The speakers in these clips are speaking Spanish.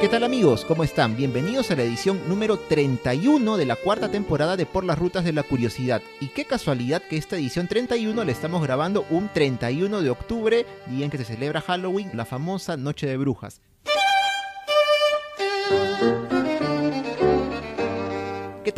¿Qué tal amigos? ¿Cómo están? Bienvenidos a la edición número 31 de la cuarta temporada de Por las Rutas de la Curiosidad. Y qué casualidad que esta edición 31 la estamos grabando un 31 de octubre, día en que se celebra Halloween, la famosa Noche de Brujas.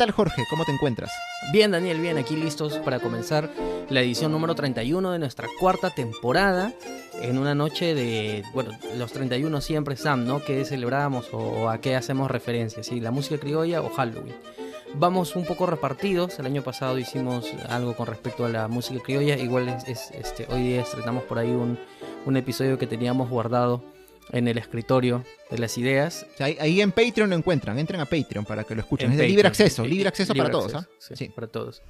Tal Jorge? ¿Cómo te encuentras? Bien Daniel, bien, aquí listos para comenzar la edición número 31 de nuestra cuarta temporada en una noche de, bueno, los 31 siempre Sam, ¿no? ¿Qué celebramos o a qué hacemos referencia? ¿Sí? ¿La música criolla o Halloween? Vamos un poco repartidos, el año pasado hicimos algo con respecto a la música criolla, igual es, este, hoy día estrenamos por ahí un, un episodio que teníamos guardado en el escritorio de las ideas. ahí, en Patreon lo encuentran, entren a Patreon para que lo escuchen. es de libre acceso, libre acceso para todos. ¿ah? sí, para todos,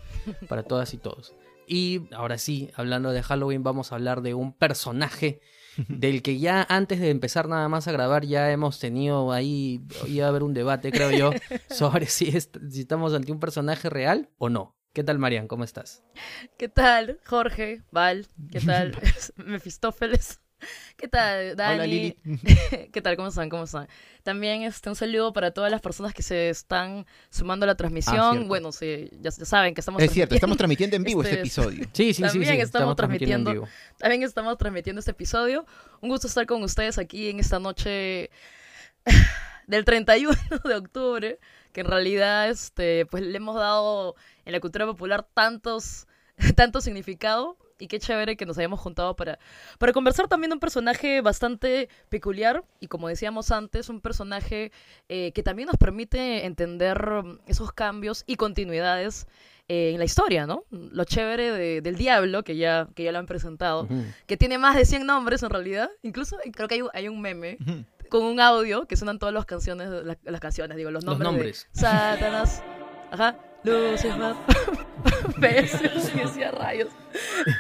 para todas y todos. Y ahora sí, hablando de Halloween, vamos a hablar de un personaje del que ya antes de empezar nada más a grabar ya hemos tenido ahí, iba a haber un debate, creo yo, sobre si, estamos ante un personaje real o no. ¿Qué tal, Marian? ¿Cómo estás? ¿Qué tal, Jorge? Val, ¿qué tal? Mefistófeles. ¿Qué tal, Dani? Hola, Lili. ¿Qué tal? ¿Cómo están? ¿Cómo están? También este, un saludo para todas las personas que se están sumando a la transmisión. Ah, bueno, sí, ya, saben que estamos Es cierto, estamos transmitiendo en vivo este, episodio. Sí, sí, también sí, estamos, transmitiendo, También estamos transmitiendo este episodio. Un gusto estar con ustedes aquí en esta noche del 31 de octubre, que en realidad este, pues le hemos dado en la cultura popular tantos tanto significado y qué chévere que nos hayamos juntado para, para conversar también de un personaje bastante peculiar y como decíamos antes, un personaje eh, que también nos permite entender esos cambios y continuidades eh, en la historia, ¿no? Lo chévere del diablo, que ya, que ya lo han presentado, que tiene más de 100 nombres en realidad, incluso creo que hay, hay un meme. Con un audio que suenan todas las canciones, las, canciones, digo, los nombres. Los nombres. Satanás. Ajá. Lucifer. decía rayos.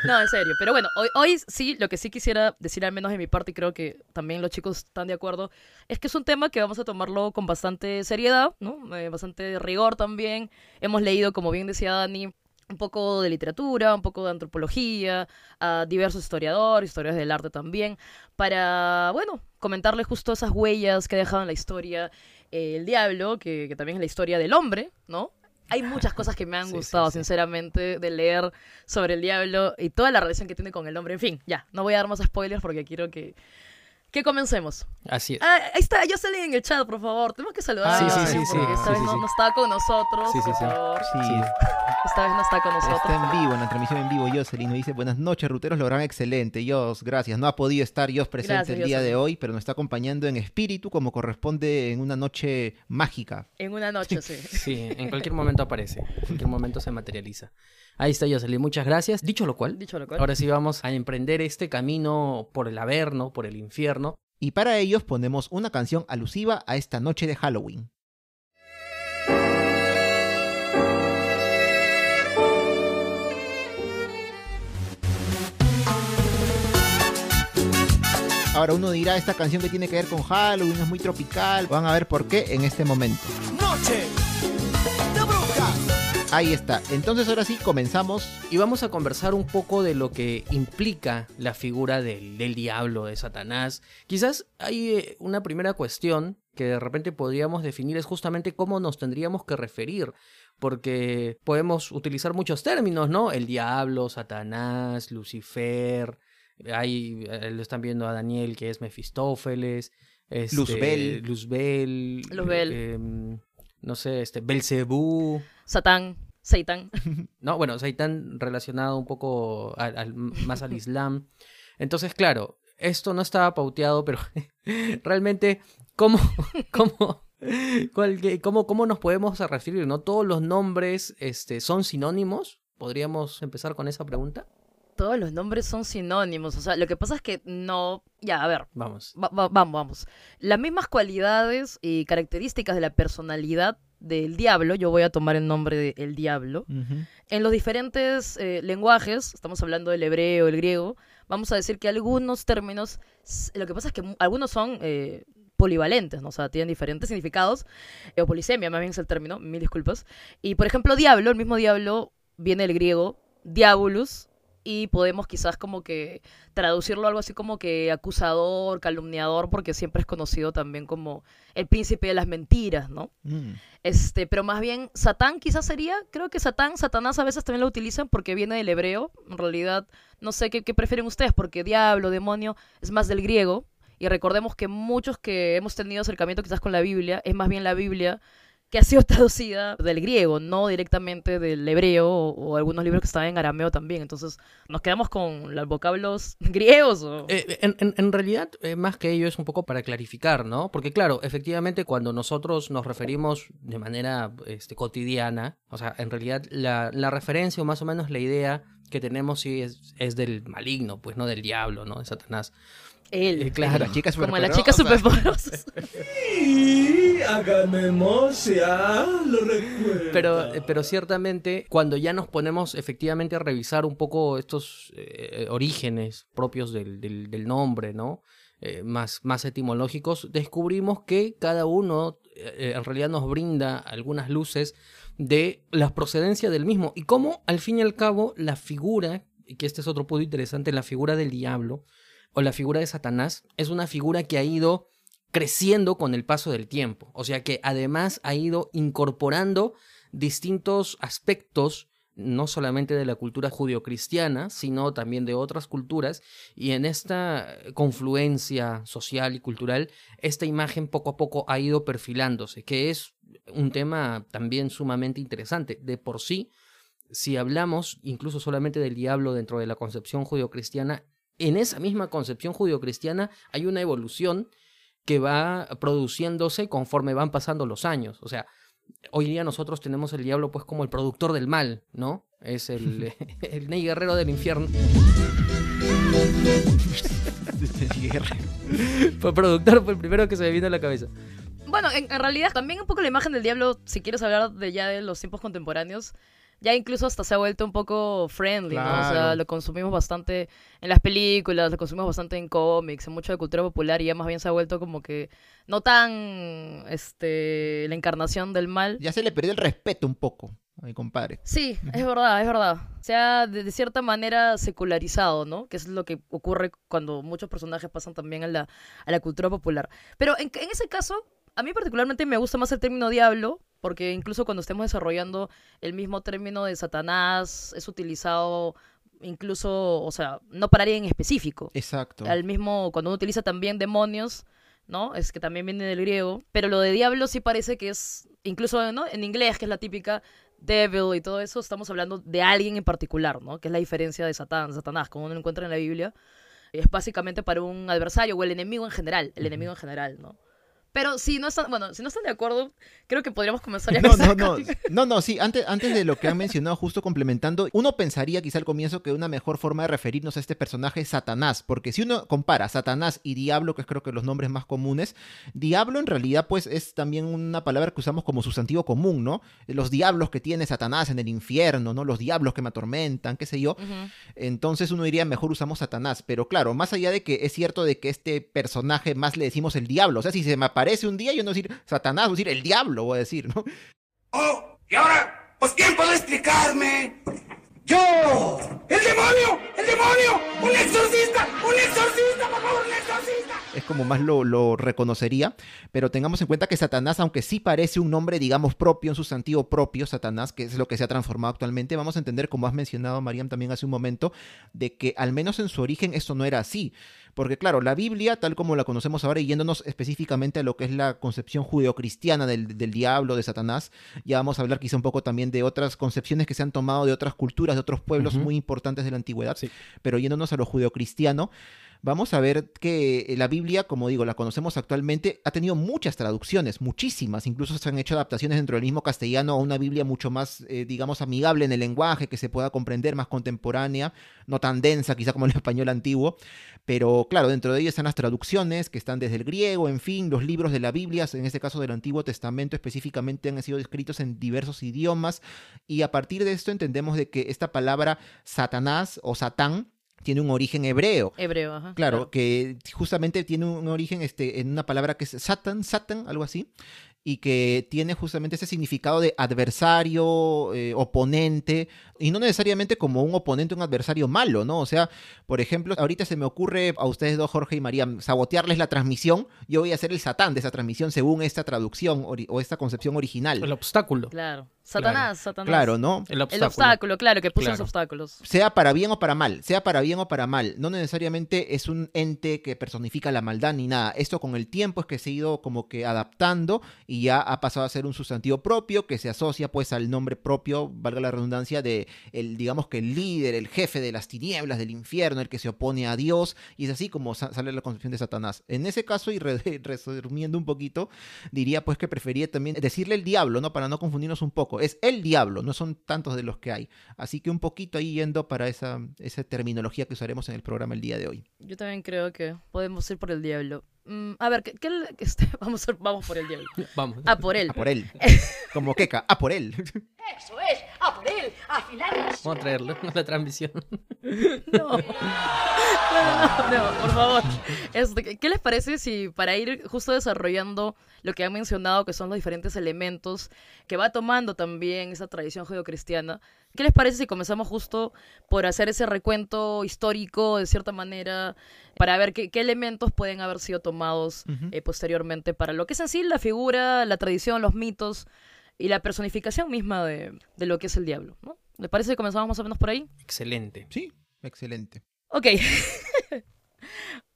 No, en serio. Pero bueno, hoy, hoy sí, lo que sí quisiera decir, al menos de mi parte, y creo que también los chicos están de acuerdo, es que es un tema que vamos a tomarlo con bastante seriedad, ¿no? Eh, bastante rigor también. Hemos leído, como bien decía Dani, un poco de literatura, un poco de antropología, a diversos historiadores, historias del arte también, para, bueno, comentarles justo esas huellas que ha dejado en la historia eh, el diablo, que, que, también es la historia del hombre, ¿no? Hay muchas cosas que me han gustado, sinceramente, de leer sobre el diablo y toda la relación que tiene con el hombre. En fin, ya, no voy a dar más spoilers porque quiero que, que comencemos. Así es. Ah, ahí está, yo salí en el chat, por favor. Tenemos que saludar. sí, sí, sí, porque esta vez no, está con nosotros. Sí, sí, sí. Esta vez no está con nosotros. Está en vivo, en la transmisión en vivo. Jocelyn nos dice, buenas noches, ruteros, lo harán excelente. Jos, gracias. No ha podido estar Jos presente el día de hoy, pero nos está acompañando en espíritu como corresponde en una noche mágica. En una noche, sí. sí, en cualquier momento aparece. En cualquier momento se materializa. Ahí está Jocelyn, muchas gracias. Dicho lo cual, Dicho lo cual, ahora sí vamos a emprender este camino por el Averno, por el infierno. Y para ellos ponemos una canción alusiva a esta noche de Halloween. Ahora uno dirá, esta canción que tiene que ver con Halloween es muy tropical. Van a ver por qué en este momento. Noche Ahí está. Entonces ahora sí comenzamos. Y vamos a conversar un poco de lo que implica la figura del, diablo, de Satanás. Quizás hay eh, una primera cuestión que de repente podríamos definir es justamente cómo nos tendríamos que referir. Porque podemos utilizar muchos términos, ¿no? El diablo, Satanás, Lucifer. Ahí eh, lo están viendo a Daniel que es Mefistófeles. Este, Luzbel. Luzbel. Luzbel. Em, no sé, este, Belcebú. Satán. Satan. No, bueno, Satan relacionado un poco al, más al Islam. Entonces, claro, esto no estaba pauteado, pero realmente, ¿cómo, cómo, cómo, cómo nos podemos referir? ¿No todos los nombres este, son sinónimos? ¿Podríamos empezar con esa pregunta? Todos los nombres son sinónimos. O sea, lo que pasa es que no. Ya, a ver. Vamos. vamos, vamos. Las mismas cualidades y características de la personalidad del diablo, yo voy a tomar el nombre de el diablo, en los diferentes eh, lenguajes, estamos hablando del hebreo, el griego, vamos a decir que algunos términos, lo que pasa es que algunos son eh, polivalentes, ¿no? o sea, tienen diferentes significados, eh, o polisemia más bien es el término, mil disculpas, y por ejemplo diablo, el mismo diablo viene del griego diabolus, y podemos quizás como que traducirlo algo así como que acusador, calumniador, porque siempre es conocido también como el príncipe de las mentiras, ¿no? Mm. Este, pero más bien Satán quizás sería, creo que Satán, Satanás a veces también lo utilizan porque viene del hebreo, en realidad no sé qué, qué prefieren ustedes, porque diablo, demonio es más del griego, y recordemos que muchos que hemos tenido acercamiento quizás con la Biblia, es más bien la Biblia que ha sido traducida del griego, no directamente del hebreo o, algunos libros que estaban en arameo también. Entonces, ¿nos quedamos con los vocablos griegos? Eh, en, realidad, eh, más que ello es un poco para clarificar, ¿no? Porque claro, efectivamente, cuando nosotros nos referimos de manera este, cotidiana, o sea, en realidad la, referencia o más o menos la idea que tenemos sí es del maligno, pues no del diablo, ¿no? De Satanás. Él. Eh, claro. La chica Como la chica superpoderosa. lo recuerdo. Pero, eh, pero ciertamente, cuando ya nos ponemos efectivamente a revisar un poco estos eh, orígenes propios del, del, nombre, ¿no? más, más etimológicos, descubrimos que cada uno en realidad nos brinda algunas luces de la procedencia del mismo y cómo al fin y al cabo la figura, y que este es otro punto interesante, la figura del diablo, o la figura de Satanás es una figura que ha ido creciendo con el paso del tiempo. O sea que además ha ido incorporando distintos aspectos no solamente de la cultura judio-cristiana, sino también de otras culturas, y en esta confluencia social y cultural, esta imagen poco a poco ha ido perfilándose, que es un tema también sumamente interesante. De por sí, si hablamos incluso solamente del diablo dentro de la concepción judio-cristiana, en esa misma concepción judio-cristiana hay una evolución que va produciéndose conforme van pasando los años. O sea, hoy día nosotros tenemos el diablo pues como el productor del mal, ¿no? Es el, el Ney Guerrero del infierno. fue productor, fue el primero que se me vino a la cabeza. Bueno, en, en, realidad también un poco la imagen del diablo, si quieres hablar de ya de los tiempos contemporáneos, ya incluso hasta se ha vuelto un poco friendly, ¿no? O sea, lo consumimos bastante en las películas, lo consumimos bastante en cómics, en mucho de cultura popular y ya más bien se ha vuelto como que no tan este la encarnación del mal. Ya se le perdió el respeto un poco a mi compadre. Sí, es verdad, es verdad. Se ha de, cierta manera secularizado, ¿no? Que es lo que ocurre cuando muchos personajes pasan también a la, a la cultura popular. Pero en, en ese caso, a mí particularmente me gusta más el término diablo porque incluso cuando estemos desarrollando el mismo término de Satanás es utilizado incluso, o sea, no para alguien en específico. Exacto. Al mismo, cuando uno utiliza también demonios, ¿no? Es que también viene del griego, pero lo de diablo sí parece que es, incluso ¿no? en inglés, que es la típica devil y todo eso, estamos hablando de alguien en particular, ¿no? Que es la diferencia de Satán, Satanás, como uno lo encuentra en la Biblia. Es básicamente para un adversario o el enemigo en general, el enemigo en general, ¿no? Pero si no están, bueno, si no están de acuerdo, creo que podríamos comenzar ya no, no, no, no, no, sí, antes, antes de lo que han mencionado, justo complementando, uno pensaría quizá al comienzo que una mejor forma de referirnos a este personaje es Satanás, porque si uno compara Satanás y Diablo, que es creo que los nombres más comunes, Diablo en realidad pues es también una palabra que usamos como sustantivo común, ¿no? Los diablos que tiene Satanás en el infierno, ¿no? Los diablos que me atormentan, qué sé yo. Entonces uno diría mejor usamos Satanás, pero claro, más allá de que es cierto de que este personaje más le decimos el diablo, o sea, si se me aparece un día, yo no decir Satanás, voy a decir el diablo, voy a decir, ¿no? Oh, y ahora, pues ¿quién puede explicarme? ¡Yo! ¡El demonio! ¡El demonio! ¡Un exorcista! ¡Un exorcista! ¡Por favor, un exorcista! Es como más lo, lo, reconocería, pero tengamos en cuenta que Satanás, aunque sí parece un nombre, digamos, propio, un sustantivo propio, Satanás, que es lo que se ha transformado actualmente, vamos a entender, como has mencionado, Mariam, también hace un momento, de que al menos en su origen esto no era así. Porque claro, la Biblia, tal como la conocemos ahora, y yéndonos específicamente a lo que es la concepción judeocristiana del, del diablo, de Satanás, ya vamos a hablar quizá un poco también de otras concepciones que se han tomado de otras culturas, de otros pueblos muy importantes de la antigüedad, pero yéndonos a lo judeocristiano, vamos a ver que eh, la Biblia, como digo, la conocemos actualmente, ha tenido muchas traducciones, muchísimas, incluso se han hecho adaptaciones dentro del mismo castellano a una Biblia mucho más, eh, digamos, amigable en el lenguaje, que se pueda comprender, más contemporánea, no tan densa quizá como el español antiguo, pero claro, dentro de ella están las traducciones, que están desde el griego, en fin, los libros de la Biblia, en este caso del Antiguo Testamento específicamente, han sido escritos en diversos idiomas, y a partir de esto entendemos de que esta palabra Satanás o Satán, tiene un origen hebreo. Hebreo, ajá. Claro, que justamente tiene un origen este, en una palabra que es Satan, Satan, algo así. y que tiene justamente ese significado de adversario, eh, oponente, y no necesariamente como un oponente, un adversario malo, ¿no? O sea, por ejemplo, ahorita se me ocurre a ustedes dos, Jorge y María, sabotearles la transmisión, yo voy a ser el satán de esa transmisión según esta traducción o esta concepción original. El obstáculo. Claro. Satanás, Satanás. Claro, ¿no? El obstáculo. claro, que puso los obstáculos. Sea para bien o para mal, sea para bien o para mal. No necesariamente es un ente que personifica la maldad ni nada. Esto con el tiempo es que se ha ido como que adaptando y ya ha pasado a ser un sustantivo propio que se asocia pues al nombre propio, valga la redundancia, de el, digamos que el líder, el jefe de las tinieblas, del infierno, el que se opone a Dios. Y es así como sale la concepción de Satanás. En ese caso, y resumiendo un poquito, diría pues que prefería también decirle el diablo, ¿no? Para no confundirnos un poco es el diablo, no son tantos de los que hay. Así que un poquito ahí yendo para esa, esa terminología que usaremos en el programa el día de hoy. Yo también creo que podemos ir por el diablo. Mm, a ver, ¿qué, este, vamos, vamos por el diablo. Vamos. A por él. A por él. Como queca, a por él. Eso es, a por él, a Vamos a traerlo a la transmisión. No. No, no, por favor. Este, ¿Qué les parece si para ir justo desarrollando lo que han mencionado, que son los diferentes elementos que va tomando también esa tradición judeocristiana, ¿qué les parece si comenzamos justo por hacer ese recuento histórico de cierta manera, para ver qué, elementos pueden haber sido tomados eh, posteriormente para lo que es en sí la figura, la tradición, los mitos y la personificación misma de, de lo que es el diablo? ¿no? ¿Le parece que comenzamos más o menos por ahí? Excelente. Sí, excelente. Ok.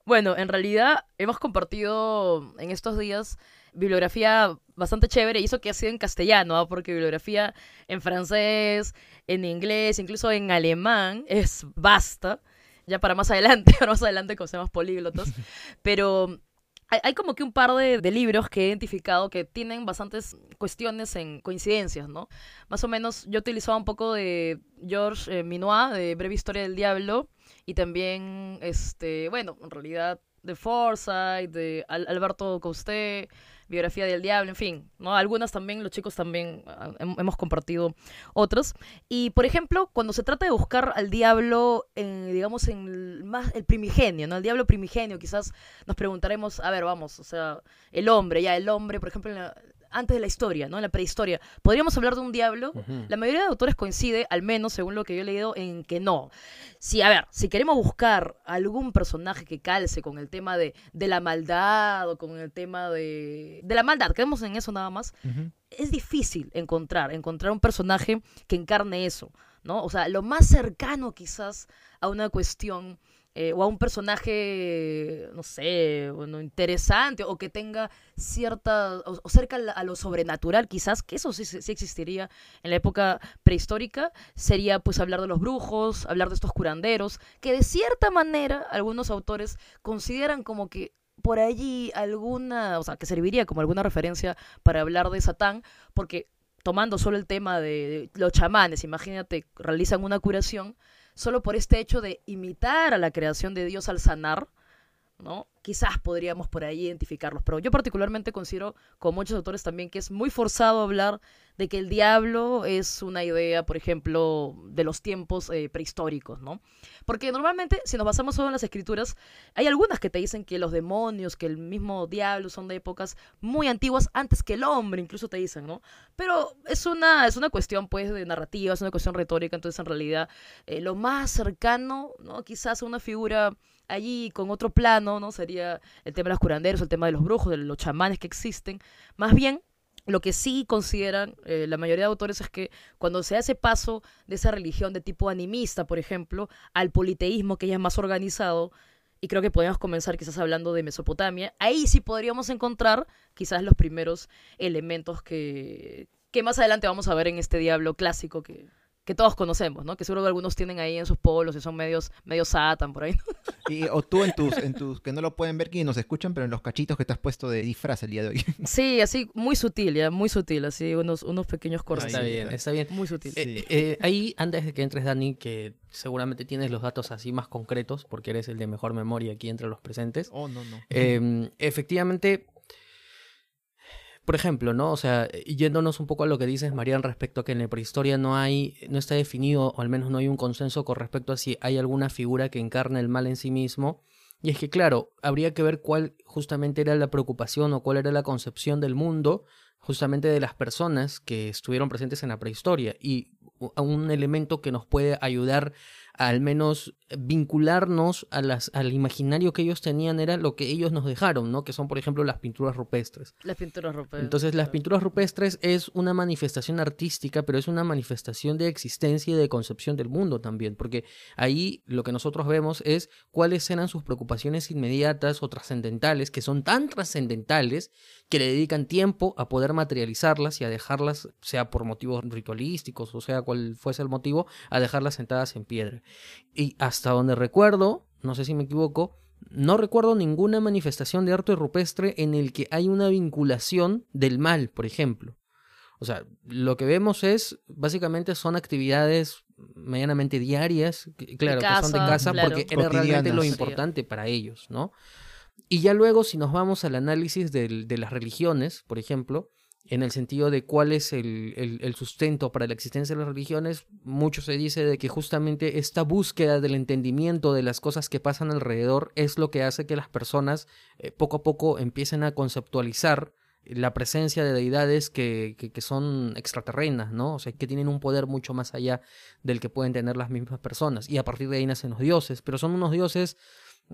bueno, en realidad hemos compartido en estos días bibliografía bastante chévere y eso que ha sido en castellano, ¿ah? porque bibliografía en francés, en inglés, incluso en alemán es basta. Ya para más adelante, para más adelante con más políglotas. Pero hay, como que un par de, libros que he identificado que tienen bastantes cuestiones en coincidencias, ¿no? Más o menos yo utilizaba un poco de Georges eh, Minois, de Breve Historia del Diablo, y también, este, bueno, en realidad de Forsyth, de Alberto Costé, Biografía del Diablo, en fin, ¿no? Algunas también, los chicos también ah, hemos compartido otros. Y, por ejemplo, cuando se trata de buscar al diablo, en, digamos, en más, el primigenio, ¿no? El diablo primigenio, quizás nos preguntaremos, a ver, vamos, o sea, el hombre, ya el hombre, por ejemplo, en la, antes de la historia, ¿no? En la prehistoria. ¿Podríamos hablar de un diablo? La mayoría de autores coincide, al menos según lo que yo he leído, en que no. Si, a ver, si queremos buscar algún personaje que calce con el tema de, de la maldad o con el tema de, de la maldad, quedemos en eso nada más, es difícil encontrar, encontrar un personaje que encarne eso, ¿no? O sea, lo más cercano quizás a una cuestión eh, o a un personaje, no sé, bueno, interesante o que tenga cierta, o, cerca a lo sobrenatural quizás, que eso sí, sí, existiría en la época prehistórica, sería pues hablar de los brujos, hablar de estos curanderos, que de cierta manera algunos autores consideran como que por allí alguna, o sea, que serviría como alguna referencia para hablar de Satán, porque tomando solo el tema de los chamanes, imagínate, realizan una curación, solo por este hecho de imitar a la creación de Dios al sanar, ¿no? Quizás podríamos por ahí identificarlos, pero yo particularmente considero, con muchos autores también, que es muy forzado hablar de que el diablo es una idea, por ejemplo, de los tiempos eh, prehistóricos, ¿no? Porque normalmente, si nos basamos solo en las escrituras, hay algunas que te dicen que los demonios, que el mismo diablo son de épocas muy antiguas, antes que el hombre, incluso te dicen, ¿no? Pero es una, es una cuestión, pues, de narrativa, es una cuestión retórica, entonces en realidad eh, lo más cercano, ¿no? Quizás una figura allí con otro plano, ¿no? Sería el tema de los curanderos, el tema de los brujos, de los chamanes que existen. Más bien, lo que sí consideran eh, la mayoría de autores es que cuando se hace paso de esa religión de tipo animista, por ejemplo, al politeísmo que ya es más organizado, y creo que podemos comenzar quizás hablando de Mesopotamia, ahí sí podríamos encontrar quizás los primeros elementos que, que más adelante vamos a ver en este diablo clásico que, que todos conocemos, ¿no? Que seguro que algunos tienen ahí en sus polos y son medios, medio satan por ahí. Y, o tú en tus, en tus, que no lo pueden ver, que nos escuchan, pero en los cachitos que te has puesto de disfraz el día de hoy. Sí, así, muy sutil, ya, muy sutil, así, unos, unos pequeños cortes. Está bien, está bien. Muy sutil. Eh, eh, ahí, antes de que entres, Dani, que seguramente tienes los datos así más concretos, porque eres el de mejor memoria aquí entre los presentes. Oh, no, no. Em, efectivamente, por ejemplo, ¿no? O sea, yéndonos un poco a lo que dices, Marian, respecto a que en la prehistoria no hay, no está definido, o al menos no hay un consenso con respecto a si hay alguna figura que encarne el mal en sí mismo. Y es que, claro, habría que ver cuál justamente era la preocupación o cuál era la concepción del mundo justamente de las personas que estuvieron presentes en la prehistoria y un elemento que nos puede ayudar al menos vincularnos a las, al imaginario que ellos tenían era lo que ellos nos dejaron, ¿no? Que son, por ejemplo, las pinturas rupestres. Las pinturas rupestres. Entonces, las pinturas rupestres es una manifestación artística, pero es una manifestación de existencia y de concepción del mundo también, porque ahí lo que nosotros vemos es cuáles eran sus preocupaciones inmediatas o trascendentales, que son tan trascendentales que le dedican tiempo a poder materializarlas y a dejarlas, sea por motivos ritualísticos o sea cual fuese el motivo, a dejarlas sentadas en piedra. Y hasta donde recuerdo, no sé si me equivoco, no recuerdo ninguna manifestación de arte rupestre en el que hay una vinculación del mal, por ejemplo. O sea, lo que vemos es, básicamente son actividades medianamente diarias, claro, que son de casa porque era realmente lo importante para ellos, ¿no? Y ya luego, si nos vamos al análisis de las religiones, por ejemplo, en el sentido de cuál es el, sustento para la existencia de las religiones, mucho se dice de que justamente esta búsqueda del entendimiento de las cosas que pasan alrededor es lo que hace que las personas eh, poco a poco empiecen a conceptualizar la presencia de deidades que, que, que, son extraterrenas, ¿no? O sea, que tienen un poder mucho más allá del que pueden tener las mismas personas. Y a partir de ahí nacen los dioses, pero son unos dioses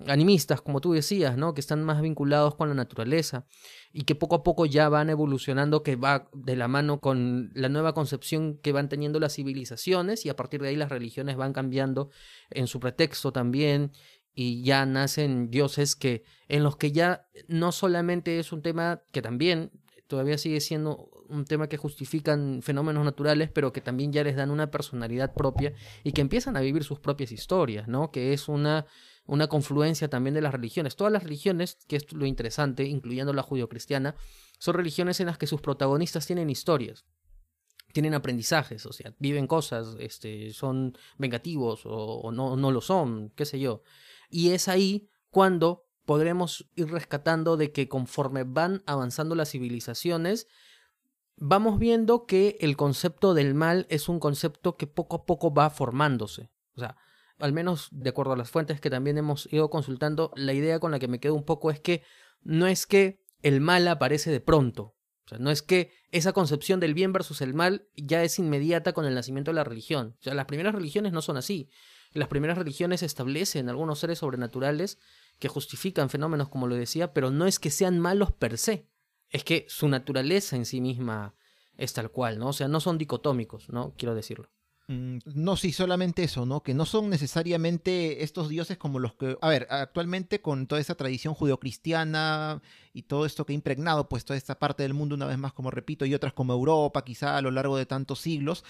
animistas, como tú decías, ¿no? Que están más vinculados con la naturaleza y que poco a poco ya van evolucionando, que va de la mano con la nueva concepción que van teniendo las civilizaciones y a partir de ahí las religiones van cambiando en su pretexto también y ya nacen dioses que en los que ya no solamente es un tema que también todavía sigue siendo un tema que justifican fenómenos naturales, pero que también ya les dan una personalidad propia y que empiezan a vivir sus propias historias, ¿no? Que es una una confluencia también de las religiones. Todas las religiones, que es lo interesante, incluyendo la judio-cristiana, son religiones en las que sus protagonistas tienen historias, tienen aprendizajes, o sea, viven cosas, este, son vengativos o, no, no lo son, qué sé yo. Y es ahí cuando podremos ir rescatando de que conforme van avanzando las civilizaciones, vamos viendo que el concepto del mal es un concepto que poco a poco va formándose. O sea, al menos de acuerdo a las fuentes que también hemos ido consultando, la idea con la que me quedo un poco es que no es que el mal aparece de pronto. O sea, no es que esa concepción del bien versus el mal ya es inmediata con el nacimiento de la religión. O sea, las primeras religiones no son así. Las primeras religiones establecen algunos seres sobrenaturales que justifican fenómenos, como lo decía, pero no es que sean malos per se. Es que su naturaleza en sí misma es tal cual, ¿no? O sea, no son dicotómicos, ¿no? Quiero decirlo. Mm, no, sí, solamente eso, ¿no? Que no son necesariamente estos dioses como los que, a ver, actualmente con toda esa tradición judeocristiana y todo esto que ha impregnado, pues toda esta parte del mundo, una vez más, como repito, y otras como Europa, quizá a lo largo de tantos siglos,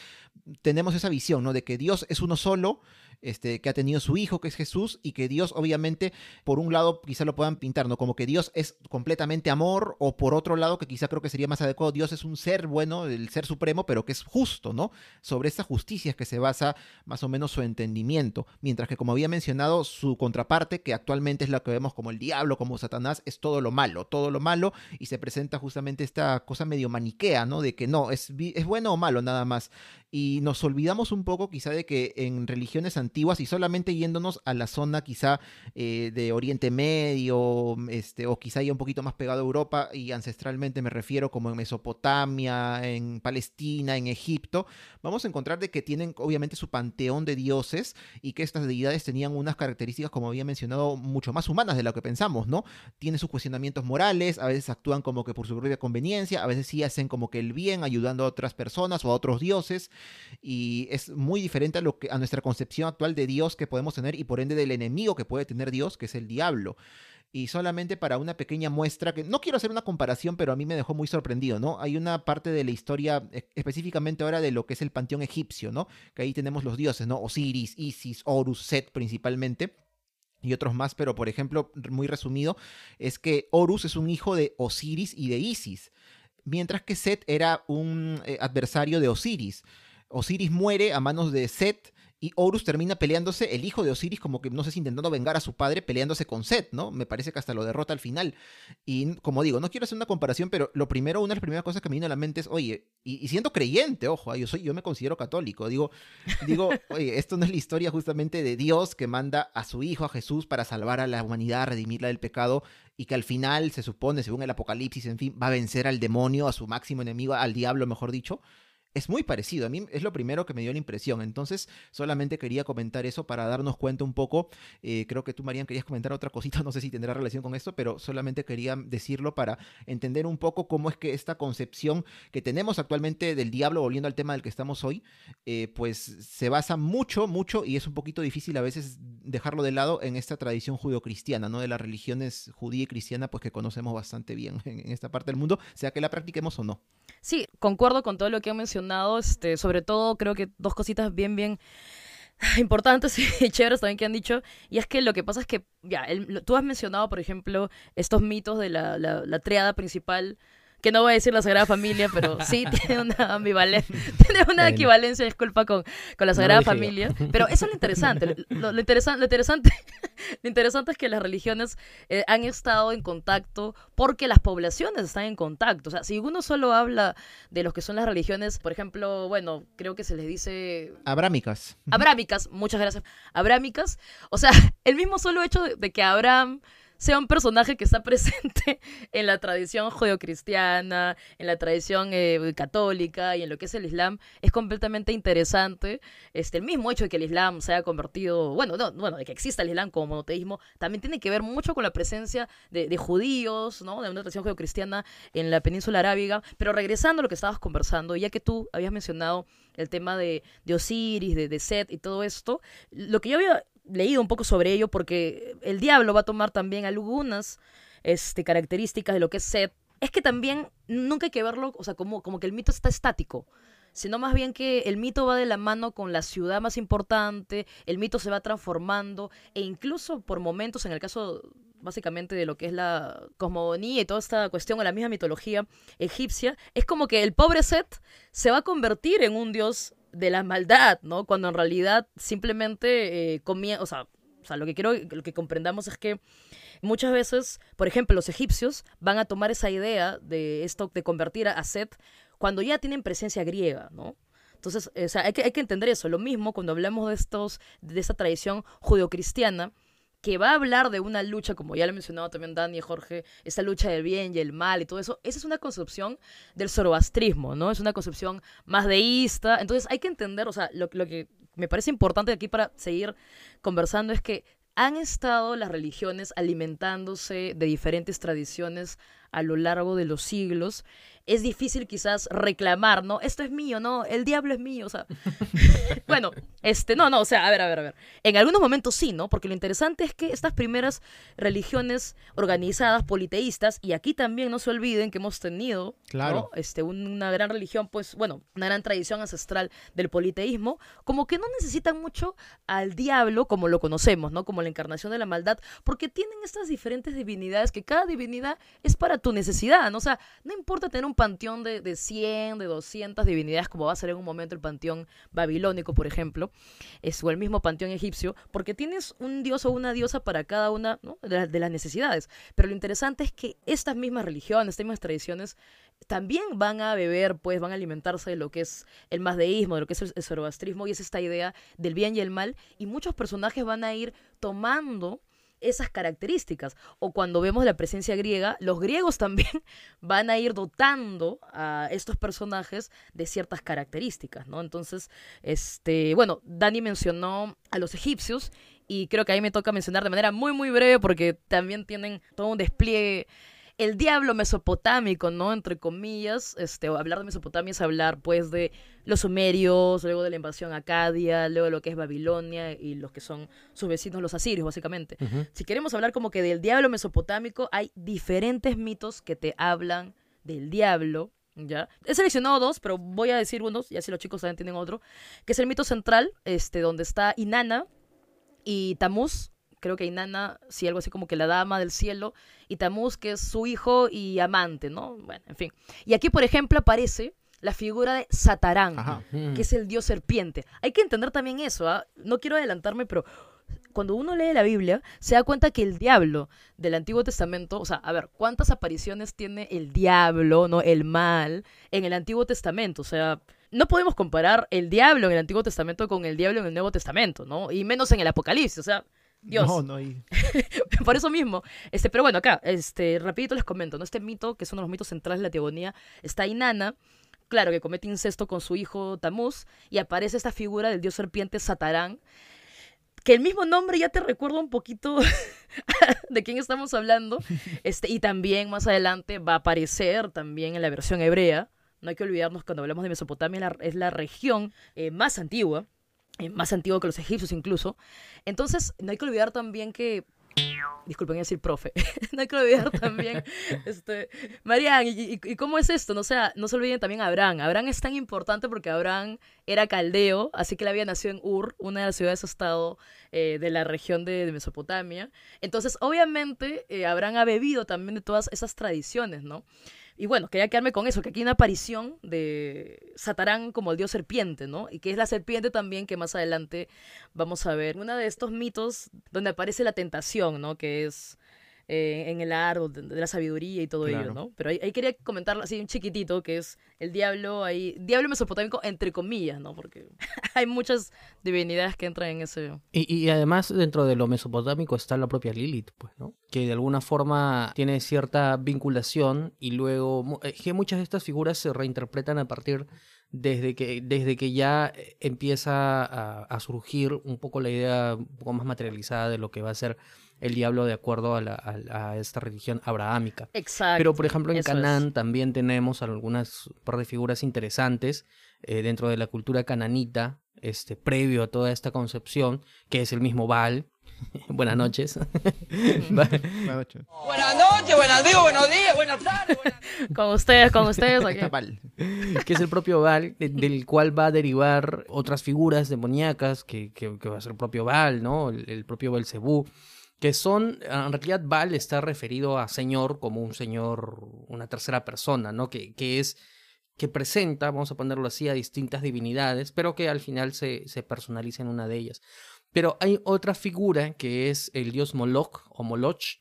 tenemos esa visión, ¿no? De que Dios es uno solo este, que ha tenido su hijo, que es Jesús, y que Dios, obviamente, por un lado, quizá lo puedan pintar, ¿no? Como que Dios es completamente amor, o por otro lado, que quizá creo que sería más adecuado, Dios es un ser bueno, el ser supremo, pero que es justo, ¿no? Sobre esta justicia que se basa más o menos su entendimiento. Mientras que, como había mencionado, su contraparte, que actualmente es lo que vemos como el diablo, como Satanás, es todo lo malo, todo lo malo, y se presenta justamente esta cosa medio maniquea, ¿no? De que no, es, es bueno o malo nada más. Y nos olvidamos un poco quizá de que en religiones antiguas, y solamente yéndonos a la zona quizá eh, de Oriente Medio, este, o quizá ya un poquito más pegado a Europa, y ancestralmente me refiero como en Mesopotamia, en Palestina, en Egipto, vamos a encontrar de que tienen obviamente su panteón de dioses y que estas deidades tenían unas características, como había mencionado, mucho más humanas de lo que pensamos, ¿no? Tienen sus cuestionamientos morales, a veces actúan como que por su propia conveniencia, a veces sí hacen como que el bien, ayudando a otras personas o a otros dioses, y es muy diferente a, lo que, a nuestra concepción actual de Dios que podemos tener y por ende del enemigo que puede tener Dios, que es el diablo. Y solamente para una pequeña muestra, que no quiero hacer una comparación, pero a mí me dejó muy sorprendido, ¿no? Hay una parte de la historia, e, específicamente ahora de lo que es el panteón egipcio, ¿no? Que ahí tenemos los dioses, ¿no? Osiris, Isis, Horus, Set principalmente y otros más, pero por ejemplo, muy resumido, es que Horus es un hijo de Osiris y de Isis, mientras que Set era un eh, adversario de Osiris. Osiris muere a manos de Set y Horus termina peleándose, el hijo de Osiris como que, no sé si intentando vengar a su padre, peleándose con Set, ¿no? Me parece que hasta lo derrota al final. Y como digo, no quiero hacer una comparación, pero lo primero, una de las primeras cosas que me vino a la mente es, oye, y, siendo creyente, ojo, yo, soy, yo me considero católico, digo, digo, oye, esto no es la historia justamente de Dios que manda a su hijo, a Jesús, para salvar a la humanidad, redimirla del pecado, y que al final se supone, según el Apocalipsis, en fin, va a vencer al demonio, a su máximo enemigo, al diablo, mejor dicho es muy parecido. A mí es lo primero que me dio la impresión. Entonces, solamente quería comentar eso para darnos cuenta un poco. Eh, creo que tú, Marian, querías comentar otra cosita. No sé si tendrá relación con esto, pero solamente quería decirlo para entender un poco cómo es que esta concepción que tenemos actualmente del diablo, volviendo al tema del que estamos hoy, eh, pues se basa mucho, mucho, y es un poquito difícil a veces dejarlo de lado en esta tradición judio-cristiana, ¿no? De las religiones judía y cristiana, pues que conocemos bastante bien en, esta parte del mundo, sea que la practiquemos o no. Sí, concuerdo con todo lo que han mencionado, este, sobre todo creo que dos cositas bien, bien importantes y chéveres también que han dicho, y es que lo que pasa es que, ya, tú has mencionado, por ejemplo, estos mitos de la, la, la triada principal que no voy a decir la Sagrada Familia, pero sí tiene una ambivalencia, tiene una equivalencia, disculpa, con, con la Sagrada Familia. Pero eso es lo interesante. Lo, interesante, lo, interesante, lo interesante es que las religiones eh, han estado en contacto porque las poblaciones están en contacto. O sea, si uno solo habla de lo que son las religiones, por ejemplo, bueno, creo que se les dice... Abrámicas. Abrámicas, muchas gracias. Abrámicas. O sea, el mismo solo hecho de que Abraham sea un personaje que está presente en la tradición judeocristiana, en la tradición eh, católica y en lo que es el Islam, es completamente interesante. Este, el mismo hecho de que el Islam se haya convertido, bueno, no, bueno, de que exista el Islam como monoteísmo, también tiene que ver mucho con la presencia de, judíos, ¿no? De una tradición judeocristiana en la península arábiga. Pero regresando a lo que estabas conversando, ya que tú habías mencionado el tema de, Osiris, de, de Set y todo esto, lo que yo había leído un poco sobre ello porque el diablo va a tomar también algunas este, características de lo que es Seth. Es que también nunca hay que verlo, o sea, como, como que el mito está estático, sino más bien que el mito va de la mano con la ciudad más importante, el mito se va transformando e incluso por momentos, en el caso básicamente de lo que es la cosmogonía y toda esta cuestión de la misma mitología egipcia, es como que el pobre Seth se va a convertir en un dios de la maldad, ¿no? Cuando en realidad simplemente eh, comía, o sea, o sea, lo que quiero lo que comprendamos es que muchas veces, por ejemplo, los egipcios van a tomar esa idea de esto de convertir a Set cuando ya tienen presencia griega, ¿no? Entonces, o sea, hay que, hay que entender eso. Lo mismo cuando hablamos de estos, de esta tradición judeocristiana, que va a hablar de una lucha, como ya lo he mencionado también Dani y Jorge, esa lucha del bien y el mal y todo eso, esa es una concepción del zoroastrismo, ¿no? Es una concepción más deísta. Entonces hay que entender, o sea, lo, lo que me parece importante aquí para seguir conversando es que han estado las religiones alimentándose de diferentes tradiciones a lo largo de los siglos es difícil quizás reclamar, ¿no? Esto es mío, ¿no? El diablo es mío, o sea. bueno, este, no, no, o sea, a ver, a ver, a ver. En algunos momentos sí, ¿no? Porque lo interesante es que estas primeras religiones organizadas, politeístas, y aquí también no se olviden que hemos tenido, claro. Este, una gran religión, pues, bueno, una gran tradición ancestral del politeísmo, como que no necesitan mucho al diablo como lo conocemos, ¿no? Como la encarnación de la maldad, porque tienen estas diferentes divinidades que cada divinidad es para tu necesidad, ¿no? O sea, no importa tener un un panteón de, de 100, de 200 divinidades, como va a ser en un momento el panteón babilónico, por ejemplo, o el mismo panteón egipcio, porque tienes un dios o una diosa para cada una de, las necesidades. Pero lo interesante es que estas mismas religiones, estas mismas tradiciones, también van a beber, pues van a alimentarse de lo que es el masdeísmo, de lo que es el, el zoroastrismo, y es esta idea del bien y el mal, y muchos personajes van a ir tomando esas características. O cuando vemos la presencia griega, los griegos también van a ir dotando a estos personajes de ciertas características, ¿no? Entonces, este, bueno, Dani mencionó a los egipcios y creo que ahí me toca mencionar de manera muy, muy breve porque también tienen todo un despliegue el diablo mesopotámico, ¿no? Entre comillas, este, hablar de Mesopotamia es hablar, pues, de los sumerios, luego de la invasión acadia, luego de lo que es Babilonia y los que son sus vecinos, los asirios, básicamente. Si queremos hablar como que del diablo mesopotámico, hay diferentes mitos que te hablan del diablo, ¿ya? He seleccionado dos, pero voy a decir unos, y así los chicos también tienen otro, que es el mito central, este, donde está Inanna y Tamuz, creo que Inanna, sí, algo así como que la dama del cielo, y Tamuz, que es su hijo y amante, ¿no? Bueno, en fin. Y aquí, por ejemplo, aparece la figura de Satarán, Ajá. Ujú. que es el dios serpiente. Hay que entender también eso, ¿ah? no quiero adelantarme, pero cuando uno lee la Biblia, se da cuenta que el diablo del Antiguo Testamento, o sea, a ver, ¿cuántas apariciones tiene el diablo, no el mal, en el Antiguo Testamento? O sea, no podemos comparar el diablo en el Antiguo Testamento con el diablo en el Nuevo Testamento, ¿no? Y menos en el Apocalipsis, o sea, Dios. No, no hay. Por eso mismo. Este, pero bueno, acá, este, rapidito les comento, ¿no? Este mito, que es uno de los mitos centrales de la teogonía, está Inanna, claro, que comete incesto con su hijo Tamuz, y aparece esta figura del dios serpiente Satarán, que el mismo nombre ya te recuerda un poquito de quién estamos hablando. Este, y también más adelante va a aparecer también en la versión hebrea. No hay que olvidarnos cuando hablamos de Mesopotamia, la- es la región eh, más antigua, eh, más antigua que los egipcios incluso. Entonces, no hay que olvidar también que. Disculpen decir profe. no hay que olvidar también. este, Marian, ¿y, y- cómo es esto? No, sea, no se olviden también a Abraham. Abraham es tan importante porque Abraham era caldeo, así que él había nacido en Ur, una de las ciudades-estado eh, de la región de, de Mesopotamia. Entonces, obviamente, eh, Abraham ha bebido también de todas esas tradiciones, ¿no? Y bueno, quería quedarme con eso, que aquí hay una aparición de Satarán como el dios serpiente, ¿no? Y que es la serpiente también que más adelante vamos a ver. Uno de estos mitos donde aparece la tentación, ¿no? Que es eh, en el árbol de, de la sabiduría y todo ello, Claro. ¿no? Pero ahí, ahí quería comentarlo así un chiquitito, que es el diablo ahí, diablo mesopotámico entre comillas, ¿no? Porque hay muchas divinidades que entran en ese... Y, y además dentro de lo mesopotámico está la propia Lilith, pues, ¿no? Que de alguna forma tiene cierta vinculación y luego eh, que muchas de estas figuras se reinterpretan a partir desde que, desde que ya eh, empieza a, a surgir un poco la idea un poco más materializada de lo que va a ser el diablo de acuerdo a, la- a- a esta religión abrahámica. Exacto. Pero, por ejemplo, en es. Canaán también tenemos algunas par de figuras interesantes eh, dentro de la cultura cananita, este, previo a toda esta concepción, que es el mismo Baal. Buenas noches. Bueno, ch- Buenas noches, buenas días, buenos días, buenas tardes. buenas- Con ustedes, con ustedes aquí. Que es el propio Baal, de- del cual va a derivar otras figuras demoníacas, que, que, que va a ser el propio Baal, ¿no? El, el propio Belcebú, que son, en realidad Baal está referido a señor como un señor, una tercera persona, ¿no? Que, que es, que presenta, vamos a ponerlo así, a distintas divinidades, pero que al final se, se personaliza en una de ellas. Pero hay otra figura que es el dios Moloch o Moloch,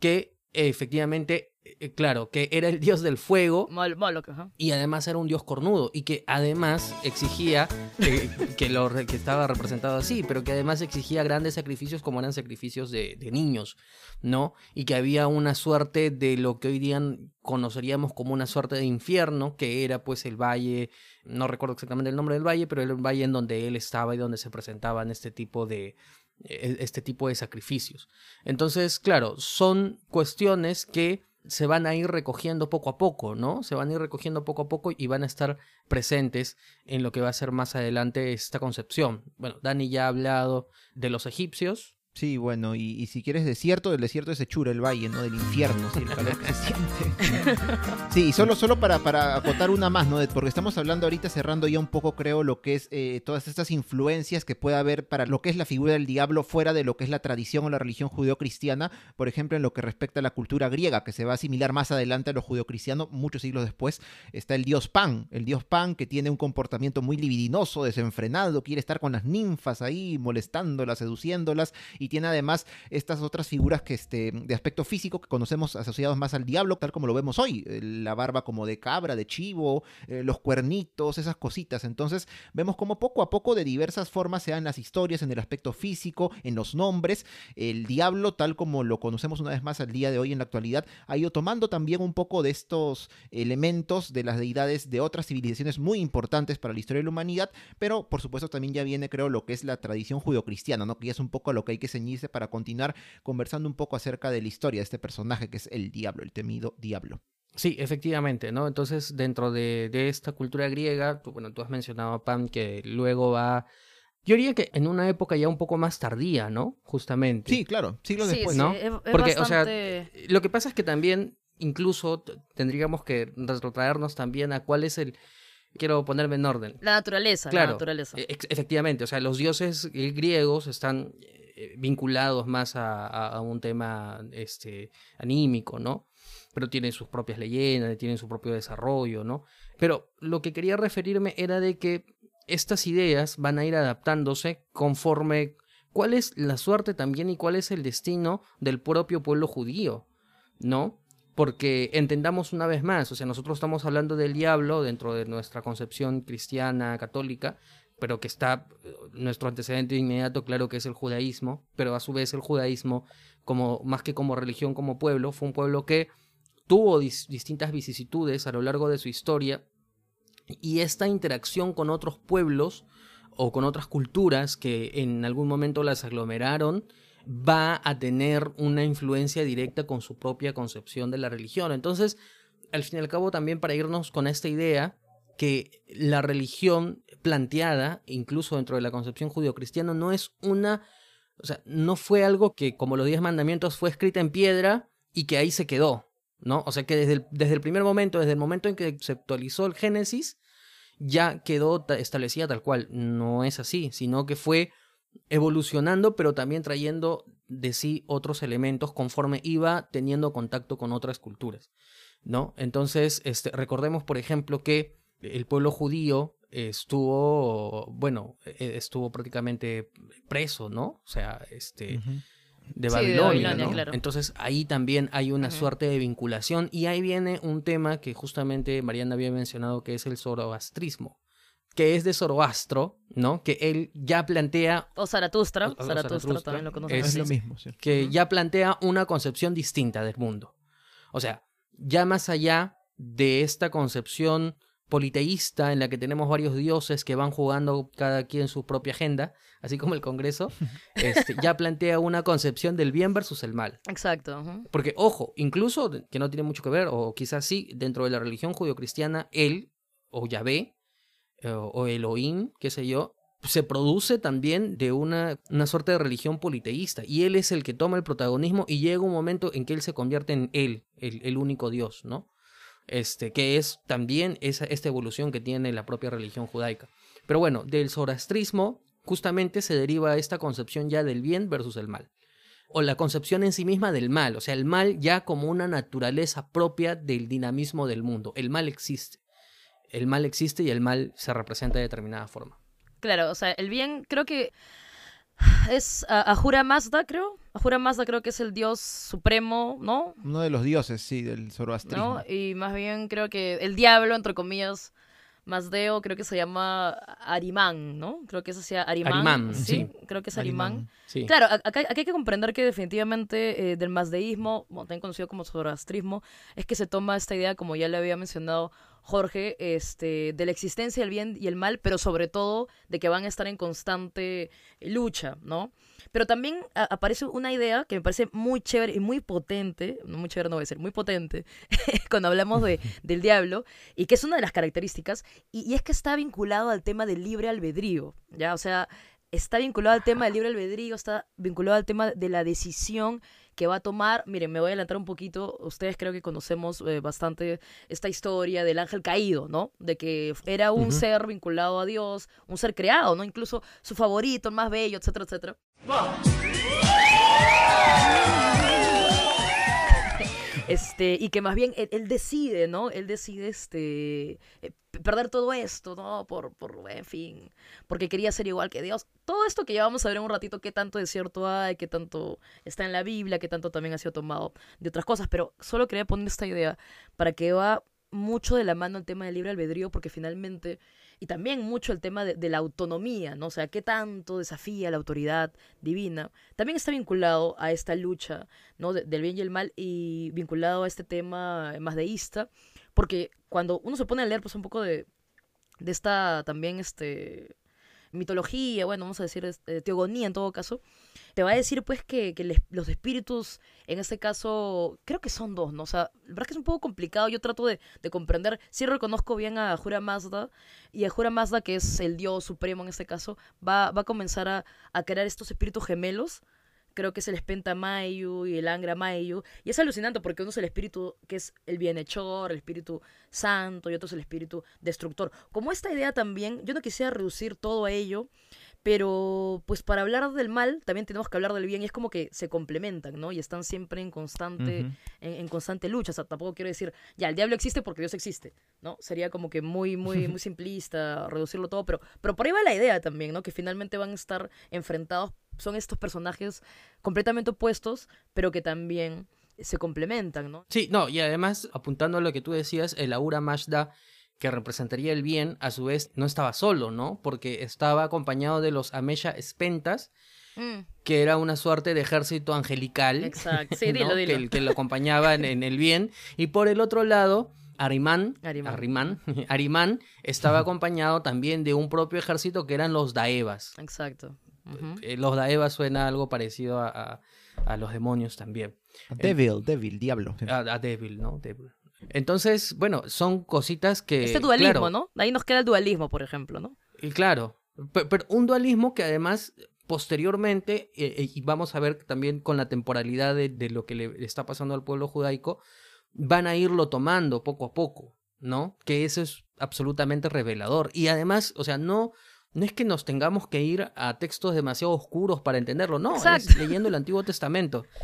que efectivamente, claro, que era el dios del fuego, Mol- Moloch, ajá. y además era un dios cornudo y que además exigía eh, que lo que estaba representado así, pero que además exigía grandes sacrificios como eran sacrificios de, de niños, ¿no? Y que había una suerte de lo que hoy día conoceríamos como una suerte de infierno, que era pues el valle, no recuerdo exactamente el nombre del valle, pero era el valle en donde él estaba y donde se presentaban este tipo de e- este tipo de sacrificios. Entonces, claro, son cuestiones que se van a ir recogiendo poco a poco, ¿no? Se van a ir recogiendo poco a poco y van a estar presentes en lo que va a ser más adelante esta concepción. Bueno, Dani ya ha hablado de los egipcios. Sí, bueno, y, si quieres desierto, del desierto es Echura, el valle, ¿no? Del infierno, sí, el calor que se siente. Sí, y solo, solo para, para acotar una más, ¿no? De- Porque estamos hablando ahorita, cerrando ya un poco, creo, lo que es eh, todas estas influencias que puede haber para lo que es la figura del diablo fuera de lo que es la tradición o la religión judeocristiana, por ejemplo, en lo que respecta a la cultura griega, que se va a asimilar más adelante a lo judeocristiano, muchos siglos después, está el dios Pan, el dios Pan que tiene un comportamiento muy libidinoso, desenfrenado, quiere estar con las ninfas ahí, molestándolas, seduciéndolas, y tiene además estas otras figuras que este, de aspecto físico que conocemos asociados más al diablo, tal como lo vemos hoy, eh, la barba como de cabra, de chivo, eh, los cuernitos, esas cositas. Entonces vemos como poco a poco de diversas formas se dan las historias en el aspecto físico, en los nombres, el diablo tal como lo conocemos una vez más al día de hoy en la actualidad, ha ido tomando también un poco de estos elementos de las deidades de otras civilizaciones muy importantes para la historia de la humanidad, pero por supuesto también ya viene creo lo que es la tradición judeocristiana, ¿no? que ya es un poco a lo que hay que ceñirse para continuar conversando un poco acerca de la historia de este personaje que es el diablo, el temido diablo. Sí, efectivamente, ¿no? Entonces, dentro de, de esta cultura griega, tú, bueno, tú has mencionado, Pam, que luego va... Yo diría que en una época ya un poco más tardía, ¿no? Justamente. Sí, claro, siglos Sí, después. sí, ¿no? es- es Porque, o sea, Lo que pasa es que también, incluso, tendríamos que retrotraernos también a cuál es el... Quiero ponerme en orden. La naturaleza, Claro, la naturaleza. e- efectivamente, o sea, los dioses eh, griegos están eh, vinculados más a, a- un tema este, anímico, ¿no? pero tienen sus propias leyendas, tienen su propio desarrollo, ¿no? Pero lo que quería referirme era de que estas ideas van a ir adaptándose conforme cuál es la suerte también y cuál es el destino del propio pueblo judío, ¿no? Porque entendamos una vez más, o sea, nosotros estamos hablando del diablo dentro de nuestra concepción cristiana, católica, pero que está nuestro antecedente inmediato, claro que es el judaísmo, pero a su vez el judaísmo, como, más que como religión, como pueblo, fue un pueblo que tuvo distintas vicisitudes a lo largo de su historia y esta interacción con otros pueblos o con otras culturas que en algún momento las aglomeraron va a tener una influencia directa con su propia concepción de la religión. Entonces, al fin y al cabo, también para irnos con esta idea que la religión planteada, incluso dentro de la concepción judío-cristiana, no es una, o sea, no fue algo que, como los diez mandamientos, fue escrita en piedra y que ahí se quedó, ¿no? O sea, que desde el, desde el primer momento, desde el momento en que se actualizó el Génesis, ya quedó establecida tal cual. No es así, sino que fue evolucionando, pero también trayendo de sí otros elementos conforme iba teniendo contacto con otras culturas, ¿no? Entonces, este, recordemos, por ejemplo, que el pueblo judío estuvo, bueno, e-, estuvo prácticamente preso, ¿no? O sea, este, de Babilonia, Entonces ahí también hay una suerte de vinculación y ahí viene un tema que justamente Mariana había mencionado que es el zoroastrismo que es de Zoroastro, ¿no? Que él ya plantea... O Zaratustra, Zaratustra, también lo conocemos. Es, lo mismo, sí. Que ya plantea una concepción distinta del mundo. O sea, ya más allá de esta concepción politeísta en la que tenemos varios dioses que van jugando cada quien su propia agenda, así como el Congreso, este, ya plantea una concepción del bien versus el mal. Exacto. Porque, ojo, incluso, que no tiene mucho que ver, o quizás sí, dentro de la religión judio-cristiana, él, o Yahvé, eh, o Elohim, qué sé yo, se produce también de una, una suerte de religión politeísta, y él es el que toma el protagonismo y llega un momento en que él se convierte en él, el, el único Dios, ¿no? Este, que es también esa, esta evolución que tiene la propia religión judaica. Pero bueno, del zoroastrismo justamente se deriva esta concepción ya del bien versus el mal. O la concepción en sí misma del mal, o sea, el mal ya como una naturaleza propia del dinamismo del mundo. El mal existe. El mal existe y el mal se representa de determinada forma. Claro, o sea, el bien creo que es Ahura Mazda, creo. Ahura Mazda creo que es el dios supremo, ¿no? Uno de los dioses, sí, del zoroastrismo. ¿No? Y más bien creo que el diablo, entre comillas, Mazdeo creo que se llama Arimán, ¿no? Creo que eso sea Arimán. Arimán, sí. Creo que es Arimán. Claro, acá, hay que comprender que definitivamente eh, del mazdeísmo, también conocido como zoroastrismo, es que se toma esta idea, como ya le había mencionado Jorge, este, de la existencia del bien y el mal, pero sobre todo de que van a estar en constante lucha, ¿no? Pero también aparece una idea que me parece muy chévere y muy potente, no muy chévere no voy a decir, muy potente, cuando hablamos de, del diablo, y que es una de las características, y, es que está vinculado al tema del libre albedrío, ¿ya? O sea, está vinculado al tema del libre albedrío, está vinculado al tema de la decisión que va a tomar, miren, me voy a adelantar un poquito, ustedes creo que conocemos eh, bastante esta historia del ángel caído, ¿no? De que era un ser vinculado a Dios, un ser creado, ¿no? Incluso su favorito, el más bello, etcétera, etcétera. Este, y que más bien él, decide, ¿no? Él decide este, eh, perder todo esto, ¿no? Por, por, en fin, porque quería ser igual que Dios. Todo esto que ya vamos a ver en un ratito, qué tanto de cierto hay, qué tanto está en la Biblia, qué tanto también ha sido tomado de otras cosas, pero solo quería poner esta idea para que va mucho de la mano el tema del libre albedrío, porque finalmente y también mucho el tema de, la autonomía, ¿no? O sea, qué tanto desafía la autoridad divina, también está vinculado a esta lucha, ¿no? del bien y el mal y vinculado a este tema más deísta, porque cuando uno se pone a leer, pues un poco de, de esta también, este, mitología, bueno, vamos a decir este, teogonía en todo caso, te va a decir pues que, los espíritus, en este caso, creo que son dos, ¿no? O sea, la verdad que es un poco complicado, yo trato de, comprender, sí reconozco bien a Jura Mazda, y a Jura Mazda, que es el dios supremo en este caso, va, va a comenzar a, a crear estos espíritus gemelos, creo que es el Spenta Mayu y el Angra Mayu. Y es alucinante porque uno es el espíritu que es el bienhechor, el espíritu santo, y otro es el espíritu destructor. Como esta idea también, yo no quisiera reducir todo a ello, Pero pues para hablar del mal también tenemos que hablar del bien y es como que se complementan, ¿no? Y están siempre en constante, en, en constante lucha. O sea, tampoco quiero decir, ya, el diablo existe porque Dios existe, ¿no? Sería como que muy, muy, muy simplista reducirlo todo, pero, pero por ahí va la idea también, ¿no? Que finalmente van a estar enfrentados, son estos personajes completamente opuestos, pero que también se complementan, ¿no? Sí, no, y además, apuntando a lo que tú decías, el Aura Mazda, que representaría el bien, a su vez no estaba solo, ¿no? Porque estaba acompañado de los Amesha Spentas, que era una suerte de ejército angelical. Exacto. Sí, ¿no? dilo, dilo. Que, que lo acompañaban en el bien. Y por el otro lado, Arimán, Arimán. Arimán, Arimán estaba acompañado también de un propio ejército que eran los Daevas. Exacto. Ujú. Eh, Los Daevas suena algo parecido a, a- a los demonios también. Devil, Devil, diablo. A, a Devil, ¿no? Devil. Entonces, bueno, son cositas que... Este dualismo, claro, ¿no? Ahí nos queda el dualismo, por ejemplo, ¿no? Y claro, pe- pero, un dualismo que además posteriormente, eh, eh, y vamos a ver también con la temporalidad de, de lo que le está pasando al pueblo judaico, van a irlo tomando poco a poco, ¿no? Que eso es absolutamente revelador. Y además, o sea, no, no es que nos tengamos que ir a textos demasiado oscuros para entenderlo, no, es Exacto. leyendo el Antiguo Testamento.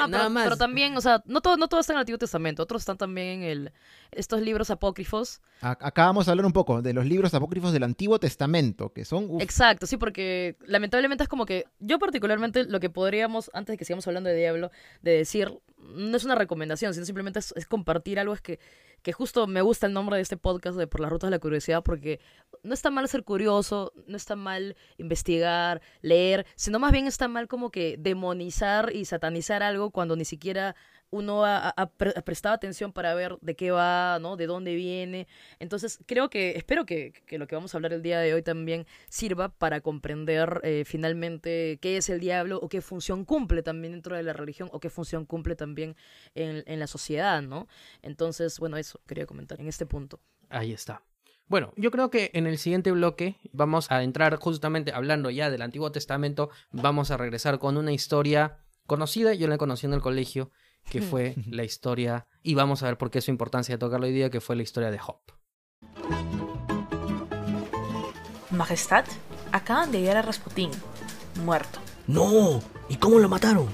Ah, Nada pero, más. pero también, o sea, no todo, no todo está en el Antiguo Testamento, otros están también en el, estos libros apócrifos. A- Acá vamos a hablar un poco de los libros apócrifos del Antiguo Testamento, que son... uf, Exacto, sí, porque lamentablemente es como que yo particularmente lo que podríamos, antes de que sigamos hablando de Diablo, de decir, no es una recomendación, sino simplemente es, es compartir algo, es que, que justo me gusta el nombre de este podcast de Por las Rutas de la Curiosidad, porque no está mal ser curioso, no está mal investigar, leer, sino más bien está mal como que demonizar y satanizar algo cuando ni siquiera uno ha, ha- ha pre- ha prestado atención para ver de qué va, ¿no? De dónde viene. Entonces, creo que, espero que, lo que vamos a hablar el día de hoy también sirva para comprender eh, finalmente qué es el diablo o qué función cumple también dentro de la religión o qué función cumple también en, en la sociedad, ¿no? Entonces, bueno, eso quería comentar en este punto. Ahí está. Bueno, yo creo que en el siguiente bloque vamos a entrar justamente hablando ya del Antiguo Testamento, vamos a regresar con una historia conocida, yo la conocí en el colegio, que fue la historia, y vamos a ver por qué es su importancia de tocarlo hoy día, que fue la historia de Job. Majestad, acaban de hallar a Rasputín, muerto. No, ¿y cómo lo mataron?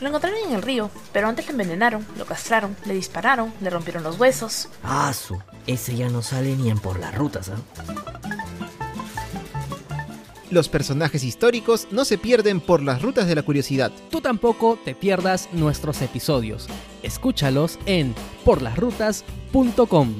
Lo encontraron en el río, pero antes lo envenenaron, lo castraron, le dispararon, le rompieron los huesos. Ah, su, ese ya no sale ni en por las rutas, ¿ah? Los personajes históricos no se pierden por las rutas de la curiosidad. Tú tampoco te pierdas nuestros episodios. Escúchalos en porlasrutas.com.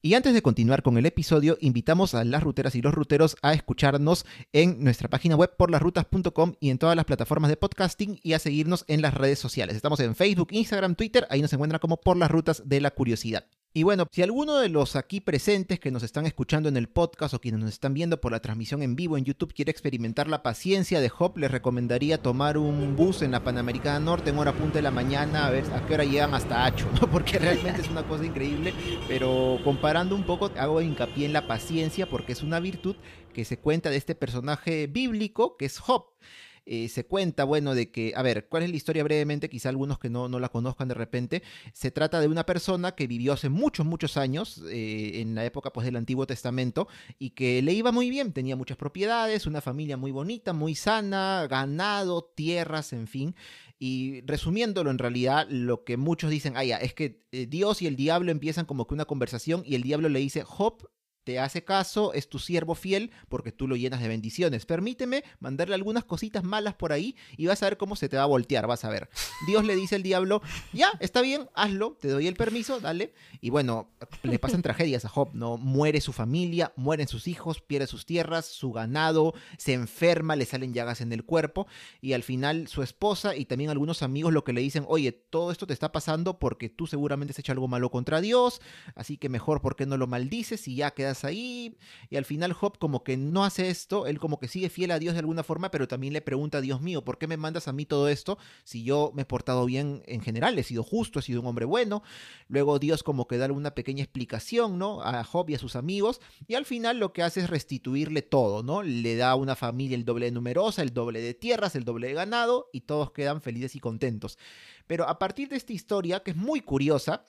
Y antes de continuar con el episodio, invitamos a las ruteras y los ruteros a escucharnos en nuestra página web porlasrutas.com y en todas las plataformas de podcasting y a seguirnos en las redes sociales. Estamos en Facebook, Instagram, Twitter, ahí nos encuentran como por las rutas de la curiosidad. Y bueno, si alguno de los aquí presentes que nos están escuchando en el podcast o quienes nos están viendo por la transmisión en vivo en YouTube quiere experimentar la paciencia de Hop, les recomendaría tomar un bus en la Panamericana Norte en hora punta de la mañana a ver a qué hora llegan hasta Hacho, ¿no? porque realmente es una cosa increíble. Pero comparando un poco, hago hincapié en la paciencia porque es una virtud que se cuenta de este personaje bíblico que es Job. Eh, se cuenta, bueno, de que, a ver, ¿cuál es la historia brevemente? Quizá algunos que no, no la conozcan de repente. Se trata de una persona que vivió hace muchos, muchos años, eh, en la época pues, del Antiguo Testamento, y que le iba muy bien, tenía muchas propiedades, una familia muy bonita, muy sana, ganado, tierras, en fin. Y resumiéndolo, en realidad, lo que muchos dicen, ah, ya, es que eh, Dios y el diablo empiezan como que una conversación y el diablo le dice, Job, te hace caso, es tu siervo fiel porque tú lo llenas de bendiciones. Permíteme mandarle algunas cositas malas por ahí y vas a ver cómo se te va a voltear, vas a ver. Dios le dice al diablo, ya, está bien, hazlo, te doy el permiso, dale. Y bueno, le pasan tragedias a Job, ¿no? Muere su familia, mueren sus hijos, pierde sus tierras, su ganado, se enferma, le salen llagas en el cuerpo y al final su esposa y también algunos amigos lo que le dicen, oye, todo esto te está pasando porque tú seguramente has hecho algo malo contra Dios, así que mejor, ¿por qué no lo maldices y ya quedas ahí? Y al final Job como que no hace esto, él como que sigue fiel a Dios de alguna forma, pero también le pregunta, Dios mío, ¿por qué me mandas a mí todo esto si yo me he portado bien en general? He sido justo, he sido un hombre bueno. Luego Dios como que da una pequeña explicación, ¿no? A Job y a sus amigos. Y al final lo que hace es restituirle todo, ¿no? Le da a una familia el doble de numerosa, el doble de tierras, el doble de ganado y todos quedan felices y contentos. Pero a partir de esta historia, que es muy curiosa,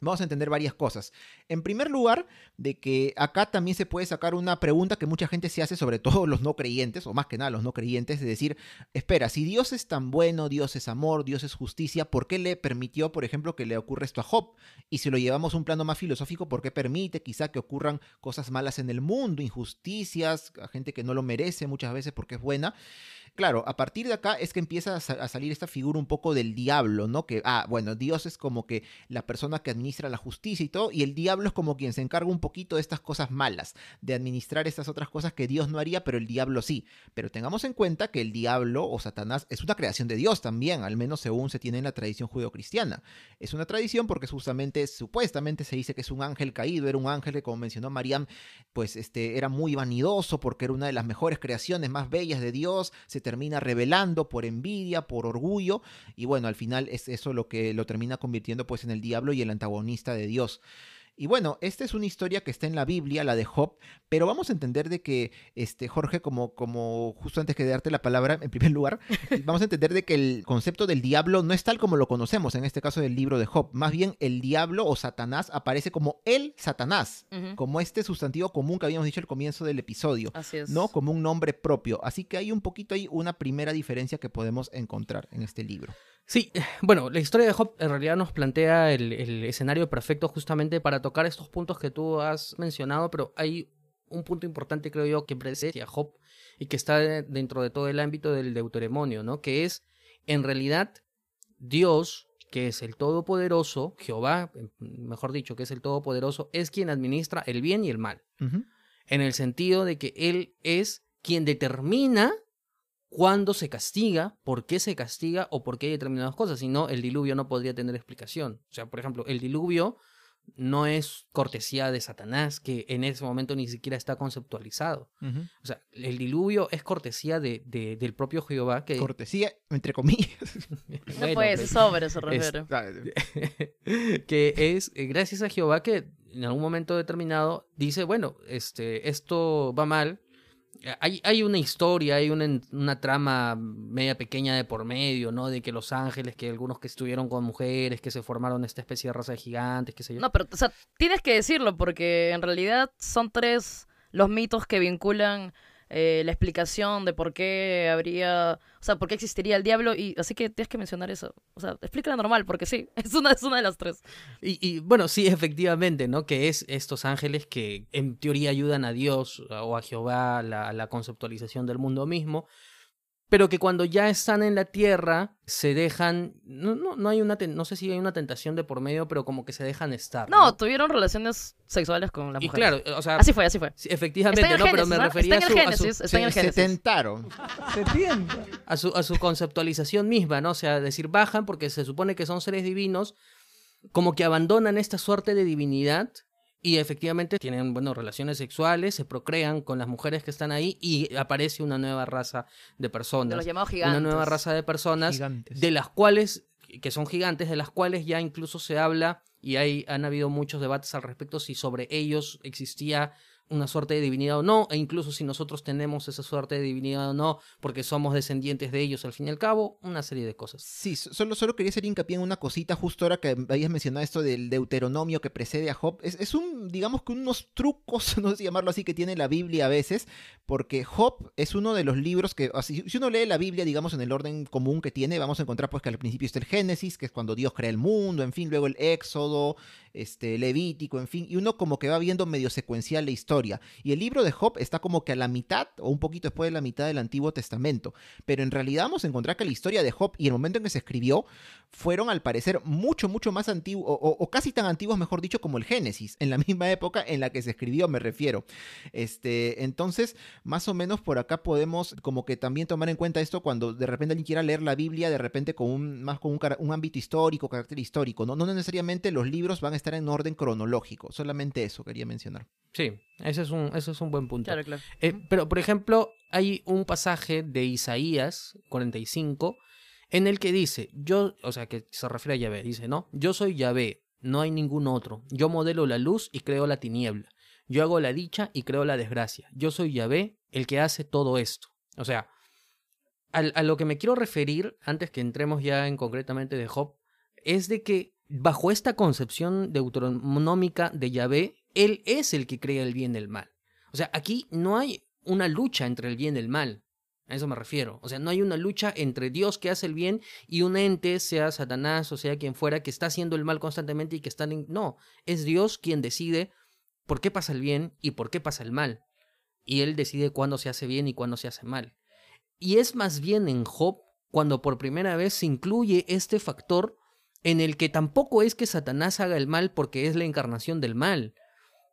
Vamos a entender varias cosas. En primer lugar, de que acá también se puede sacar una pregunta que mucha gente se hace, sobre todo los no creyentes, o más que nada los no creyentes, de decir, espera, si Dios es tan bueno, Dios es amor, Dios es justicia, ¿por qué le permitió, por ejemplo, que le ocurra esto a Job? Y si lo llevamos a un plano más filosófico, ¿por qué permite quizá que ocurran cosas malas en el mundo, injusticias, a gente que no lo merece muchas veces porque es buena? Claro, a partir de acá es que empieza a, sa- a salir esta figura un poco del diablo, ¿no? Que, ah, bueno, Dios es como que la persona que administra la justicia y todo, y el diablo es como quien se encarga un poquito de estas cosas malas, de administrar estas otras cosas que Dios no haría, pero el diablo sí. Pero tengamos en cuenta que el diablo o Satanás es una creación de Dios también, al menos según se tiene en la tradición judeocristiana. Es una tradición porque justamente, supuestamente se dice que es un ángel caído, era un ángel que, como mencionó Mariam, pues este, era muy vanidoso porque era una de las mejores creaciones más bellas de Dios, se termina revelando por envidia, por orgullo, y bueno, al final es eso lo que lo termina convirtiendo pues en el diablo y el antagonista de Dios. Y bueno, esta es una historia que está en la Biblia, la de Job, pero vamos a entender de que, este, Jorge, como, como justo antes que de darte la palabra, en primer lugar, vamos a entender de que el concepto del diablo no es tal como lo conocemos, en este caso del libro de Job. Más bien, el diablo o Satanás aparece como el Satanás, como este sustantivo común que habíamos dicho al comienzo del episodio. Así es. ¿no? Como un nombre propio. Así que hay un poquito ahí una primera diferencia que podemos encontrar en este libro. Sí, bueno, la historia de Job en realidad nos plantea el, el escenario perfecto justamente para tocar estos puntos que tú has mencionado, pero hay un punto importante, creo yo, que precede a Job y que está de- dentro de todo el ámbito del deuteromonio, ¿no? Que es, en realidad, Dios, que es el Todopoderoso, Jehová, eh, mejor dicho, que es el Todopoderoso, es quien administra el bien y el mal en el sentido de que él es quien determina cuándo se castiga, por qué se castiga o por qué hay determinadas cosas, si no el diluvio no podría tener explicación. O sea, por ejemplo, el diluvio no es cortesía de Satanás, que en ese momento ni siquiera está conceptualizado. O sea, el diluvio es cortesía de, de- del propio Jehová que... Cortesía, entre comillas. No Bueno, pues, es sobre, se es- refiere. que es eh, gracias a Jehová que en algún momento determinado dice, bueno, este, esto va mal. Eh, Hay, hay una historia, hay una, una trama media pequeña de por medio, ¿no? De que los ángeles, que algunos que estuvieron con mujeres, que se formaron esta especie de raza de gigantes, qué sé yo. No, pero, o sea, tienes que decirlo porque en realidad son tres los mitos que vinculan eh, la explicación de por qué habría, o sea, por qué existiría el diablo y así que tienes que mencionar eso. O sea, explícala normal porque sí, es una, es una de las tres. Y, y, bueno, sí, efectivamente, ¿no? Que es estos ángeles que en teoría ayudan a Dios o a Jehová la, la conceptualización del mundo mismo, pero que cuando ya están en la tierra se dejan, no, no, no hay una, ten- no sé si hay una tentación de por medio, pero como que se dejan estar. No, No, tuvieron relaciones sexuales con las y mujeres. claro, o sea, Así fue, así fue. sí, efectivamente, Está en el no, pero me refería Está a en su, el a su- Génesis, está en el se, se Génesis. tentaron. a su, a su conceptualización misma, ¿no? O sea, decir, bajan porque se supone que son seres divinos, como que abandonan esta suerte de divinidad y efectivamente tienen, bueno, relaciones sexuales, se procrean con las mujeres que están ahí y aparece una nueva raza de personas. De los llamados gigantes. Una nueva raza de personas Gigantes. de las cuales, que son gigantes, de las cuales ya incluso se habla y hay, han habido muchos debates al respecto si sobre ellos existía una suerte de divinidad o no, e incluso si nosotros tenemos esa suerte de divinidad o no, porque somos descendientes de ellos al fin y al cabo, una serie de cosas. Sí, so- solo, solo quería hacer hincapié en una cosita justo ahora que habías mencionado esto del deuteronomio que precede a Job. Es, es un, digamos que unos trucos, no sé llamarlo así, que tiene la Biblia a veces, porque Job es uno de los libros que, así, si uno lee la Biblia, digamos, en el orden común que tiene, vamos a encontrar pues que al principio está el Génesis, que es cuando Dios crea el mundo, en fin, luego el Éxodo, este, Levítico, en fin, y uno como que va viendo medio secuencial la historia. Y el libro de Job está como que a la mitad, o un poquito después de la mitad del Antiguo Testamento. Pero en realidad vamos a encontrar que la historia de Job y el momento en que se escribió fueron al parecer mucho, mucho más antiguos, o, o- casi tan antiguos, mejor dicho, como el Génesis, en la misma época en la que se escribió, me refiero. Este, entonces, más o menos por acá podemos como que también tomar en cuenta esto cuando de repente alguien quiera leer la Biblia, de repente con un, más con un, un ámbito histórico, carácter histórico, ¿no? No necesariamente los libros van a estar en orden cronológico, solamente eso quería mencionar. Sí, ese es un, ese es un buen punto. Claro, claro. Eh, pero, por ejemplo, hay un pasaje de Isaías 45 en el que dice, yo, o sea, que se refiere a Yahvé, dice, ¿no? Yo soy Yahvé, no hay ningún otro. Yo modelo la luz y creo la tiniebla. Yo hago la dicha y creo la desgracia. Yo soy Yahvé, el que hace todo esto. O sea, al- a, lo que me quiero referir, antes que entremos ya en concretamente de Job, es de que bajo esta concepción deuteronómica de Yahvé, él es el que crea el bien y el mal. O sea, aquí no hay una lucha entre el bien y el mal. A eso me refiero. O sea, no hay una lucha entre Dios que hace el bien y un ente, sea Satanás o sea quien fuera, que está haciendo el mal constantemente y que está... En... No, es Dios quien decide por qué pasa el bien y por qué pasa el mal. Y él decide cuándo se hace bien y cuándo se hace mal. Y es más bien en Job cuando por primera vez se incluye este factor en el que tampoco es que Satanás haga el mal porque es la encarnación del mal.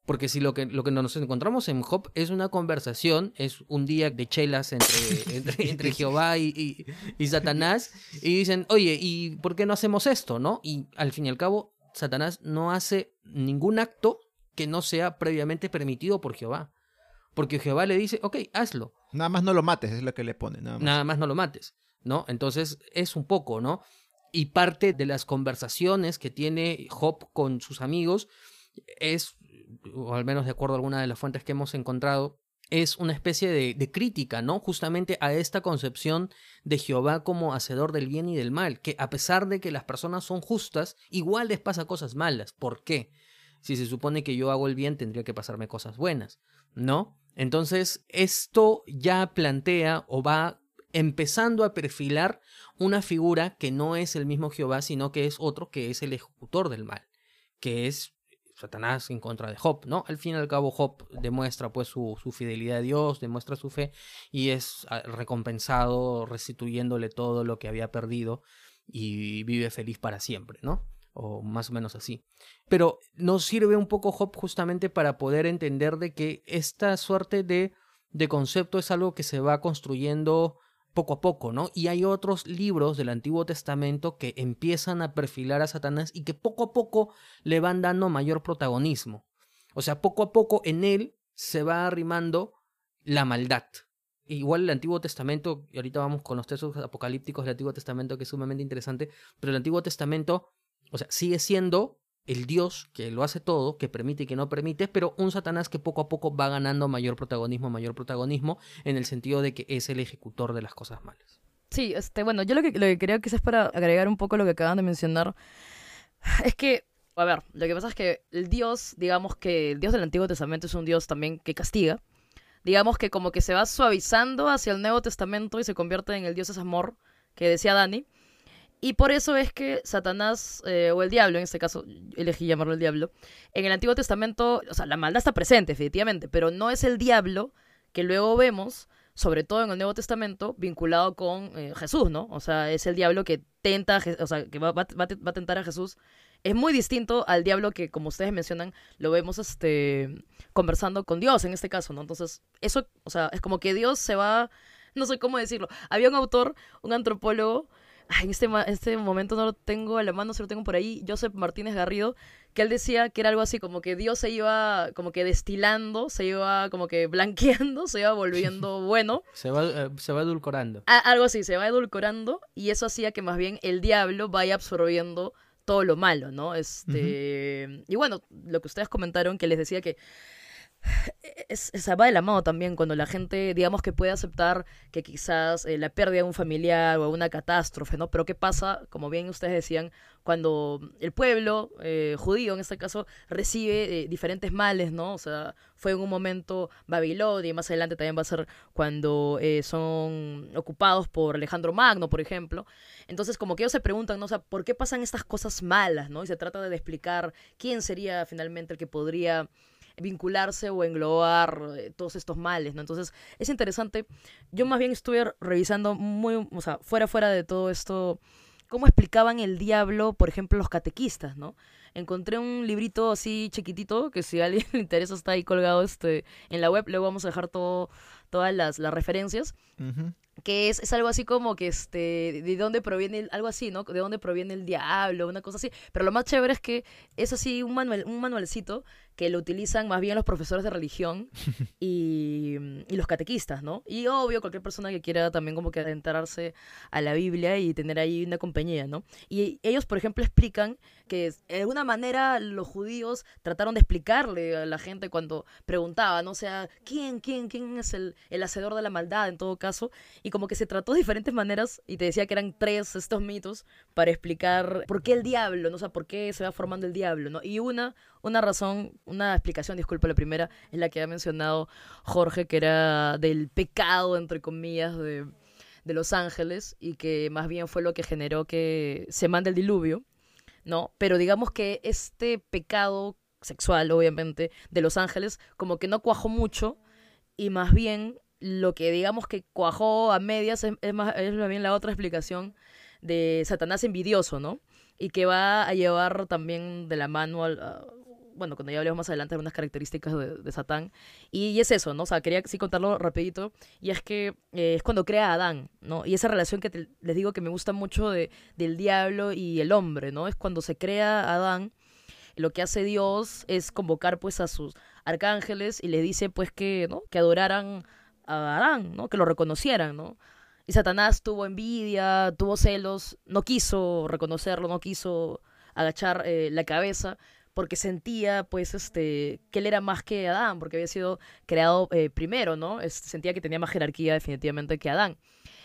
Porque si lo que, lo que nos encontramos en Job es una conversación, es un día de chelas entre, entre, Jehová y, y, Satanás, y dicen, oye, ¿y por qué no hacemos esto? ¿no? Y al fin y al cabo, Satanás no hace ningún acto que no sea previamente permitido por Jehová. Porque Jehová le dice, ok, hazlo. Nada más no lo mates, es lo que le pone. Nada más, nada más no lo mates, ¿no? Entonces es un poco, ¿no? Y parte de las conversaciones que tiene Job con sus amigos es o al menos de acuerdo a alguna de las fuentes que hemos encontrado, es una especie de, crítica, ¿no? Justamente a esta concepción de Jehová como hacedor del bien y del mal, que a pesar de que las personas son justas, igual les pasa cosas malas. ¿Por qué? Si se supone que yo hago el bien, tendría que pasarme cosas buenas, ¿no? Entonces, esto ya plantea o va empezando a perfilar una figura que no es el mismo Jehová, sino que es otro que es el ejecutor del mal, que es Satanás en contra de Job, ¿no? Al fin y al cabo Job demuestra pues su, fidelidad a Dios, demuestra su fe y es ah, recompensado restituyéndole todo lo que había perdido y vive feliz para siempre, ¿no? O más o menos así. Pero nos sirve un poco Job justamente para poder entender de que esta suerte de, de concepto es algo que se va construyendo poco a poco, ¿no? Y hay otros libros del Antiguo Testamento que empiezan a perfilar a Satanás y que poco a poco le van dando mayor protagonismo. O sea, poco a poco en él se va arrimando la maldad. Igual el Antiguo Testamento, y ahorita vamos con los textos apocalípticos del Antiguo Testamento, que es sumamente interesante, pero el Antiguo Testamento, o sea, sigue siendo el Dios que lo hace todo, que permite y que no permite, pero un Satanás que poco a poco va ganando mayor protagonismo, mayor protagonismo, en el sentido de que es el ejecutor de las cosas malas. Sí, este, bueno, yo lo que, lo que quería quizás para agregar un poco lo que acaban de mencionar, es que, a ver, lo que pasa es que el Dios, digamos que el Dios del Antiguo Testamento es un Dios también que castiga, digamos que como que se va suavizando hacia el Nuevo Testamento y se convierte en el Dios es amor, que decía Dani, y por eso es que Satanás, eh, o el diablo, en este caso elegí llamarlo el diablo, en el Antiguo Testamento, o sea, la maldad está presente, efectivamente, pero no es el diablo que luego vemos, sobre todo en el Nuevo Testamento, vinculado con eh, Jesús, ¿no? O sea, es el diablo que tenta, o sea, que va, va, a tentar a Jesús. Es muy distinto al diablo que, como ustedes mencionan, lo vemos este, conversando con Dios en este caso, ¿no? Entonces, eso, o sea, es como que Dios se va, no sé cómo decirlo. Había un autor, un antropólogo, en este, este momento no lo tengo a la mano, se lo tengo por ahí, Joseph Martínez Garrido, que él decía que era algo así como que Dios se iba como que destilando, se iba como que blanqueando, se iba volviendo bueno. se, va, eh, se va edulcorando. algo así, se va edulcorando y eso hacía que más bien el diablo vaya absorbiendo todo lo malo, ¿no? Este, y bueno, lo que ustedes comentaron que les decía que es, va de la mano también cuando la gente, digamos que puede aceptar que quizás eh, la pérdida de un familiar o una catástrofe, ¿no? Pero ¿qué pasa, como bien ustedes decían, cuando el pueblo eh, judío, en este caso, recibe eh, diferentes males, ¿no? O sea, fue en un momento Babilonia y más adelante también va a ser cuando son ocupados por Alejandro Magno, por ejemplo. Entonces, como que ellos se preguntan, ¿no? O sea, ¿por qué pasan estas cosas malas, ¿no? Y se trata de explicar quién sería finalmente el que podría vincularse o englobar eh, todos estos males, ¿no? Entonces, es interesante. Yo más bien estuve revisando muy, o sea, fuera, fuera de todo esto, cómo explicaban el diablo, por ejemplo, los catequistas, ¿no? Encontré un librito así chiquitito, que si a alguien le interesa está ahí colgado este, en la web, luego vamos a dejar todo, todas las, las referencias que es, es, algo así como que este de dónde proviene algo así no de dónde proviene el diablo una cosa así pero lo más chévere es que es así un manual un manualcito que lo utilizan más bien los profesores de religión y, y, los catequistas no y obvio cualquier persona que quiera también como que adentrarse a la Biblia y tener ahí una compañía no y ellos por ejemplo explican que de alguna manera los judíos trataron de explicarle a la gente cuando preguntaban o sea quién quién quién es el el hacedor de la maldad en todo caso, y como que se trató de diferentes maneras, y te decía que eran tres estos mitos para explicar por qué el diablo, ¿no? O sea, por qué se va formando el diablo, ¿no? Y una, una razón, una explicación, disculpa, la primera, es la que ha mencionado Jorge, que era del pecado, entre comillas, de, de los ángeles, y que más bien fue lo que generó que se mande el diluvio, ¿no? Pero digamos que este pecado sexual, obviamente, de los ángeles, como que no cuajó mucho y más bien lo que digamos que cuajó a medias es, más, es más bien la otra explicación de Satanás envidioso, ¿no? Y que va a llevar también de la mano al... bueno, cuando ya hablemos más adelante de unas características de, Satán. Y, es eso, ¿no? O sea, quería sí contarlo rapidito. Y es que eh, es cuando crea a Adán, ¿no? Y esa relación que les digo que me gusta mucho de, del diablo y el hombre, ¿no? Es cuando se crea Adán lo que hace Dios es convocar pues a sus arcángeles y le dice pues que, ¿no? que adoraran a Adán, ¿no? que lo reconocieran, ¿no? Y Satanás tuvo envidia, tuvo celos, no quiso reconocerlo, no quiso agachar eh, la cabeza porque sentía pues este que él era más que Adán, porque había sido creado eh, primero, ¿no? sentía que tenía más jerarquía definitivamente que Adán.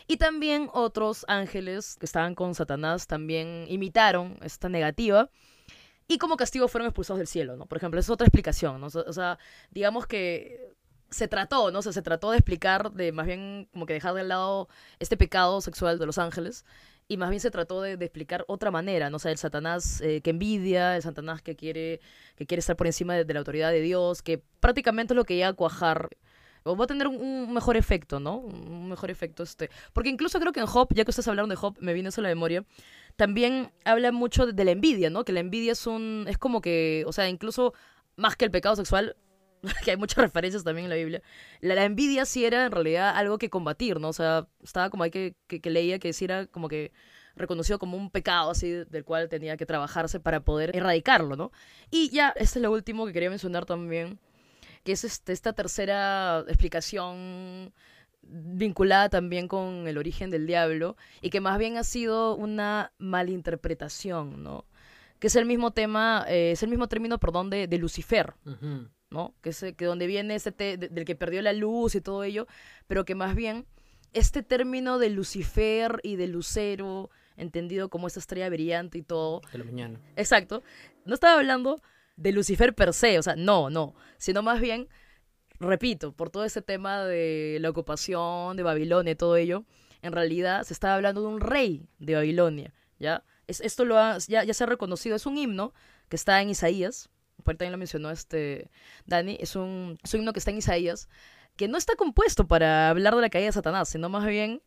Y también otros ángeles que estaban con Satanás también imitaron esta negativa y como castigo fueron expulsados del cielo, ¿no? Por ejemplo, es otra explicación, ¿no? O sea, digamos que se trató, ¿no? O se trató de explicar, de más bien como que dejar de lado este pecado sexual de los ángeles y más bien se trató de, explicar otra manera, ¿no? O sea, el Satanás eh, que envidia, el Satanás que quiere, que quiere estar por encima de, la autoridad de Dios, que prácticamente es lo que iba a cuajar va a tener un, mejor efecto, ¿no? Un mejor efecto este. Porque incluso creo que en Job, ya que ustedes hablaron de Job, me viene eso a la memoria, también habla mucho de, la envidia, ¿no? Que la envidia es un, es como que, o sea, incluso más que el pecado sexual, que hay muchas referencias también en la Biblia, la, envidia sí era en realidad algo que combatir, ¿no? O sea, estaba como hay que, que, leía que sí era como que reconocido como un pecado así del cual tenía que trabajarse para poder erradicarlo, ¿no? Y ya, este es lo último que quería mencionar también, que es este, esta tercera explicación vinculada también con el origen del diablo y que más bien ha sido una malinterpretación, ¿no? Que es el mismo tema, eh, es el mismo término, perdón, de, de Lucifer, ¿no? Que es que donde viene ese del que perdió la luz y todo ello, pero que más bien este término de Lucifer y de Lucero, entendido como esa estrella brillante y todo. De la mañana. Exacto. No estaba hablando de Lucifer per se, o sea, no, no, sino más bien repito, por todo ese tema de la ocupación de Babilonia y todo ello, en realidad se está hablando de un rey de Babilonia, ¿ya? Es, esto lo ya, ya se ha reconocido, es un himno que está en Isaías, por también lo mencionó este Dani, es un, es un himno que está en Isaías, que no está compuesto para hablar de la caída de Satanás, sino más bien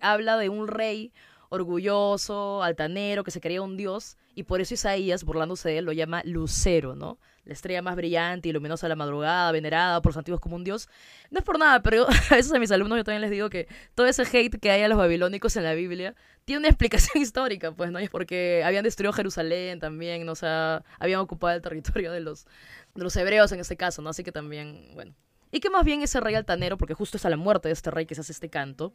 habla de un rey orgulloso, altanero, que se creía un dios, y por eso Isaías, burlándose de él, lo llama Lucero, ¿no? La estrella más brillante y luminosa de la madrugada, venerada por los antiguos como un dios. No es por nada, pero a veces a mis alumnos yo también les digo que todo ese hate que hay a los babilónicos en la Biblia tiene una explicación histórica, pues, ¿no? Es porque habían destruido Jerusalén también, ¿no? o sea, habían ocupado el territorio de los, de los hebreos en este caso, ¿no? Así que también, bueno. Y que más bien ese rey altanero, porque justo es a la muerte de este rey que se hace este canto,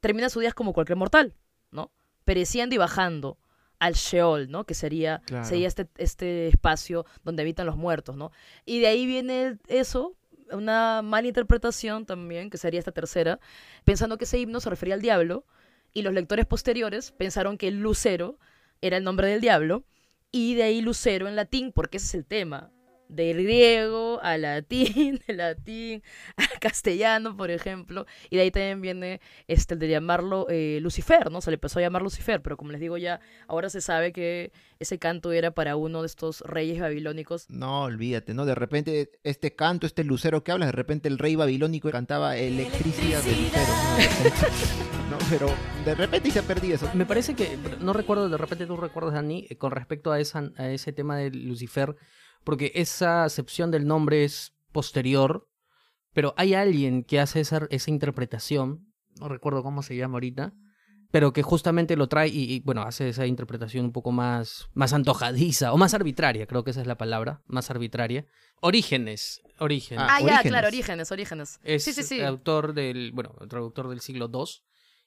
termina sus días como cualquier mortal, ¿no? Pereciendo y bajando al Sheol, ¿no? Que sería, sería este, este espacio donde habitan los muertos, ¿no? Y de ahí viene eso, una mala interpretación también, que sería esta tercera, pensando que ese himno se refería al diablo, y los lectores posteriores pensaron que Lucero era el nombre del diablo, y de ahí Lucero en latín, porque ese es el tema del griego al latín, del latín al castellano, por ejemplo, y de ahí también viene este, el de llamarlo eh, Lucifer, ¿no? Se le empezó a llamar Lucifer, pero como les digo ya, ahora se sabe que ese canto era para uno de estos reyes babilónicos. No, olvídate, ¿no? De repente este canto, este lucero que hablas, de repente el rey babilónico cantaba electricidad de lucero. ¿no? Pero de repente se ha perdido eso. Me parece que, no recuerdo, de repente tú recuerdas, Dani, con respecto a, esa, a ese tema de Lucifer, porque esa acepción del nombre es posterior, pero hay alguien que hace esa, esa interpretación, no recuerdo cómo se llama ahorita, pero que justamente lo trae y, bueno, hace esa interpretación un poco más, más antojadiza o más arbitraria, creo que esa es la palabra, más arbitraria. Orígenes, orígenes. Ah, ya, claro, orígenes, orígenes. Es sí, sí, sí. autor del, bueno, traductor del siglo II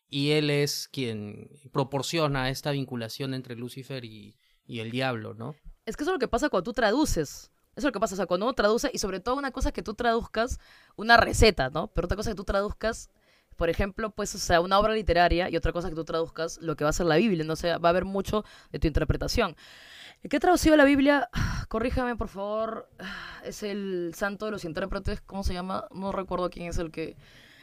y él es quien proporciona esta vinculación entre Lucifer y, y el diablo, ¿no? Es que eso es lo que pasa cuando tú traduces. Eso es lo que pasa, o sea, cuando uno traduce, y sobre todo una cosa es que tú traduzcas una receta, ¿no? Pero otra cosa es que tú traduzcas, por ejemplo, pues, o sea, una obra literaria, y otra cosa es que tú traduzcas lo que va a ser la Biblia, ¿no? O sea, va a haber mucho de tu interpretación. ¿El que he traducido la Biblia? Corríjame, por favor. Es el santo de los intérpretes, ¿cómo se llama? No recuerdo quién es el que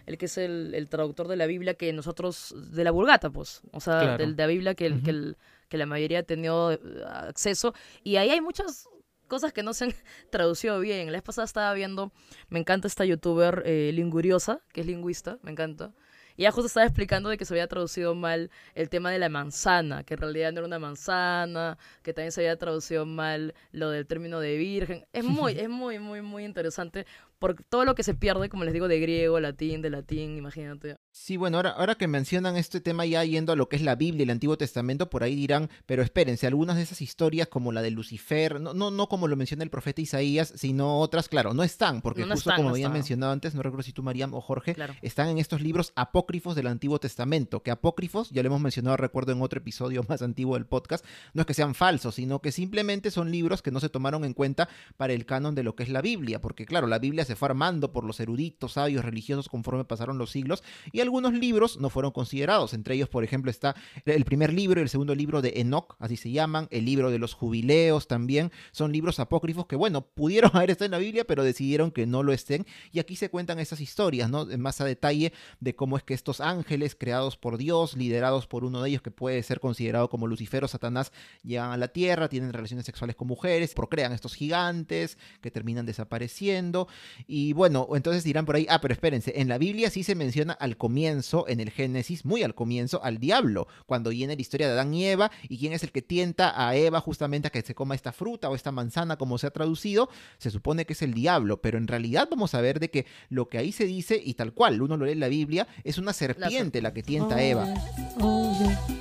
el que es el, el traductor de la Biblia que nosotros, de la Vulgata, pues, o sea, Claro. del- de la Biblia que, el- que, el- que la mayoría ha tenido eh, acceso. Y ahí hay muchas cosas que no se han traducido bien. La vez pasada estaba viendo, me encanta esta youtuber eh, Linguriosa, que es lingüista, me encanta. Y ella justo estaba explicando de que se había traducido mal el tema de la manzana, que en realidad no era una manzana, que también se había traducido mal lo del término de virgen. Es muy, es muy, muy, muy interesante por todo lo que se pierde, como les digo, de griego, latín, de latín, imagínate. Sí, bueno, ahora, ahora que mencionan este tema ya yendo a lo que es la Biblia y el Antiguo Testamento, por ahí dirán, pero espérense, algunas de esas historias como la de Lucifer, no, no, no como lo menciona el profeta Isaías, sino otras, claro, no están, porque No, no justo están, como habían mencionado antes, no recuerdo si tú, Mariam o Jorge, Claro. están en estos libros apócrifos del Antiguo Testamento, que apócrifos, ya lo hemos mencionado, recuerdo en otro episodio más antiguo del podcast, no es que sean falsos, sino que simplemente son libros que no se tomaron en cuenta para el canon de lo que es la Biblia, porque claro, la Biblia se fue armando por los eruditos, sabios, religiosos conforme pasaron los siglos, y algunos libros no fueron considerados, entre ellos, por ejemplo, está el primer libro y el segundo libro de Enoch, así se llaman, el libro de los jubileos también, son libros apócrifos que, bueno, pudieron haber estado en la Biblia, pero decidieron que no lo estén, y aquí se cuentan esas historias, ¿no? Más a detalle de cómo es que estos ángeles creados por Dios, liderados por uno de ellos que puede ser considerado como Lucifer o Satanás, llegan a la tierra, tienen relaciones sexuales con mujeres, procrean estos gigantes que terminan desapareciendo. Y bueno, entonces dirán por ahí, ah, pero espérense, en la Biblia sí se menciona al comienzo, en el Génesis, muy al comienzo, al diablo, cuando viene la historia de Adán y Eva, y quién es el que tienta a Eva justamente a que se coma esta fruta o esta manzana, como se ha traducido, se supone que es el diablo, pero en realidad vamos a ver de que lo que ahí se dice, y tal cual, uno lo lee en la Biblia, es una serpiente la que tienta a Eva.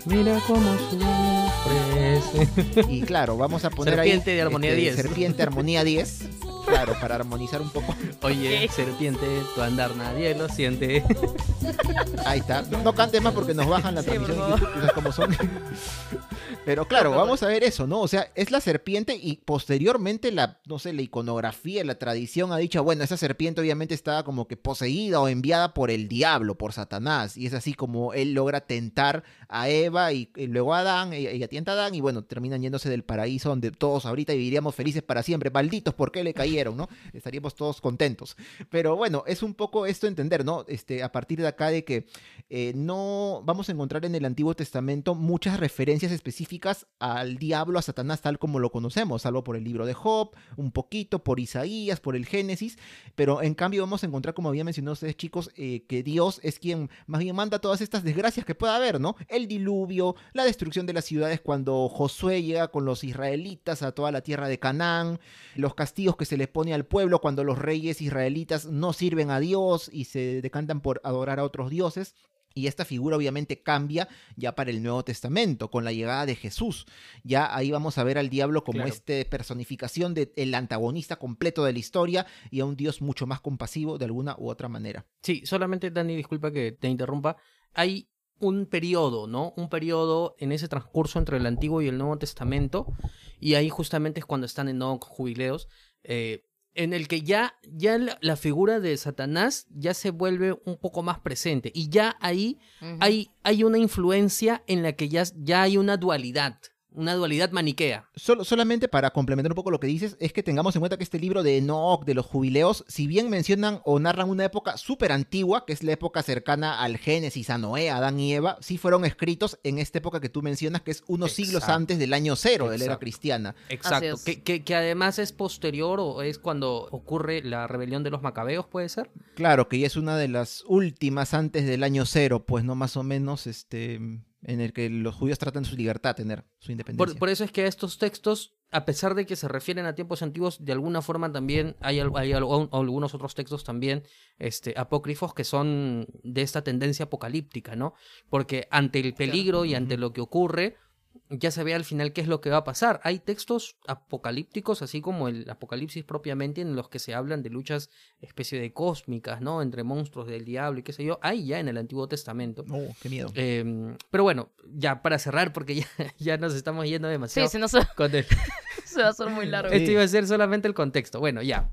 Mira cómo sufre. Y claro, vamos a poner Serpiente ahí. de armonía este, 10. Serpiente armonía 10. Claro, para armonizar un poco. Oye, serpiente, tu andar nadie lo siente. Ahí está. No, no cantes más porque nos bajan la Sí, transmisión cómo son. Pero claro, vamos a ver eso, ¿no? O sea, es la serpiente y posteriormente la, no sé, la iconografía, la tradición ha dicho, bueno, esa serpiente obviamente estaba como que poseída o enviada por el diablo, por Satanás. Y es así como él logra tentar a Eva y, y luego a Adán, ella, ella tienta a Adán y bueno, terminan yéndose del paraíso donde todos ahorita viviríamos felices para siempre. Malditos, ¿por qué le cayeron, no? Estaríamos todos contentos. Pero bueno, es un poco esto entender, ¿no? Este, a partir de acá de que eh, no vamos a encontrar en el Antiguo Testamento muchas referencias específicas al diablo, a Satanás, tal como lo conocemos, salvo por el libro de Job, un poquito, por Isaías, por el Génesis, pero en cambio vamos a encontrar, como había mencionado ustedes chicos, eh, que Dios es quien más bien manda todas estas desgracias que pueda haber, ¿no? El diluvio, la destrucción de las ciudades cuando Josué llega con los israelitas a toda la tierra de Canaán, los castigos que se les pone al pueblo cuando los reyes israelitas no sirven a Dios y se decantan por adorar a otros dioses. Y esta figura obviamente cambia ya para el Nuevo Testamento, con la llegada de Jesús. Ya ahí vamos a ver al diablo como Claro. este personificación del antagonista completo de la historia y a un Dios mucho más compasivo de alguna u otra manera. Sí, solamente, Dani, disculpa que te interrumpa. Hay un periodo, ¿no? Un periodo en ese transcurso entre el Antiguo y el Nuevo Testamento. Y ahí justamente es cuando están en Enoch, jubileos. eh, en el que ya, ya la, la figura de Satanás ya se vuelve un poco más presente. Y ya ahí hay, hay una influencia en la que ya, ya hay una dualidad. Una dualidad maniquea. Solo, solamente para complementar un poco lo que dices, es que tengamos en cuenta que este libro de Enoch, de los jubileos, si bien mencionan o narran una época súper antigua, que es la época cercana al Génesis, a Noé, a Adán y Eva, sí fueron escritos en esta época que tú mencionas, que es unos siglos antes del año cero de la era cristiana. Exacto. Que, que, que además es posterior o es cuando ocurre la rebelión de los macabeos, ¿puede ser? Claro, que ya es una de las últimas antes del año cero, pues no más o menos, este, en el que los judíos tratan su libertad, tener su independencia. Por, por eso es que estos textos, a pesar de que se refieren a tiempos antiguos, de alguna forma también hay, al- hay al- algunos otros textos también este, apócrifos que son de esta tendencia apocalíptica, ¿no? Porque ante el peligro y ante lo que ocurre, ya se ve al final qué es lo que va a pasar. Hay textos apocalípticos, así como el Apocalipsis propiamente, en los que se hablan de luchas especie de cósmicas, ¿no? Entre monstruos del diablo y qué sé yo. Hay ya en el Antiguo Testamento. Oh, qué miedo. Em, pero bueno, ya para cerrar, porque ya, ya nos estamos yendo demasiado. Sí, si no se, con el- se va a hacer muy largo. Esto iba a ser solamente el contexto. Bueno, ya.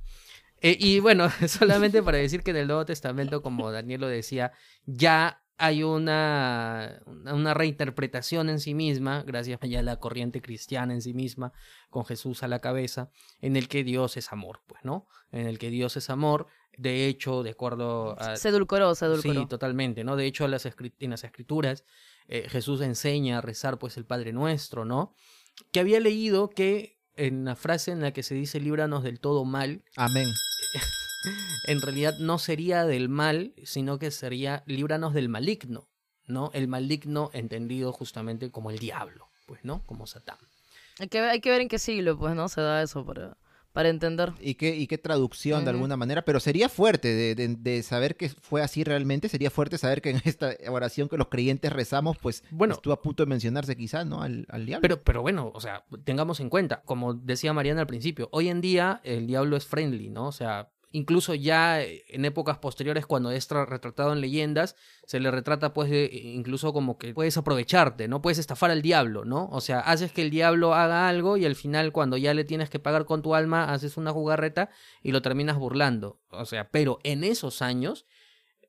Eh, y bueno, solamente para decir que en el Nuevo Testamento, como Daniel lo decía, ya hay una, una reinterpretación en sí misma, gracias ya a la corriente cristiana en sí misma, con Jesús a la cabeza, en el que Dios es amor, pues, ¿no? En el que Dios es amor, de hecho, de acuerdo a, Se edulcoró, se edulcoró. Sí, totalmente, ¿no? De hecho, las en las escrituras eh, Jesús enseña a rezar pues el Padre Nuestro, ¿no? Que había leído que en la frase en la que se dice líbranos del todo mal, Amén. En realidad no sería del mal, sino que sería líbranos del maligno, ¿no? El maligno entendido justamente como el diablo, pues, ¿no? Como Satán. Hay que, hay que ver en qué siglo, pues, ¿no? Se da eso para, para entender. ¿Y qué, y qué traducción de alguna manera? Pero sería fuerte de, de- de saber que fue así realmente. Sería fuerte saber que en esta oración que los creyentes rezamos, pues Bueno. estuvo a punto de mencionarse quizás, ¿no? Al, al diablo. Pero, pero bueno, o sea, tengamos en cuenta, como decía Mariana al principio, hoy en día el diablo es friendly, ¿no? O sea, incluso ya eh, en épocas posteriores, cuando es tra- retratado en leyendas, se le retrata pues de- incluso como que puedes aprovecharte, ¿no? Puedes estafar al diablo, ¿no? O sea, haces que el diablo haga algo y al final cuando ya le tienes que pagar con tu alma, haces una jugarreta y lo terminas burlando. O sea, pero en esos años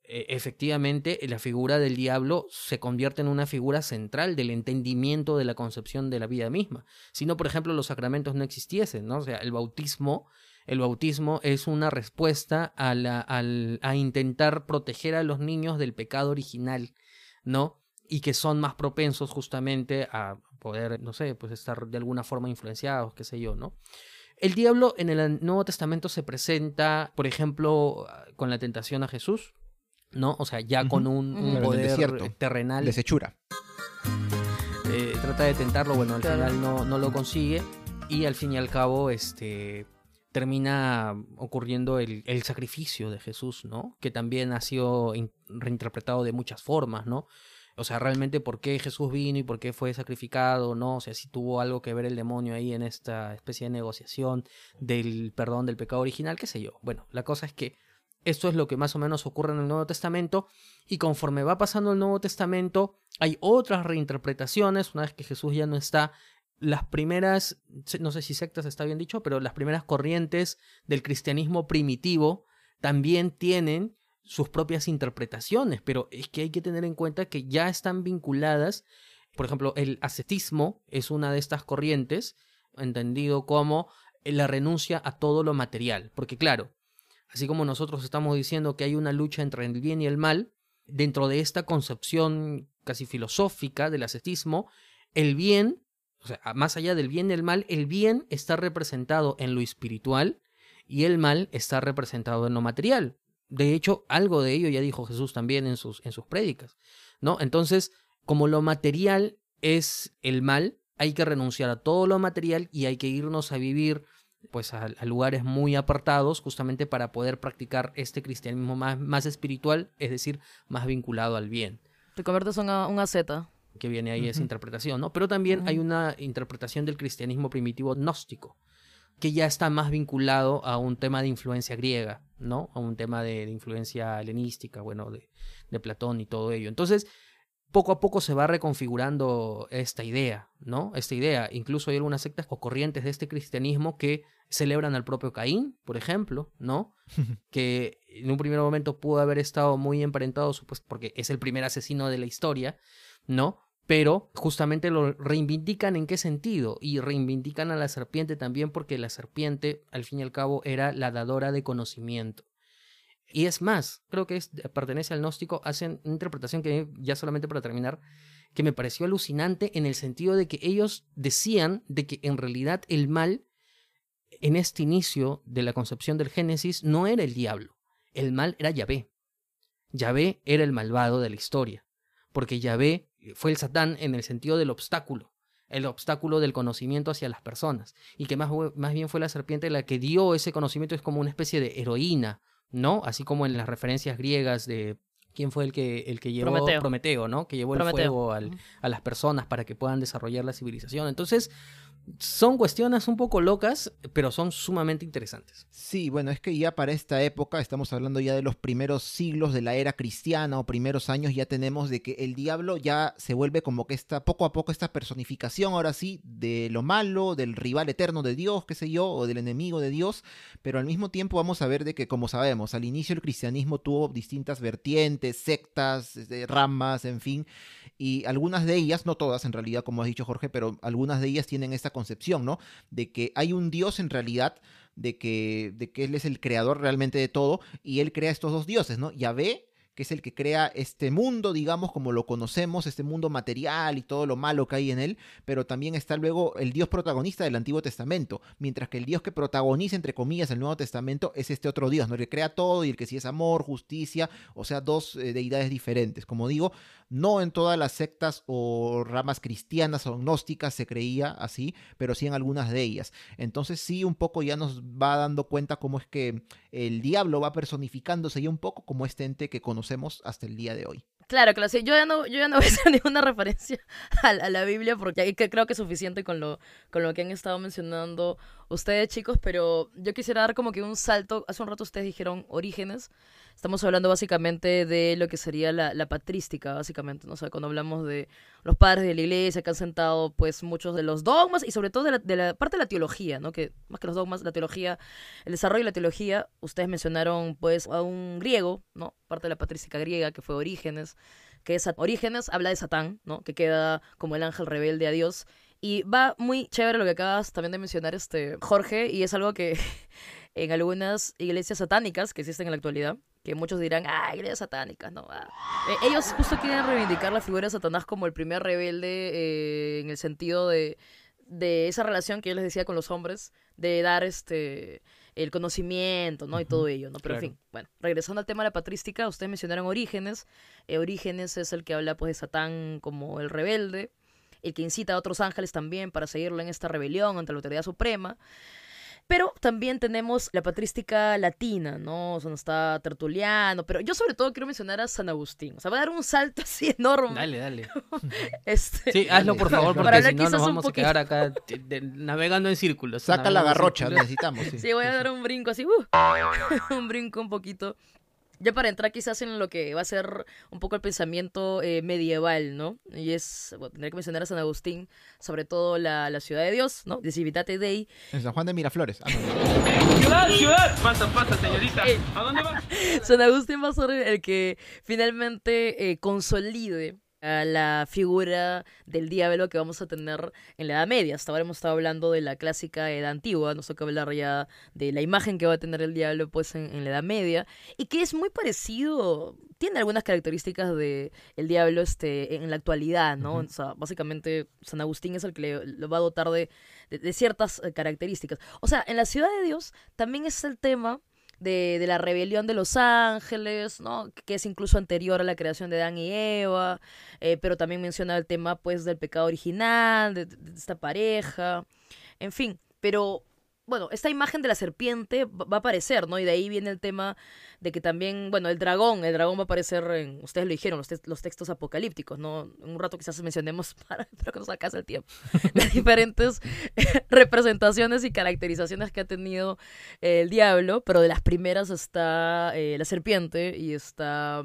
eh, efectivamente la figura del diablo se convierte en una figura central del entendimiento de la concepción de la vida misma. Si no, por ejemplo, los sacramentos no existiesen, ¿no? O sea, el bautismo, el bautismo es una respuesta a, la, al- a intentar proteger a los niños del pecado original, ¿no? Y que son más propensos justamente a poder, no sé, pues estar de alguna forma influenciados, qué sé yo, ¿no? El diablo en el Nuevo Testamento se presenta, por ejemplo, con la tentación a Jesús, ¿no? O sea, ya con un, poder desierto. terrenal. Desechura. eh, trata de tentarlo, bueno, al Claro. final no, no lo consigue. Y al fin y al cabo, este termina ocurriendo el, sacrificio de Jesús, ¿no? Que también ha sido in- reinterpretado de muchas formas, ¿no? O sea, realmente por qué Jesús vino y por qué fue sacrificado, ¿no? O sea, si tuvo algo que ver el demonio ahí en esta especie de negociación del perdón del pecado original, qué sé yo. Bueno, la cosa es que esto es lo que más o menos ocurre en el Nuevo Testamento y conforme va pasando el Nuevo Testamento hay otras reinterpretaciones, una vez que Jesús ya no está, las primeras, no sé si sectas está bien dicho, pero las primeras corrientes del cristianismo primitivo también tienen sus propias interpretaciones, pero es que hay que tener en cuenta que ya están vinculadas, por ejemplo, el ascetismo es una de estas corrientes, entendido como la renuncia a todo lo material, porque claro, así como nosotros estamos diciendo que hay una lucha entre el bien y el mal, dentro de esta concepción casi filosófica del ascetismo, el bien, o sea, más allá del bien y el mal, el bien está representado en lo espiritual y el mal está representado en lo material. De hecho, algo de ello ya dijo Jesús también en sus, en sus prédicas, ¿no? Entonces, como lo material es el mal, hay que renunciar a todo lo material y hay que irnos a vivir pues a, lugares muy apartados justamente para poder practicar este cristianismo más, más espiritual, es decir, más vinculado al bien Te conviertes en una Z. que viene ahí esa Ujú. interpretación, ¿no? Pero también hay una interpretación del cristianismo primitivo gnóstico, que ya está más vinculado a un tema de influencia griega, ¿no? A un tema de, de influencia helenística, bueno, de, de Platón y todo ello. Entonces, poco a poco se va reconfigurando esta idea, ¿no? Esta idea. Incluso hay algunas sectas o corrientes de este cristianismo que celebran al propio Caín, por ejemplo, ¿no? que en un primer momento pudo haber estado muy emparentado, pues, porque es el primer asesino de la historia, ¿no? Pero justamente lo reivindican en qué sentido? Y reivindican a la serpiente también porque la serpiente, al fin y al cabo, era la dadora de conocimiento. Y es más, creo que pertenece al gnóstico, hacen una interpretación que, ya solamente para terminar, que me pareció alucinante en el sentido de que ellos decían de que en realidad el mal, en este inicio de la concepción del Génesis, no era el diablo, el mal era Yahvé. Yahvé era el malvado de la historia, porque Yahvé fue el Satán en el sentido del obstáculo, el obstáculo del conocimiento hacia las personas, y que más, más bien fue la serpiente la que dio ese conocimiento, es como una especie de heroína, ¿no? Así como en las referencias griegas de ¿Quién fue el que, el que llevó Prometeo. Prometeo, ¿no? Que llevó el fuego al- a las personas para que puedan desarrollar la civilización. Entonces, son cuestiones un poco locas, pero son sumamente interesantes. Sí, bueno, es que ya para esta época, estamos hablando ya de los primeros siglos de la era cristiana o primeros años, ya tenemos de que el diablo ya se vuelve como que esta, poco a poco esta personificación, ahora sí, de lo malo, del rival eterno de Dios, qué sé yo, o del enemigo de Dios, pero al mismo tiempo vamos a ver de que, como sabemos, al inicio el cristianismo tuvo distintas vertientes, sectas, este, ramas, en fin, y algunas de ellas, no todas en realidad, como has dicho Jorge, pero algunas de ellas tienen esta concepción, ¿no? De que hay un Dios en realidad, de que, de que Él es el creador realmente de todo, y Él crea estos dos dioses, ¿no? Yahvé, que es el que crea este mundo, digamos, como lo conocemos, este mundo material y todo lo malo que hay en él, pero también está luego el Dios protagonista del Antiguo Testamento, mientras que el Dios que protagoniza, entre comillas, el Nuevo Testamento es este otro Dios, ¿no? El que crea todo y el que sí es amor, justicia, o sea, dos eh, deidades diferentes. Como digo, no en todas las sectas o ramas cristianas o gnósticas se creía así, pero sí en algunas de ellas. Entonces sí, un poco ya nos va dando cuenta cómo es que el diablo va personificándose ya un poco como este ente que conocemos hasta el día de hoy. Claro, claro, yo ya no, yo ya no voy a hacer ninguna referencia a, la- a la Biblia porque creo que es suficiente con lo, con lo que han estado mencionando ustedes, chicos, pero yo quisiera dar como que un salto. Hace un rato ustedes dijeron orígenes. Estamos hablando básicamente de lo que sería la, la patrística, básicamente, ¿no? O sea, cuando hablamos de los padres de la iglesia que han sentado, pues, muchos de los dogmas y sobre todo de la, de la parte de la teología, ¿no? Que más que los dogmas, la teología, el desarrollo de la teología, ustedes mencionaron, pues, a un griego, ¿no? Parte de la patrística griega, que fue Orígenes, que es Orígenes, habla de Satán, ¿no? Que queda como el ángel rebelde a Dios. Y va muy chévere lo que acabas también de mencionar, este, Jorge, y es algo que en algunas iglesias satánicas que existen en la actualidad, que muchos dirán, ah, iglesias satánicas, no. ah". Eh, ellos justo quieren reivindicar la figura de Satanás como el primer rebelde eh, en el sentido de, de esa relación que yo les decía con los hombres, de dar este el conocimiento, ¿no? Y todo ello, ¿no? Pero claro. en fin, bueno, regresando al tema de la patrística, ustedes mencionaron Orígenes. Eh, Orígenes es el que habla pues de Satán como el rebelde, el que incita a otros ángeles también para seguirlo en esta rebelión ante la autoridad suprema. Pero también tenemos la patrística latina, ¿no? O sea, no está Tertuliano, pero yo sobre todo quiero mencionar a San Agustín. O sea, voy a dar un salto así enorme. Dale, dale. Este, Sí, hazlo por favor, Para porque si no nos vamos a quedar acá de- navegando en círculos. Saca la garrocha, necesitamos. Sí. Sí, voy a dar un brinco así, uh, un brinco un poquito. Ya para entrar quizás en lo que va a ser un poco el pensamiento eh, medieval, ¿no? Y es, bueno, tendré que mencionar a San Agustín, sobre todo la, la ciudad de Dios, ¿no? De Civitate Dei. En San Juan de Miraflores. Ah, no. Ciudad, ciudad. Pasa, pasa, señorita. Eh. ¿A dónde va? San Agustín va a ser el que finalmente eh, consolide a la figura del diablo que vamos a tener en la Edad Media. Hasta ahora hemos estado hablando de la clásica Edad Antigua, nos toca hablar ya de la imagen que va a tener el diablo pues en, en la Edad Media y que es muy parecido, tiene algunas características de el diablo este en la actualidad, ¿no? O sea, básicamente San Agustín es el que le, lo va a dotar de, de- de ciertas eh, características. O sea, en la ciudad de Dios también es el tema de, de la rebelión de los ángeles, ¿no? Que es incluso anterior a la creación de Adán y Eva, eh, pero también menciona el tema, pues, del pecado original, de esta pareja, en fin, pero... Bueno, esta imagen de la serpiente va a aparecer, ¿no? Y de ahí viene el tema de que también, bueno, el dragón, el dragón va a aparecer en, ustedes lo dijeron, los, te- los textos apocalípticos, ¿no? Un rato quizás mencionemos, para, espero que nos alcance el tiempo, las diferentes representaciones y caracterizaciones que ha tenido el diablo, pero de las primeras está eh, la serpiente y está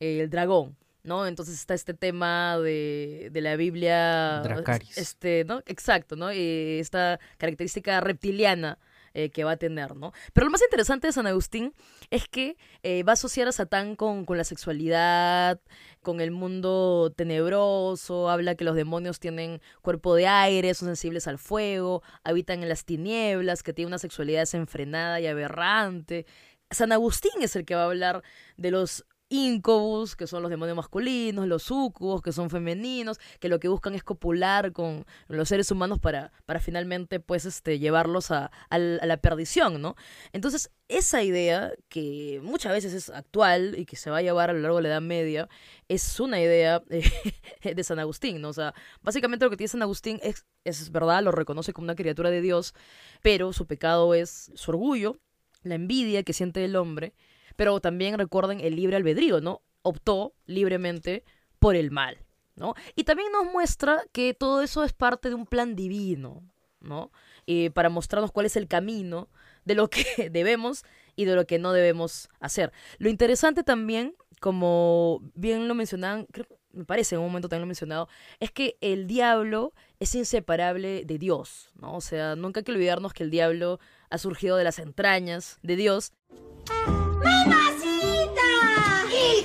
el dragón. ¿No? Entonces está este tema de, de la Biblia. Dracarys. Este, ¿no? Exacto, ¿no? Y esta característica reptiliana eh, que va a tener, ¿no? Pero lo más interesante de San Agustín es que eh, va a asociar a Satán con, con la sexualidad, con el mundo tenebroso, habla que los demonios tienen cuerpo de aire, son sensibles al fuego, habitan en las tinieblas, que tienen una sexualidad desenfrenada y aberrante. San Agustín es el que va a hablar de los incubus, que son los demonios masculinos, los sucubos, que son femeninos, que lo que buscan es copular con los seres humanos para, para finalmente pues este llevarlos a, a la perdición, ¿no? Entonces, esa idea, que muchas veces es actual y que se va a llevar a lo largo de la Edad Media, es una idea eh, de San Agustín, ¿no? O sea, básicamente lo que tiene San Agustín es, es verdad, lo reconoce como una criatura de Dios, pero su pecado es su orgullo, la envidia que siente el hombre, pero también recuerden el libre albedrío, ¿no? optó libremente por el mal, ¿no? Y también nos muestra que todo eso es parte de un plan divino, ¿no? Eh, para mostrarnos cuál es el camino de lo que debemos y de lo que no debemos hacer. Lo interesante también, como bien lo mencionaban, me parece en un momento también lo mencionado, es que el diablo es inseparable de Dios, ¿no? O sea, nunca hay que olvidarnos que el diablo ha surgido de las entrañas de Dios.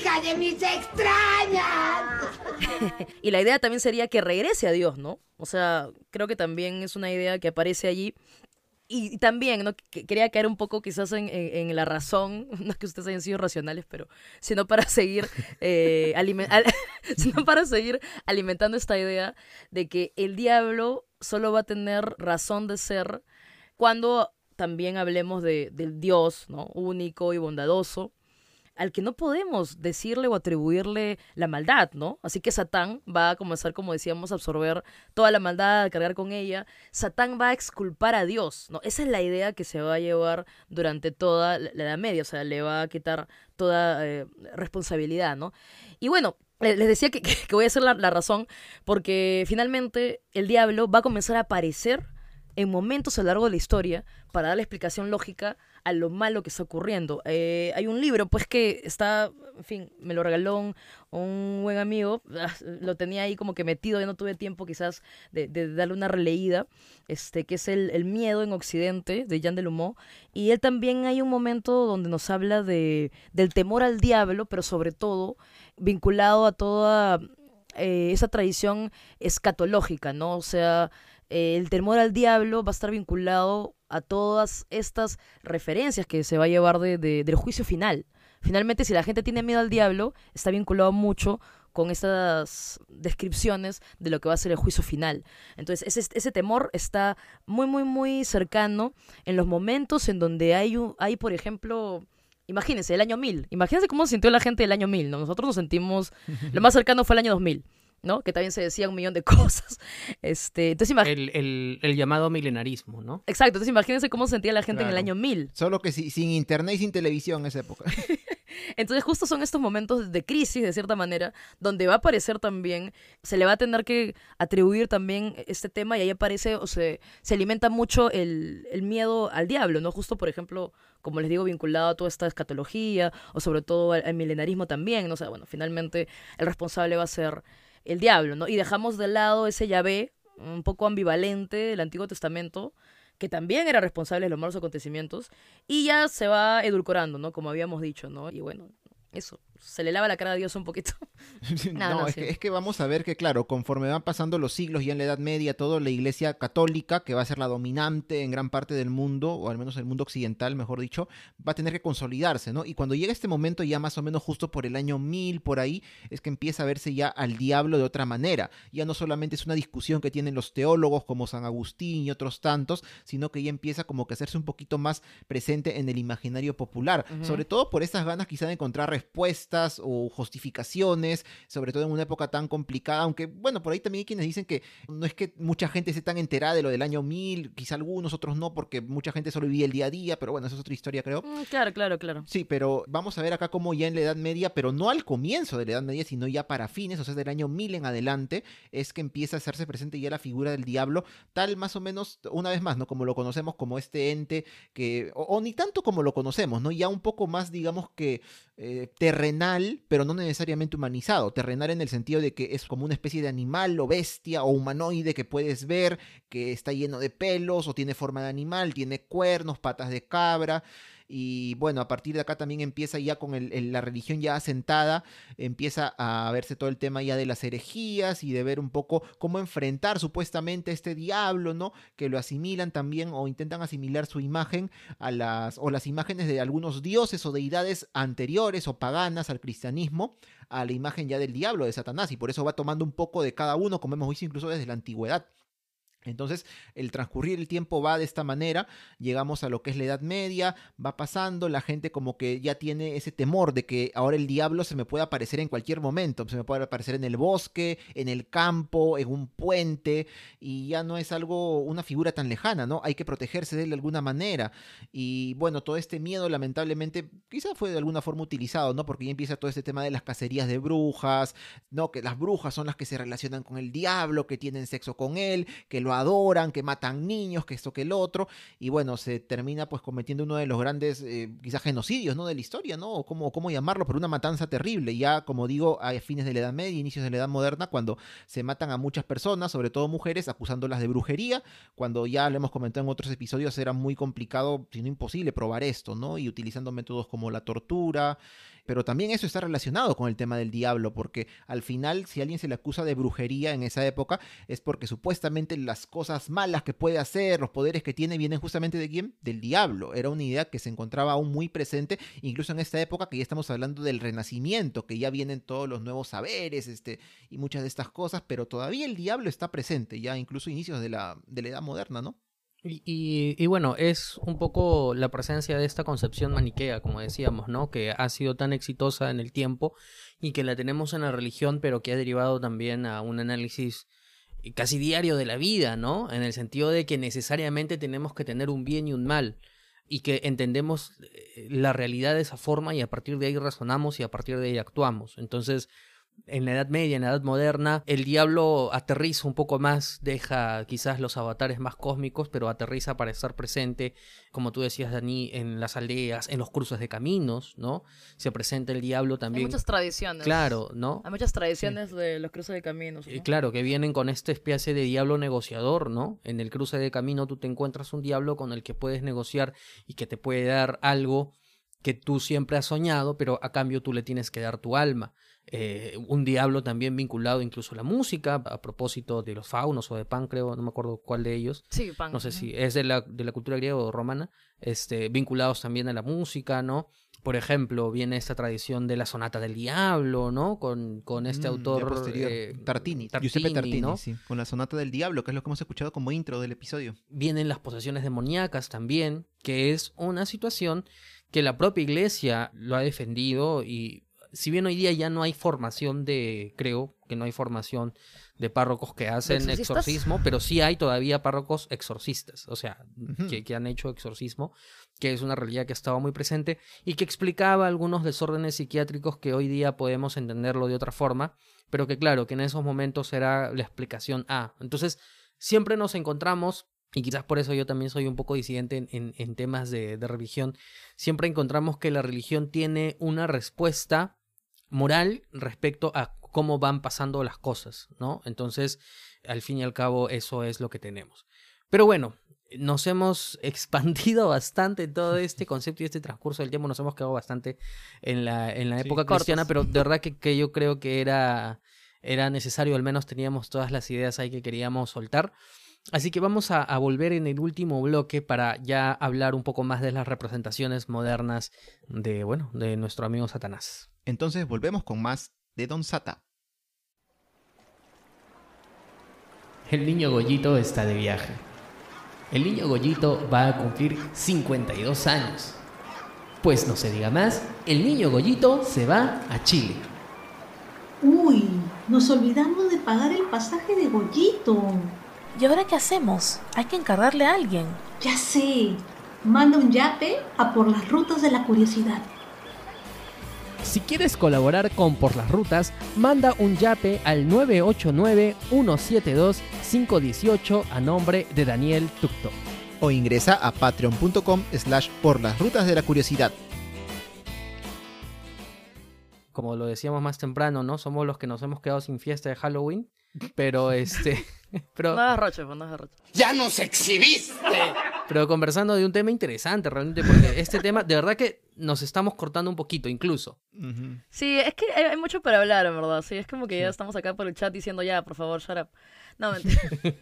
¡Hija de mis extrañas! y la idea también sería que regrese a Dios, ¿no? O sea, creo que también es una idea que aparece allí. Y, también, ¿no? quería caer un poco quizás en, la razón, no que ustedes hayan sido racionales, pero sino para seguir, eh, sino para seguir alimentando esta idea de que el diablo solo va a tener razón de ser cuando también hablemos de, del Dios, ¿no? Único y bondadoso, al que no podemos decirle o atribuirle la maldad, ¿no? Así que Satán va a comenzar, como decíamos, a absorber toda la maldad, a cargar con ella. Satán va a exculpar a Dios, ¿no? Esa es la idea que se va a llevar durante toda la Edad Media, o sea, le va a quitar toda eh, responsabilidad, ¿no? Y bueno, les decía que, voy a hacer la, la razón, porque finalmente el diablo va a comenzar a aparecer en momentos a lo largo de la historia para dar la explicación lógica a lo malo que está ocurriendo. Eh, hay un libro, pues, que está, en fin, me lo regaló un, buen amigo, ah, lo tenía ahí como que metido, ya no tuve tiempo quizás de, darle una releída, este, que es el, Miedo en Occidente, de Jean Delumeau, y él también hay un momento donde nos habla de, del temor al diablo, pero sobre todo vinculado a toda eh, esa tradición escatológica, ¿no? O sea, el temor al diablo va a estar vinculado a todas estas referencias que se va a llevar de, del juicio final. Finalmente, si la gente tiene miedo al diablo, está vinculado mucho con estas descripciones de lo que va a ser el juicio final. Entonces, ese, ese temor está muy, muy, muy cercano en los momentos en donde hay, hay por ejemplo, imagínense, el año 1000. Imagínense cómo se sintió la gente del año 1000. ¿no? Nosotros nos sentimos, lo más cercano fue el año 2000. ¿No? Que también se decía un millón de cosas. Este, entonces el, el, llamado milenarismo, ¿no? Exacto, entonces imagínense cómo se sentía la gente en el año 1000. Solo que sin internet y sin televisión en esa época. entonces justo son estos momentos de crisis, de cierta manera, donde va a aparecer también, se le va a tener que atribuir también este tema y ahí aparece o se, se alimenta mucho el, el miedo al diablo, ¿no? Justo, por ejemplo, como les digo, vinculado a toda esta escatología o sobre todo al, al milenarismo también, ¿no? O sea, bueno, finalmente el responsable va a ser el diablo, ¿no? Y dejamos de lado ese Yahvé un poco ambivalente del Antiguo Testamento, que también era responsable de los malos acontecimientos, y ya se va edulcorando, ¿no? Como habíamos dicho, ¿no? Y bueno, eso, se le lava la cara a Dios un poquito. no, es, que, es, que, vamos a ver que, claro, conforme van pasando los siglos, ya en la Edad Media, todo la Iglesia Católica, que va a ser la dominante en gran parte del mundo, o al menos el mundo occidental, mejor dicho, va a tener que consolidarse, ¿no? Y cuando llega este momento, ya más o menos justo por el año 1000, por ahí, es que empieza a verse ya al diablo de otra manera. Ya no solamente es una discusión que tienen los teólogos como San Agustín y otros tantos, sino que ya empieza como que a hacerse un poquito más presente en el imaginario popular, sobre todo por estas ganas quizá de encontrar respuestas o justificaciones, sobre todo en una época tan complicada, aunque bueno, por ahí también hay quienes dicen que no es que mucha gente esté tan enterada de lo del año 1000, quizá algunos, otros no, porque mucha gente solo vivía el día a día, pero bueno, esa es otra historia creo. Mm, claro, claro, claro. Sí, pero vamos a ver acá cómo ya en la Edad Media, pero no al comienzo de la Edad Media, sino ya para fines, o sea, del año 1000 en adelante, es que empieza a hacerse presente ya la figura del diablo, tal más o menos, una vez más, ¿no? Como lo conocemos como este ente que, o, ni tanto como lo conocemos, ¿no? Ya un poco más, digamos que eh, terrenal, pero no necesariamente humanizado. Terrenal en el sentido de que es como una especie de animal o bestia o humanoide que puedes ver, que está lleno de pelos o tiene forma de animal, tiene cuernos, patas de cabra. Y bueno, a partir de acá también empieza ya con la religión ya asentada, empieza a verse todo el tema ya de las herejías y de ver un poco cómo enfrentar supuestamente este diablo, ¿no? Que lo asimilan también o intentan asimilar su imagen a las, o las imágenes de algunos dioses o deidades anteriores o paganas al cristianismo, a la imagen ya del diablo, de Satanás, y por eso va tomando un poco de cada uno, como hemos visto incluso desde la antigüedad. Entonces, el transcurrir el tiempo va de esta manera, llegamos a lo que es la Edad Media, va pasando, la gente como que ya tiene ese temor de que ahora el diablo se me puede aparecer en cualquier momento, se me puede aparecer en el bosque, en el campo, en un puente, y ya no es algo, una figura tan lejana, ¿no? Hay que protegerse de él de alguna manera. Y bueno, todo este miedo lamentablemente quizá fue de alguna forma utilizado, ¿no? Porque ya empieza todo este tema de las cacerías de brujas, ¿no? Que las brujas son las que se relacionan con el diablo, que tienen sexo con él, que lo adoran, que matan niños, que esto que el otro, y bueno, se termina pues cometiendo uno de los grandes, eh, quizás genocidios, ¿no? De la historia, ¿no? Cómo, cómo llamarlo, pero una matanza terrible, ya como digo, a fines de la Edad Media, inicios de la Edad Moderna, cuando se matan a muchas personas, sobre todo mujeres, acusándolas de brujería, cuando ya lo hemos comentado en otros episodios, era muy complicado, si no imposible, probar esto, ¿no? Y utilizando métodos como la tortura, pero también eso está relacionado con el tema del diablo, porque al final si alguien se le acusa de brujería en esa época es porque supuestamente las cosas malas que puede hacer, los poderes que tiene, vienen justamente de quién? Del diablo. Era una idea que se encontraba aún muy presente, incluso en esta época que ya estamos hablando del renacimiento, que ya vienen todos los nuevos saberes este, y muchas de estas cosas, pero todavía el diablo está presente, ya incluso inicios de la, de la edad moderna, ¿no? Y, y, bueno, es un poco la presencia de esta concepción maniquea, como decíamos, ¿no? Que ha sido tan exitosa en el tiempo y que la tenemos en la religión, pero que ha derivado también a un análisis casi diario de la vida, ¿no? En el sentido de que necesariamente tenemos que tener un bien y un mal y que entendemos eh, la realidad de esa forma y a partir de ahí razonamos y a partir de ahí actuamos. Entonces, en la Edad Media, en la Edad Moderna, el diablo aterriza un poco más, deja quizás los avatares más cósmicos, pero aterriza para estar presente, como tú decías, Dani, en las aldeas, en los cruces de caminos, ¿no? Se presenta el diablo también. Hay muchas tradiciones. Claro, ¿no? Hay muchas tradiciones de los cruces de caminos. ¿no? Claro, que vienen con esta especie de diablo negociador, ¿no? En el cruce de camino tú te encuentras un diablo con el que puedes negociar y que te puede dar algo que tú siempre has soñado, pero a cambio tú le tienes que dar tu alma. Eh, un diablo también vinculado incluso a la música, a propósito de los faunos o de Pan, creo, no me acuerdo cuál de ellos. Sí, Pan. No sé si es de la, de la cultura griega o romana, este, vinculados también a la música, ¿no? Por ejemplo, viene esta tradición de la sonata del diablo, ¿no? Con, con este Mm, autor eh, Tartini, Giuseppe Tartini, ¿no? sí, con la sonata del diablo, que es lo que hemos escuchado como intro del episodio. Vienen las posesiones demoníacas también, que es una situación que la propia iglesia lo ha defendido y si bien hoy día ya no hay formación de, creo que no hay formación de párrocos que hacen exorcismo, pero sí hay todavía párrocos exorcistas, o sea, uh -huh. que, que, han hecho exorcismo, que es una realidad que estaba muy presente y que explicaba algunos desórdenes psiquiátricos que hoy día podemos entenderlo de otra forma, pero que claro, que en esos momentos era la explicación A. Entonces, siempre nos encontramos y quizás por eso yo también soy un poco disidente en, en, en temas de, de, religión, siempre encontramos que la religión tiene una respuesta moral respecto a cómo van pasando las cosas, ¿no? Entonces, al fin y al cabo, eso es lo que tenemos. Pero bueno, nos hemos expandido bastante en todo este concepto y este transcurso del tiempo, nos hemos quedado bastante en la, en la sí, época cristiana, pero de verdad que, que yo creo que era, era necesario, al menos teníamos todas las ideas ahí que queríamos soltar. Así que vamos a, a, volver en el último bloque para ya hablar un poco más de las representaciones modernas de, bueno, de nuestro amigo Satanás. Entonces volvemos con más de Don Sata. El niño Goyito está de viaje. El niño Goyito va a cumplir 52 años. Pues no se diga más, el niño Goyito se va a Chile. Uy, nos olvidamos de pagar el pasaje de Goyito. ¿Y ahora qué hacemos? Hay que encargarle a alguien. Ya sé. Manda un yape a por las rutas de la curiosidad. Si quieres colaborar con Por las Rutas, manda un yape al 989-172-518 a nombre de Daniel Tucto. O ingresa a patreon.com slash por las rutas de la curiosidad. Como lo decíamos más temprano, ¿no? Somos los que nos hemos quedado sin fiesta de Halloween. Pero este. Pero, no derroche, pues no derroche. ¡Ya nos exhibiste! Pero conversando de un tema interesante realmente, porque este tema, de verdad que nos estamos cortando un poquito, incluso. Uh -huh. Sí, es que hay, hay, mucho para hablar, en verdad. Sí, es como que sí. ya estamos acá por el chat diciendo ya, por favor, shut up. No, mentira. sí,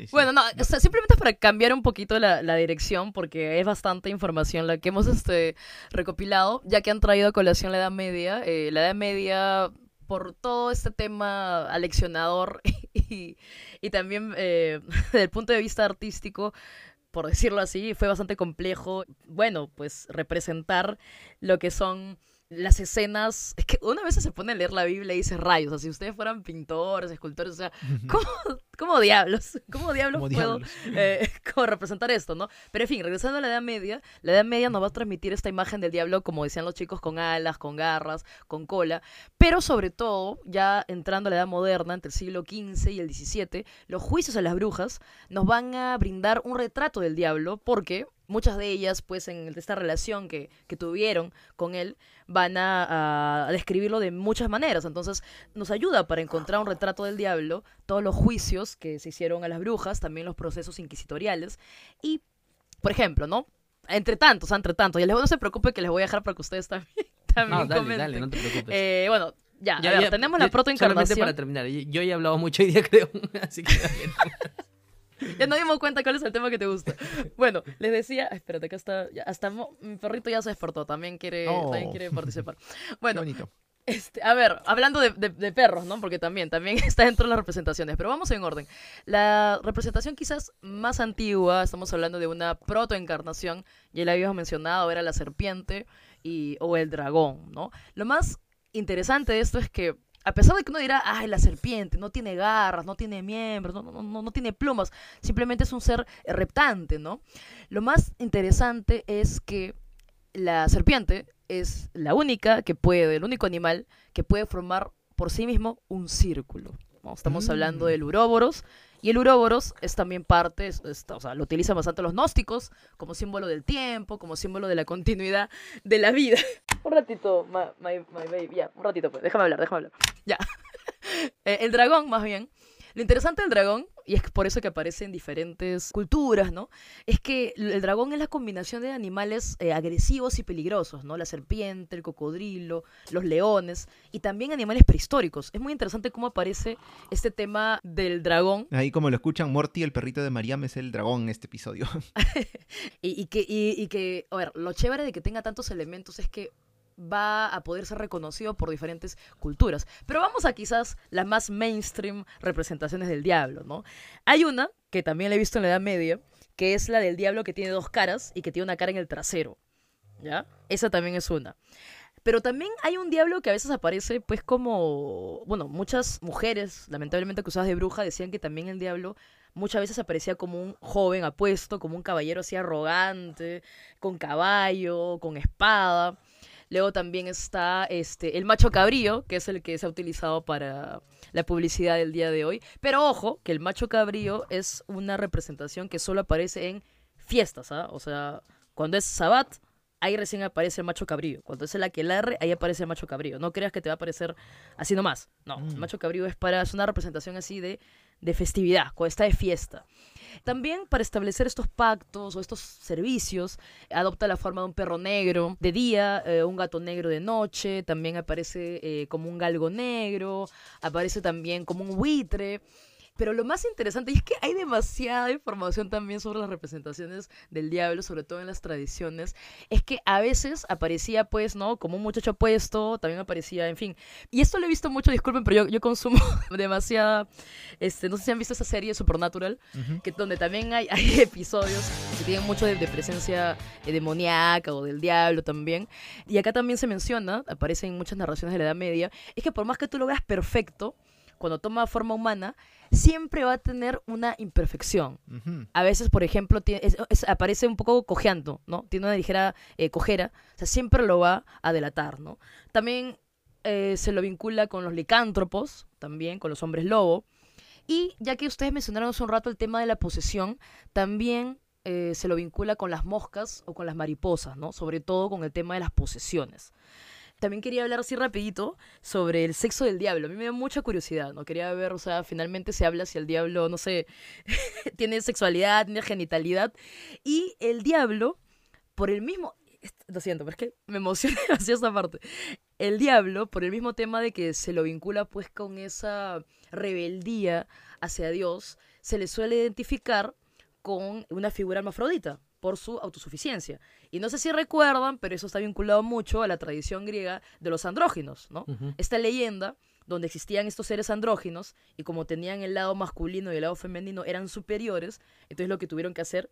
sí. Bueno, no, o sea, simplemente es para cambiar un poquito la, la, dirección, porque es bastante información la que hemos este, recopilado, ya que han traído a colación la Edad Media. Eh, la Edad Media por todo este tema aleccionador y, y también eh, desde el punto de vista artístico, por decirlo así, fue bastante complejo, bueno, pues representar lo que son las escenas, es que una vez se pone a leer la Biblia y dice rayos, o sea, si ustedes fueran pintores, escultores, o sea, ¿cómo, cómo diablos? ¿Cómo diablos Como puedo diablos. eh, como representar esto, no? Pero en fin, regresando a la Edad Media, la Edad Media nos va a transmitir esta imagen del diablo, como decían los chicos, con alas, con garras, con cola, pero sobre todo, ya entrando a la Edad Moderna, entre el siglo XV y el XVII, los juicios a las brujas nos van a brindar un retrato del diablo, porque muchas de ellas, pues en esta relación que, que tuvieron con él, van a, a describirlo de muchas maneras. Entonces, nos ayuda para encontrar un retrato del diablo, todos los juicios que se hicieron a las brujas, también los procesos inquisitoriales. Y, por ejemplo, ¿no? Entre tantos, entre tantos. Y les, no se preocupe que les voy a dejar para que ustedes también, también No, dale, comenten. dale, no te preocupes. Eh, bueno, ya, a ver, tenemos la protoencarnación. Para terminar, yo yo ya he hablado mucho hoy día, creo. Así que. Ya nos dimos cuenta cuál es el tema que te gusta. Bueno, les decía, ay, espérate, que hasta, ya- hasta mi perrito ya se despertó, también quiere, Oh. también quiere participar. Qué Bueno, bonito. este, a ver, hablando de, de- de perros, ¿no? Porque también, también está dentro de las representaciones, pero vamos en orden. La representación quizás más antigua, estamos hablando de una protoencarnación, ya la habíamos mencionado, era la serpiente y, o el dragón, ¿no? Lo más interesante de esto es que, a pesar de que uno dirá, ay, la serpiente no tiene garras, no tiene miembros, no, no, no, no tiene plumas, simplemente es un ser reptante, ¿no? Lo más interesante es que la serpiente es la única que puede, el único animal que puede formar por sí mismo un círculo. ¿no? Estamos Mm. hablando del uróboros. Y el uróboros es también parte, es- es- o sea, lo utilizan bastante los gnósticos como símbolo del tiempo, como símbolo de la continuidad de la vida. un ratito, my, my- my baby, ya, un ratito pues, déjame hablar, déjame hablar. Ya. Eh, el dragón, más bien. Lo interesante del dragón, y es por eso que aparece en diferentes culturas, ¿no? Es que el dragón es la combinación de animales eh, agresivos y peligrosos, ¿no? La serpiente, el cocodrilo, los leones y también animales prehistóricos. Es muy interesante cómo aparece este tema del dragón Ahí como lo escuchan, Morty, el perrito de Mariam, es el dragón en este episodio. y, y que, y, y que, a ver, lo chévere de que tenga tantos elementos es que va a poder ser reconocido por diferentes culturas. Pero vamos a quizás las más mainstream representaciones del diablo, ¿no? Hay una, que también la he visto en la Edad Media, que es la del diablo que tiene dos caras y que tiene una cara en el trasero, ¿ya? Esa también es una. Pero también hay un diablo que a veces aparece, pues, como. Bueno, muchas mujeres, lamentablemente acusadas de bruja, decían que también el diablo muchas veces aparecía como un joven apuesto, como un caballero así arrogante, con caballo, con espada. Luego también está este, el macho cabrío, que es el que se ha utilizado para la publicidad del día de hoy. Pero ojo, que el macho cabrío es una representación que solo aparece en fiestas, ¿ah? O sea, cuando es sabbat, ahí recién aparece el macho cabrío. Cuando es el aquelarre, ahí aparece el macho cabrío. No creas que te va a aparecer así nomás. No, el macho cabrío es para, es una representación así de, de festividad, cuando está de fiesta. También para establecer estos pactos o estos servicios, adopta la forma de un perro negro de día, eh, un gato negro de noche, también aparece eh, como un galgo negro, aparece también como un buitre. Pero lo más interesante y es que hay demasiada información también sobre las representaciones del diablo, sobre todo en las tradiciones, es que a veces aparecía pues, ¿no? Como un muchacho apuesto, también aparecía, en fin. Y esto lo he visto mucho, disculpen, pero yo, yo consumo demasiada, este, no sé si han visto esa serie Supernatural, que donde también hay, hay episodios que tienen mucho de, de presencia eh, demoníaca o del diablo también. Y acá también se menciona, aparece en muchas narraciones de la Edad Media, es que por más que tú lo veas perfecto, cuando toma forma humana, siempre va a tener una imperfección. A veces, por ejemplo, tie- es- es- aparece un poco cojeando, ¿no? Tiene una ligera eh, cojera, o sea, siempre lo va a delatar, ¿no? También eh, se lo vincula con los licántropos, también con los hombres lobo. Y ya que ustedes mencionaron hace un rato el tema de la posesión, también eh, se lo vincula con las moscas o con las mariposas, ¿no? Sobre todo con el tema de las posesiones. También quería hablar así rapidito sobre el sexo del diablo. A mí me da mucha curiosidad, ¿no? Quería ver, o sea, finalmente se habla si el diablo, no sé, tiene sexualidad, tiene genitalidad. Y el diablo, por el mismo... Lo siento, pero es que me emociona hacia esa parte. El diablo, por el mismo tema de que se lo vincula pues con esa rebeldía hacia Dios, se le suele identificar con una figura hermafrodita por su autosuficiencia. Y no sé si recuerdan, pero eso está vinculado mucho a la tradición griega de los andróginos, ¿no? Esta leyenda donde existían estos seres andróginos y como tenían el lado masculino y el lado femenino eran superiores, entonces lo que tuvieron que hacer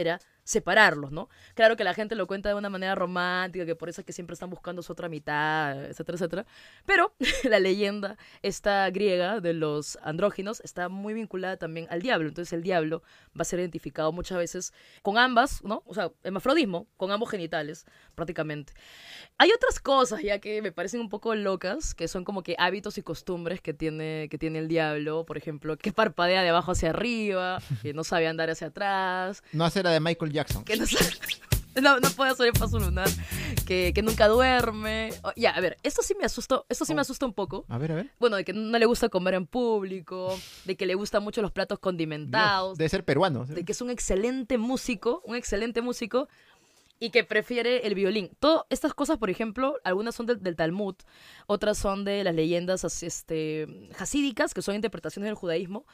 era separarlos, ¿no? Claro que la gente lo cuenta de una manera romántica, que por eso es que siempre están buscando su otra mitad, etcétera, etcétera. Pero la leyenda esta griega de los andróginos está muy vinculada también al diablo. Entonces el diablo va a ser identificado muchas veces con ambas, ¿no? O sea, hemafrodismo, con ambos genitales, prácticamente. Hay otras cosas ya que me parecen un poco locas, que son como que hábitos y costumbres que tiene, que tiene el diablo. Por ejemplo, que parpadea de abajo hacia arriba, que no sabe andar hacia atrás. No hacer la de Michael Jackson. Que no, no, no puede el paso lunar, que, que nunca duerme. Oh, ya, a ver, esto sí me asusta, esto sí me asusta un poco. A ver, a ver. Bueno, de que no le gusta comer en público, de que le gustan mucho los platos condimentados. Debe ser peruano. De que es un excelente músico, un excelente músico, y que prefiere el violín. Todas estas cosas, por ejemplo, algunas son del, del Talmud, otras son de las leyendas as- este, hasídicas, que son interpretaciones del judaísmo.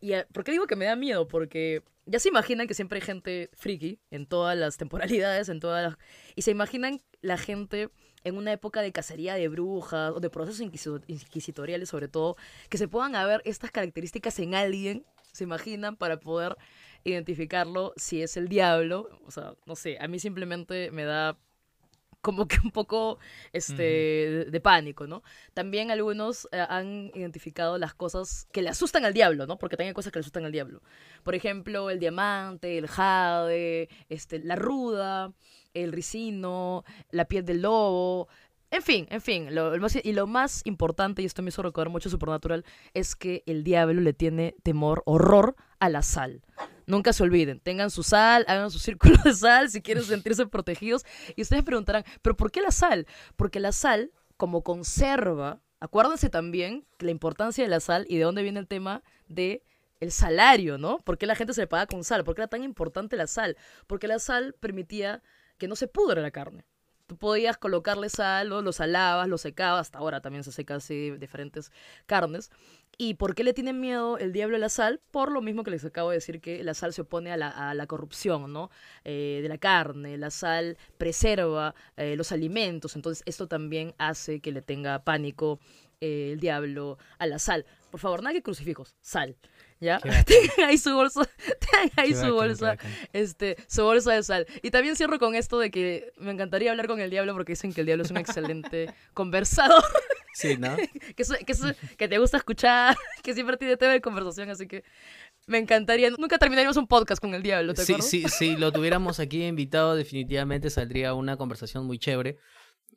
Y, eh, ¿Por qué digo que me da miedo? Porque ya se imaginan que siempre hay gente friki en todas las temporalidades, en todas las... Y se imaginan la gente en una época de cacería de brujas o de procesos inquisi- inquisitoriales sobre todo, que se puedan haber estas características en alguien, se imaginan, para poder identificarlo si es el diablo. O sea, no sé, a mí simplemente me da como que un poco este de, de pánico, ¿no? También algunos eh, han identificado las cosas que le asustan al diablo, ¿no? Porque también hay cosas que le asustan al diablo. Por ejemplo, el diamante, el jade, este, la ruda, el ricino, la piel del lobo. En fin, en fin, lo, y lo más importante, y esto me hizo recordar mucho Supernatural, es que el diablo le tiene temor, horror a la sal. Nunca se olviden, tengan su sal, hagan su círculo de sal si quieren sentirse protegidos. Y ustedes preguntarán, ¿pero por qué la sal? Porque la sal, como conserva, acuérdense también la importancia de la sal y de dónde viene el tema de el salario, ¿no? ¿Por qué la gente se le paga con sal? ¿Por qué era tan importante la sal? Porque la sal permitía que no se pudra la carne. Tú podías colocarle sal, ¿no? lo salabas, lo secabas, hasta ahora también se seca así diferentes carnes. ¿Y por qué le tienen miedo el diablo a la sal? Por lo mismo que les acabo de decir que la sal se opone a la, a la corrupción, ¿no? Eh, de la carne, la sal preserva eh, los alimentos, entonces esto también hace que le tenga pánico eh, el diablo a la sal. Por favor, nada que crucifijos, sal. ¿Ya? Tengan ahí su bolsa, tengan ahí su bolsa, este, su bolsa de sal. Y también cierro con esto de que me encantaría hablar con el diablo porque dicen que el diablo es un excelente conversador, Sí, ¿no? que, es- que, es- que te gusta escuchar, que siempre tiene tema de conversación, así que me encantaría. Nunca terminaríamos un podcast con el diablo, ¿te Sí, acuerdas? sí, si lo tuviéramos aquí invitado, definitivamente saldría una conversación muy chévere.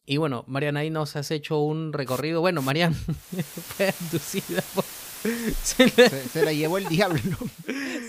Y bueno, Marian, ahí nos has hecho un recorrido. Bueno, Marian fue abducida por... Se le- Se, se la llevó el diablo.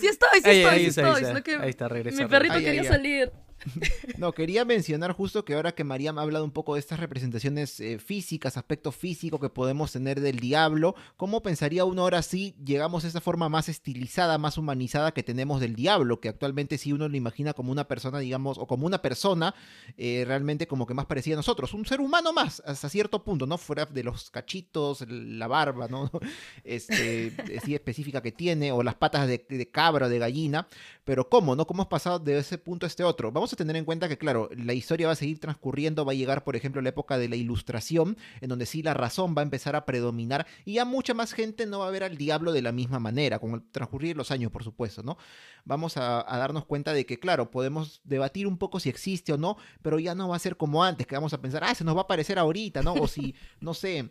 Sí estoy, sí Ahí, estoy, ahí sí está, estoy. ahí está. sino que Ahí está, Mi perrito quería salir. No, quería mencionar justo que ahora que Mariam ha hablado un poco de estas representaciones eh, físicas, aspecto físico que podemos tener del diablo, ¿cómo pensaría uno ahora si llegamos a esa forma más estilizada, más humanizada que tenemos del diablo? Que actualmente si uno lo imagina como una persona, digamos, o como una persona eh, realmente como que más parecida a nosotros, un ser humano más, hasta cierto punto, ¿no? Fuera de los cachitos, la barba, ¿no? Este, así específica que tiene, o las patas de, de cabra o de gallina, pero ¿cómo, no? ¿Cómo hemos pasado de ese punto a este otro? Vamos a tener en cuenta que, claro, la historia va a seguir transcurriendo, va a llegar, por ejemplo, la época de la ilustración, en donde sí la razón va a empezar a predominar y ya mucha más gente no va a ver al diablo de la misma manera, con el transcurrir los años, por supuesto, ¿no? Vamos a, a darnos cuenta de que, claro, podemos debatir un poco si existe o no, pero ya no va a ser como antes, que vamos a pensar, ah, se nos va a aparecer ahorita, ¿no? O si, no sé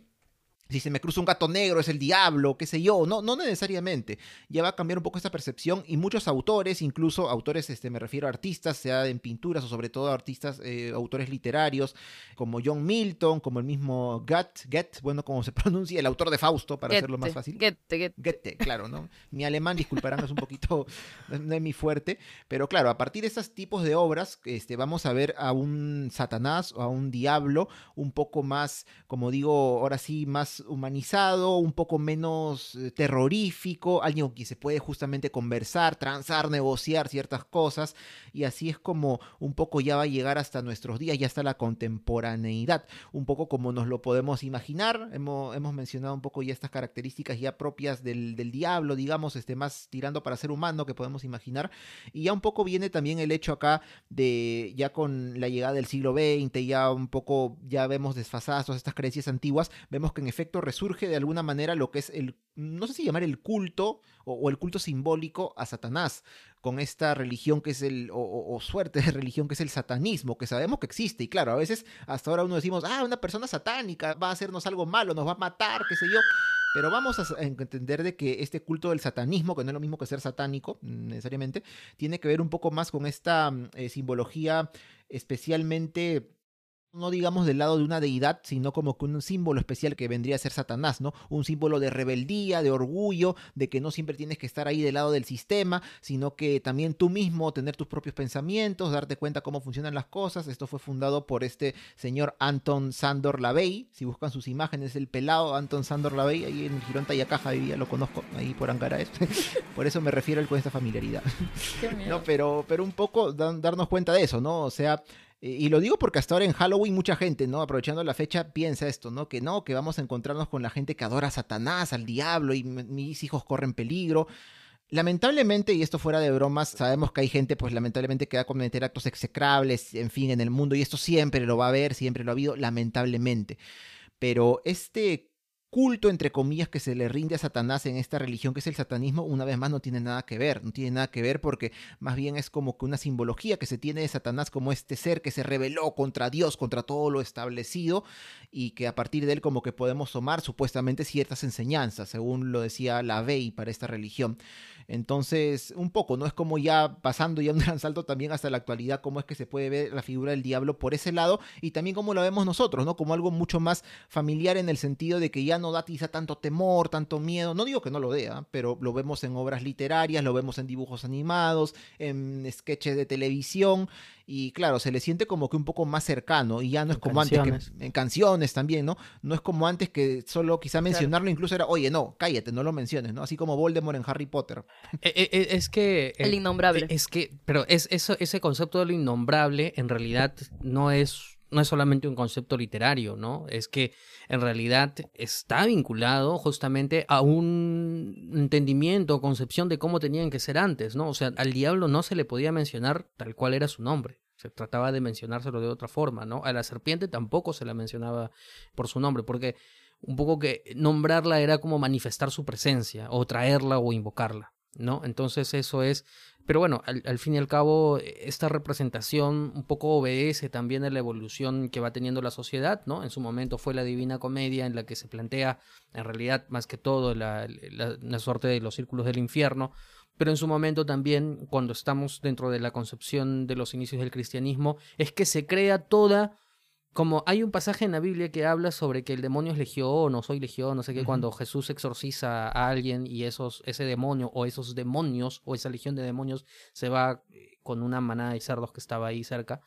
si se me cruza un gato negro es el diablo, qué sé yo, no, no necesariamente. Ya va a cambiar un poco esta percepción y muchos autores, incluso autores, este, me refiero a artistas, sea en pinturas o sobre todo artistas, eh, autores literarios, como John Milton, como el mismo Goethe, Goethe, bueno, como se pronuncia, el autor de Fausto, para hacerlo más fácil. Goethe, Goethe. Goethe, claro, ¿no? Mi alemán, disculparán, es un poquito, no es mi fuerte, pero claro, a partir de estos tipos de obras, este, vamos a ver a un Satanás o a un diablo un poco más, como digo, ahora sí, más humanizado, un poco menos eh, terrorífico, alguien con quien se puede justamente conversar, transar, negociar ciertas cosas, y así es como un poco ya va a llegar hasta nuestros días, ya hasta la contemporaneidad, un poco como nos lo podemos imaginar, hemos, hemos mencionado un poco ya estas características ya propias del, del diablo, digamos, este, más tirando para ser humano que podemos imaginar, y ya un poco viene también el hecho acá de, ya con la llegada del siglo XX, ya un poco, ya vemos desfasadas todas estas creencias antiguas, vemos que en efecto resurge de alguna manera lo que es el, no sé si llamar el culto o, el culto simbólico a Satanás, con esta religión que es el, o, suerte de religión que es el satanismo, que sabemos que existe. Y claro, a veces hasta ahora uno decimos, ah, una persona satánica va a hacernos algo malo, nos va a matar, qué sé yo. Pero vamos a entender de que este culto del satanismo, que no es lo mismo que ser satánico necesariamente, tiene que ver un poco más con esta eh, simbología especialmente no digamos del lado de una deidad, sino como que un símbolo especial que vendría a ser Satanás, ¿no? Un símbolo de rebeldía, de orgullo, de que no siempre tienes que estar ahí del lado del sistema, sino que también tú mismo tener tus propios pensamientos, darte cuenta cómo funcionan las cosas. Esto fue fundado por este señor Anton Sandor Lavey. Si buscan sus imágenes, el pelado Anton Sandor Lavey, ahí en Girón Tayacaja vivía, lo conozco, ahí por Ankara. por eso me refiero a él con esta familiaridad. no, pero, pero un poco darnos cuenta de eso, ¿no? O sea, y lo digo porque hasta ahora en Halloween mucha gente, ¿no? Aprovechando la fecha, piensa esto, ¿no? Que no, que vamos a encontrarnos con la gente que adora a Satanás, al diablo, y mis hijos corren peligro. Lamentablemente, y esto fuera de bromas, sabemos que hay gente, pues lamentablemente, que va a cometer actos execrables, en fin, en el mundo, y esto siempre lo va a haber, siempre lo ha habido, lamentablemente. Pero este culto, entre comillas, que se le rinde a Satanás en esta religión que es el satanismo, una vez más no tiene nada que ver, no tiene nada que ver porque más bien es como que una simbología que se tiene de Satanás como este ser que se rebeló contra Dios, contra todo lo establecido y que a partir de él como que podemos tomar supuestamente ciertas enseñanzas, según lo decía la Bey para esta religión. Entonces, un poco, ¿no? Es como ya pasando ya un gran salto también hasta la actualidad, cómo es que se puede ver la figura del diablo por ese lado y también cómo la vemos nosotros, ¿no? Como algo mucho más familiar en el sentido de que ya no da quizá tanto temor, tanto miedo. No digo que no lo dé, ¿ah? pero lo vemos en obras literarias, lo vemos en dibujos animados, en sketches de televisión y claro, se le siente como que un poco más cercano y ya no es como antes, que, en canciones también, ¿no? No es como antes que solo quizá mencionarlo incluso era, oye, no, cállate, no lo menciones, ¿no? Así como Voldemort en Harry Potter. Eh, eh, eh, es que... El innombrable. Es que, pero es, eso, ese concepto de lo innombrable en realidad no es no es solamente un concepto literario, ¿no? Es que en realidad está vinculado justamente a un entendimiento o concepción de cómo tenían que ser antes, ¿no? O sea, al diablo no se le podía mencionar tal cual era su nombre. Se trataba de mencionárselo de otra forma, ¿no? A la serpiente tampoco se la mencionaba por su nombre, porque un poco que nombrarla era como manifestar su presencia, o traerla o invocarla, ¿no? Entonces eso es pero bueno, al, fin y al cabo, esta representación un poco obedece también a la evolución que va teniendo la sociedad, ¿no? En su momento fue la Divina Comedia en la que se plantea, en realidad, más que todo, la, la, suerte de los círculos del infierno, pero en su momento también, cuando estamos dentro de la concepción de los inicios del cristianismo, es que se crea toda como hay un pasaje en la Biblia que habla sobre que el demonio es legión o soy legión, no sé qué, cuando Jesús exorciza a alguien y esos, ese demonio o esos demonios o esa legión de demonios se va eh, con una manada de cerdos que estaba ahí cerca.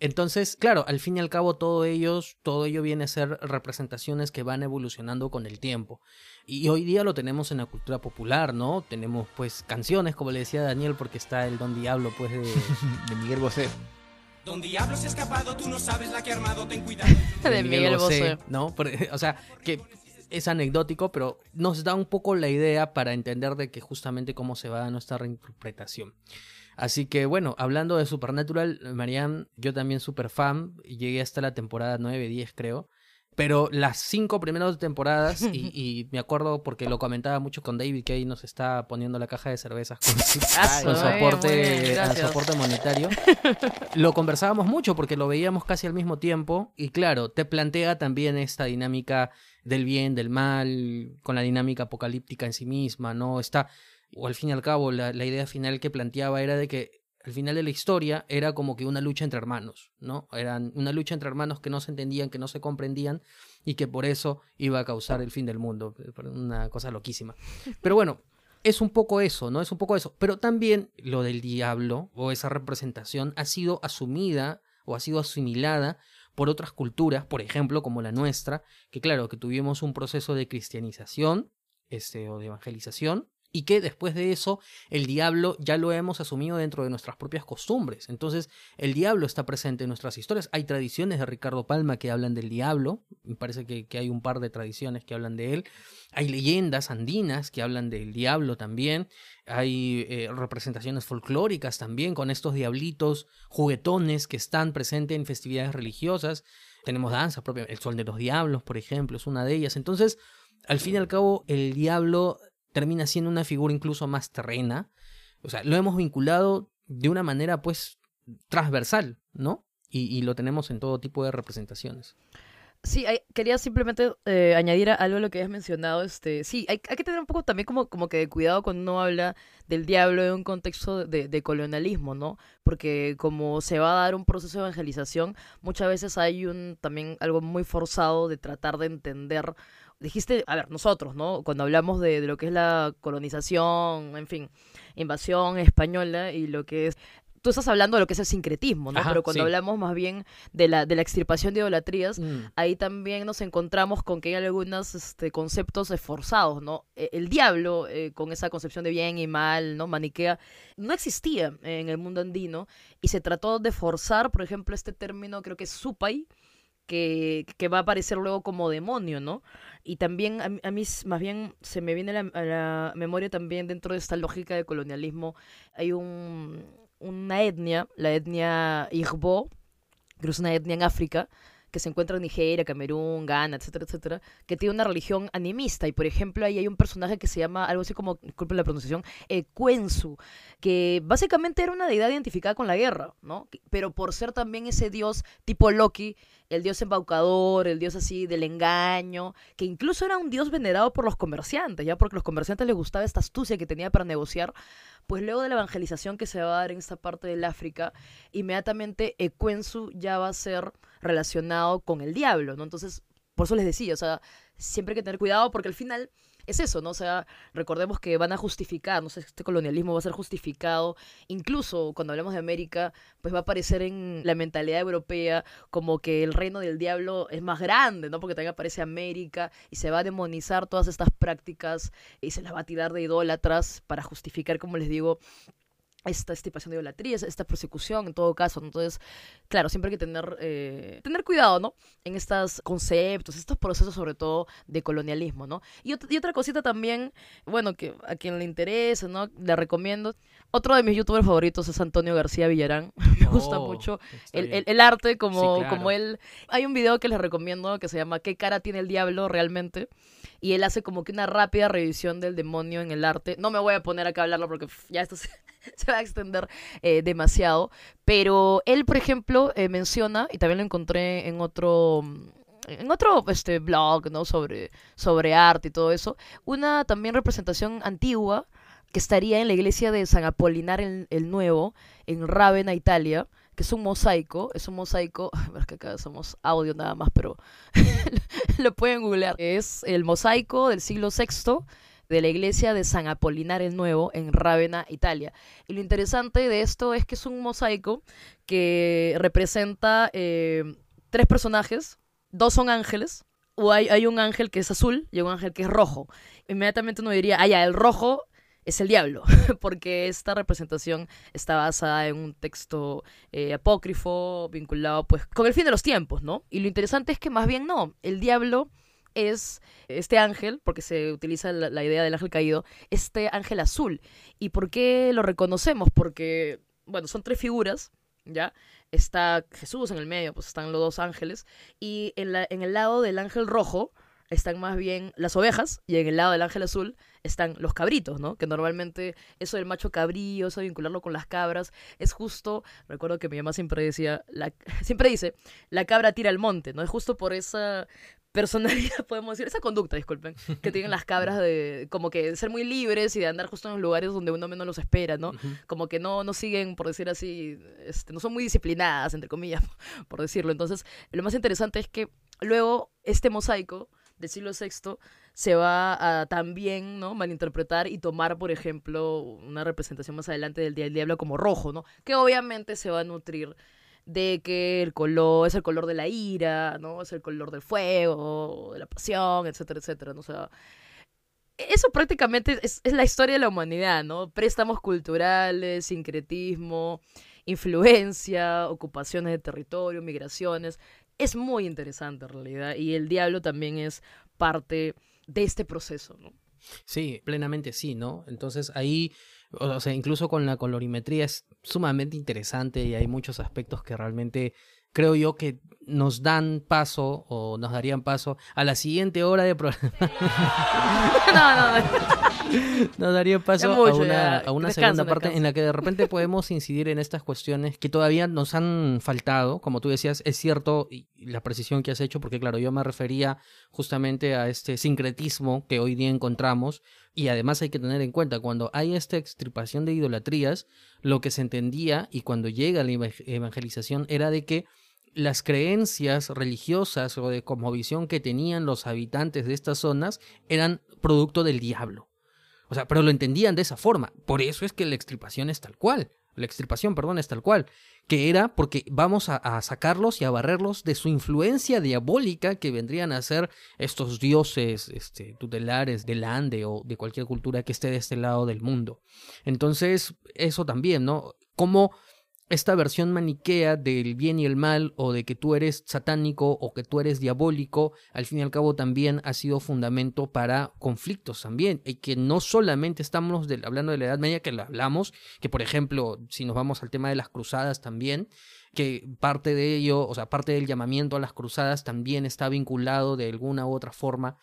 Entonces, claro, al fin y al cabo todo ellos, todo ello viene a ser representaciones que van evolucionando con el tiempo. Y hoy día lo tenemos en la cultura popular, ¿no? Tenemos pues canciones, como le decía Daniel, porque está el Don Diablo pues de, de Miguel Bosé. Don Diablo se ha escapado, tú no sabes la que armado, ten cuidado. de Miguel Bosé, ¿no? o sea, que es anecdótico, pero nos da un poco la idea para entender de que justamente cómo se va nuestra reinterpretación. Así que bueno, hablando de Supernatural, Marianne, yo también super fan, llegué hasta la temporada 9, 10 creo. Pero las cinco primeras temporadas, y, me acuerdo porque lo comentaba mucho con David, que ahí nos está poniendo la caja de cervezas con, su soporte, soporte monetario. lo conversábamos mucho porque lo veíamos casi al mismo tiempo. Y claro, te plantea también esta dinámica del bien, del mal, con la dinámica apocalíptica en sí misma, ¿no? Está, o al fin y al cabo, la, la idea final que planteaba era de que al final de la historia era como que una lucha entre hermanos, ¿no? Eran una lucha entre hermanos que no se entendían, que no se comprendían y que por eso iba a causar el fin del mundo. Una cosa loquísima. Pero bueno, es un poco eso, ¿no? Es un poco eso. Pero también lo del diablo o esa representación ha sido asumida o ha sido asimilada por otras culturas, por ejemplo, como la nuestra, que claro, que tuvimos un proceso de cristianización este, o de evangelización, y que después de eso el diablo ya lo hemos asumido dentro de nuestras propias costumbres. Entonces el diablo está presente en nuestras historias. Hay tradiciones de Ricardo Palma que hablan del diablo, me parece que, hay un par de tradiciones que hablan de él. Hay leyendas andinas que hablan del diablo también. Hay eh, representaciones folclóricas también con estos diablitos juguetones que están presentes en festividades religiosas. Tenemos danza propia, el Sol de los Diablos, por ejemplo, es una de ellas. Entonces, al fin y al cabo, el diablo termina siendo una figura incluso más terrena. O sea, lo hemos vinculado de una manera pues transversal, ¿no? Y, lo tenemos en todo tipo de representaciones. Sí, quería simplemente eh, añadir algo a lo que has mencionado. Este, sí, hay, que tener un poco también como, como que de cuidado cuando uno habla del diablo en un contexto de, de, colonialismo, ¿no? Porque como se va a dar un proceso de evangelización, muchas veces hay un también algo muy forzado de tratar de entender dijiste, a ver, nosotros, ¿no? Cuando hablamos de, lo que es la colonización, en fin, invasión española y lo que es tú estás hablando de lo que es el sincretismo, ¿no? Pero cuando hablamos más bien de la, de la extirpación de idolatrías, mm. ahí también nos encontramos con que hay algunos este, conceptos esforzados, ¿no? E, el diablo, eh, con esa concepción de bien y mal, ¿no? Maniquea, no existía en el mundo andino y se trató de forzar, por ejemplo, este término, creo que es supay, que, que, va a aparecer luego como demonio, ¿no? Y también a, mí más bien se me viene a la, memoria también dentro de esta lógica de colonialismo, hay un, una etnia, la etnia Igbo, que es una etnia en África, que se encuentra en Nigeria, Camerún, Ghana, etcétera, etcétera, que tiene una religión animista. Y por ejemplo, ahí hay un personaje que se llama algo así como, disculpen la pronunciación, Ecuensu, que básicamente era una deidad identificada con la guerra, ¿no? Pero por ser también ese dios tipo Loki, el dios embaucador, el dios así del engaño, que incluso era un dios venerado por los comerciantes, ya porque a los comerciantes les gustaba esta astucia que tenía para negociar, pues luego de la evangelización que se va a dar en esta parte del África, inmediatamente Ecuensu ya va a ser relacionado con el diablo, ¿no? Entonces, por eso les decía, o sea, siempre hay que tener cuidado porque al final es eso, ¿no? O sea, recordemos que van a justificar, no sé, este colonialismo va a ser justificado, incluso cuando hablamos de América, pues va a aparecer en la mentalidad europea como que el reino del diablo es más grande, ¿no? Porque también aparece América y se va a demonizar todas estas prácticas y se las va a tirar de idólatras para justificar, como les digo, esta estipación de idolatría, esta persecución en todo caso. Entonces, claro, siempre hay que tener, eh, tener cuidado, ¿no? En estos conceptos, estos procesos sobre todo de colonialismo, ¿no? Y, otra cosita también, bueno, que a quien le interesa, ¿no? Le recomiendo. Otro de mis youtubers favoritos es Antonio García Villarán. Me gusta oh, mucho el, arte como, como él. Hay un video que les recomiendo que se llama ¿Qué cara tiene el diablo realmente? Y él hace como que una rápida revisión del demonio en el arte. No me voy a poner acá a hablarlo porque ya esto se, se va a extender eh, demasiado. Pero él, por ejemplo, eh, menciona, y también lo encontré en otro en otro este blog, ¿no? Sobre, sobre arte y todo eso, una también representación antigua que estaría en la iglesia de San Apolinar el, Nuevo, en Ravenna, Italia, que es un mosaico, es un mosaico, ver que acá somos audio nada más, pero lo pueden googlear. Es el mosaico del siglo VI de la iglesia de San Apolinar el Nuevo en Rávena, Italia. Y lo interesante de esto es que es un mosaico que representa eh, tres personajes, dos son ángeles, o hay, hay, un ángel que es azul y un ángel que es rojo. Inmediatamente uno diría, ah, el rojo es el diablo, porque esta representación está basada en un texto eh, apócrifo vinculado pues con el fin de los tiempos, ¿no? Y lo interesante es que más bien no, el diablo es este ángel, porque se utiliza la, idea del ángel caído, este ángel azul. ¿Y por qué lo reconocemos? Porque, bueno, son tres figuras, ¿ya? Está Jesús en el medio, pues están los dos ángeles, y en, la, en el lado del ángel rojo están más bien las ovejas, y en el lado del ángel azul están los cabritos, ¿no? Que normalmente eso del macho cabrío, eso de vincularlo con las cabras, es justo, recuerdo que mi mamá siempre decía, siempre dice, la cabra tira al monte, ¿no? Es justo por esa personalidad, podemos decir, esa conducta, disculpen, que tienen las cabras de como que ser muy libres y de andar justo en los lugares donde uno menos los espera, ¿no? Como que no, no siguen, por decir así, este, no son muy disciplinadas, entre comillas, por decirlo. Entonces, lo más interesante es que luego este mosaico del siglo VI se va a también ¿no? malinterpretar y tomar, por ejemplo, una representación más adelante del Día del Diablo como rojo, ¿no? Que obviamente se va a nutrir de que el color es el color de la ira, ¿no? Es el color del fuego, de la pasión, etcétera, etcétera. ¿no? Eso prácticamente es, es la historia de la humanidad, ¿no? Préstamos culturales, sincretismo, influencia, ocupaciones de territorio, migraciones. Es muy interesante en realidad y el diablo también es parte de este proceso, ¿no? Sí, plenamente sí, ¿no? Entonces ahí, o sea, incluso con la colorimetría es sumamente interesante y hay muchos aspectos que realmente creo yo que nos dan paso o nos darían paso a la siguiente hora de programa. no, no, no. Nos daría paso mucho, a una, a segunda parte en la que de repente podemos incidir en estas cuestiones que todavía nos han faltado. Como tú decías, es cierto y la precisión que has hecho, porque claro, yo me refería justamente a este sincretismo que hoy día encontramos y además hay que tener en cuenta, cuando hay esta extirpación de idolatrías, lo que se entendía y cuando llega la eva- evangelización era de que las creencias religiosas o de cosmovisión que tenían los habitantes de estas zonas eran producto del diablo. O sea, pero lo entendían de esa forma. Por eso es que la extirpación es tal cual. La extirpación, perdón, es tal cual. Que era porque vamos a, sacarlos y a barrerlos de su influencia diabólica que vendrían a ser estos dioses este, tutelares del Ande o de cualquier cultura que esté de este lado del mundo. Entonces, eso también, ¿no? Como esta versión maniquea del bien y el mal o de que tú eres satánico o que tú eres diabólico, al fin y al cabo también ha sido fundamento para conflictos también, y que no solamente estamos de- hablando de la Edad Media, que lo hablamos, que por ejemplo, si nos vamos al tema de las cruzadas también, que parte de ello, o sea, parte del llamamiento a las cruzadas también está vinculado de alguna u otra forma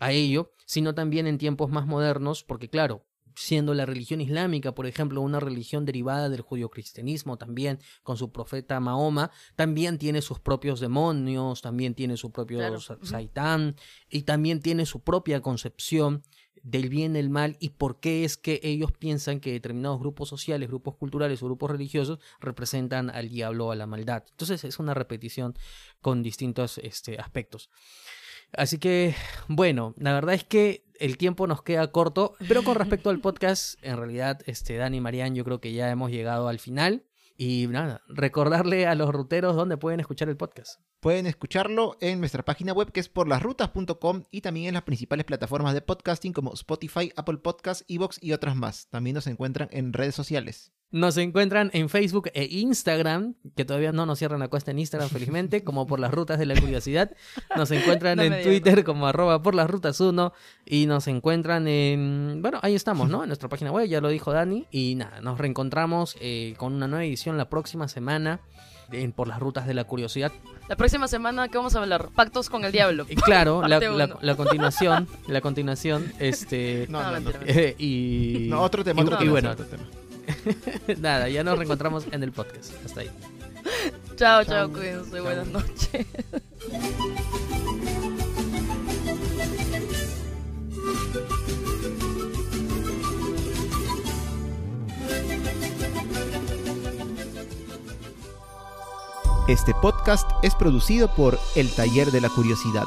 a ello, sino también en tiempos más modernos, porque claro, siendo la religión islámica, por ejemplo, una religión derivada del judio-cristianismo también, con su profeta Mahoma, también tiene sus propios demonios, también tiene su propio Claro, saitán, y también tiene su propia concepción del bien y el mal y por qué es que ellos piensan que determinados grupos sociales, grupos culturales o grupos religiosos representan al diablo o a la maldad. Entonces es una repetición con distintos este, aspectos. Así que, bueno, la verdad es que el tiempo nos queda corto, pero con respecto al podcast, en realidad, este, Dani y Marian, yo creo que ya hemos llegado al final. Y nada, recordarle a los ruteros dónde pueden escuchar el podcast. Pueden escucharlo en nuestra página web que es porlasrutas.com y también en las principales plataformas de podcasting como Spotify, Apple Podcasts, Evox y otras más. También nos encuentran en redes sociales. Nos encuentran en Facebook e Instagram, que todavía no nos cierran la cuesta en Instagram, felizmente, como por las rutas de la curiosidad. Nos encuentran No en. Twitter como arroba por las rutas 1 y nos encuentran en... Bueno, ahí estamos, ¿no? En nuestra página web, ya lo dijo Dani. Y nada, nos reencontramos eh, con una nueva edición la próxima semana en Por las rutas de la curiosidad. La próxima semana, ¿qué vamos a hablar? Pactos con el diablo. Y claro, la, la- la continuación, la continuación, este... No, No, no, no. eh, y... No, otro tema, y- otro y tema, bueno, otro tema. nada, ya nos reencontramos en el podcast. Hasta ahí. Chao, chao, Chao. cuídense. Chao. Buenas noches. Este podcast es producido por El Taller de la Curiosidad.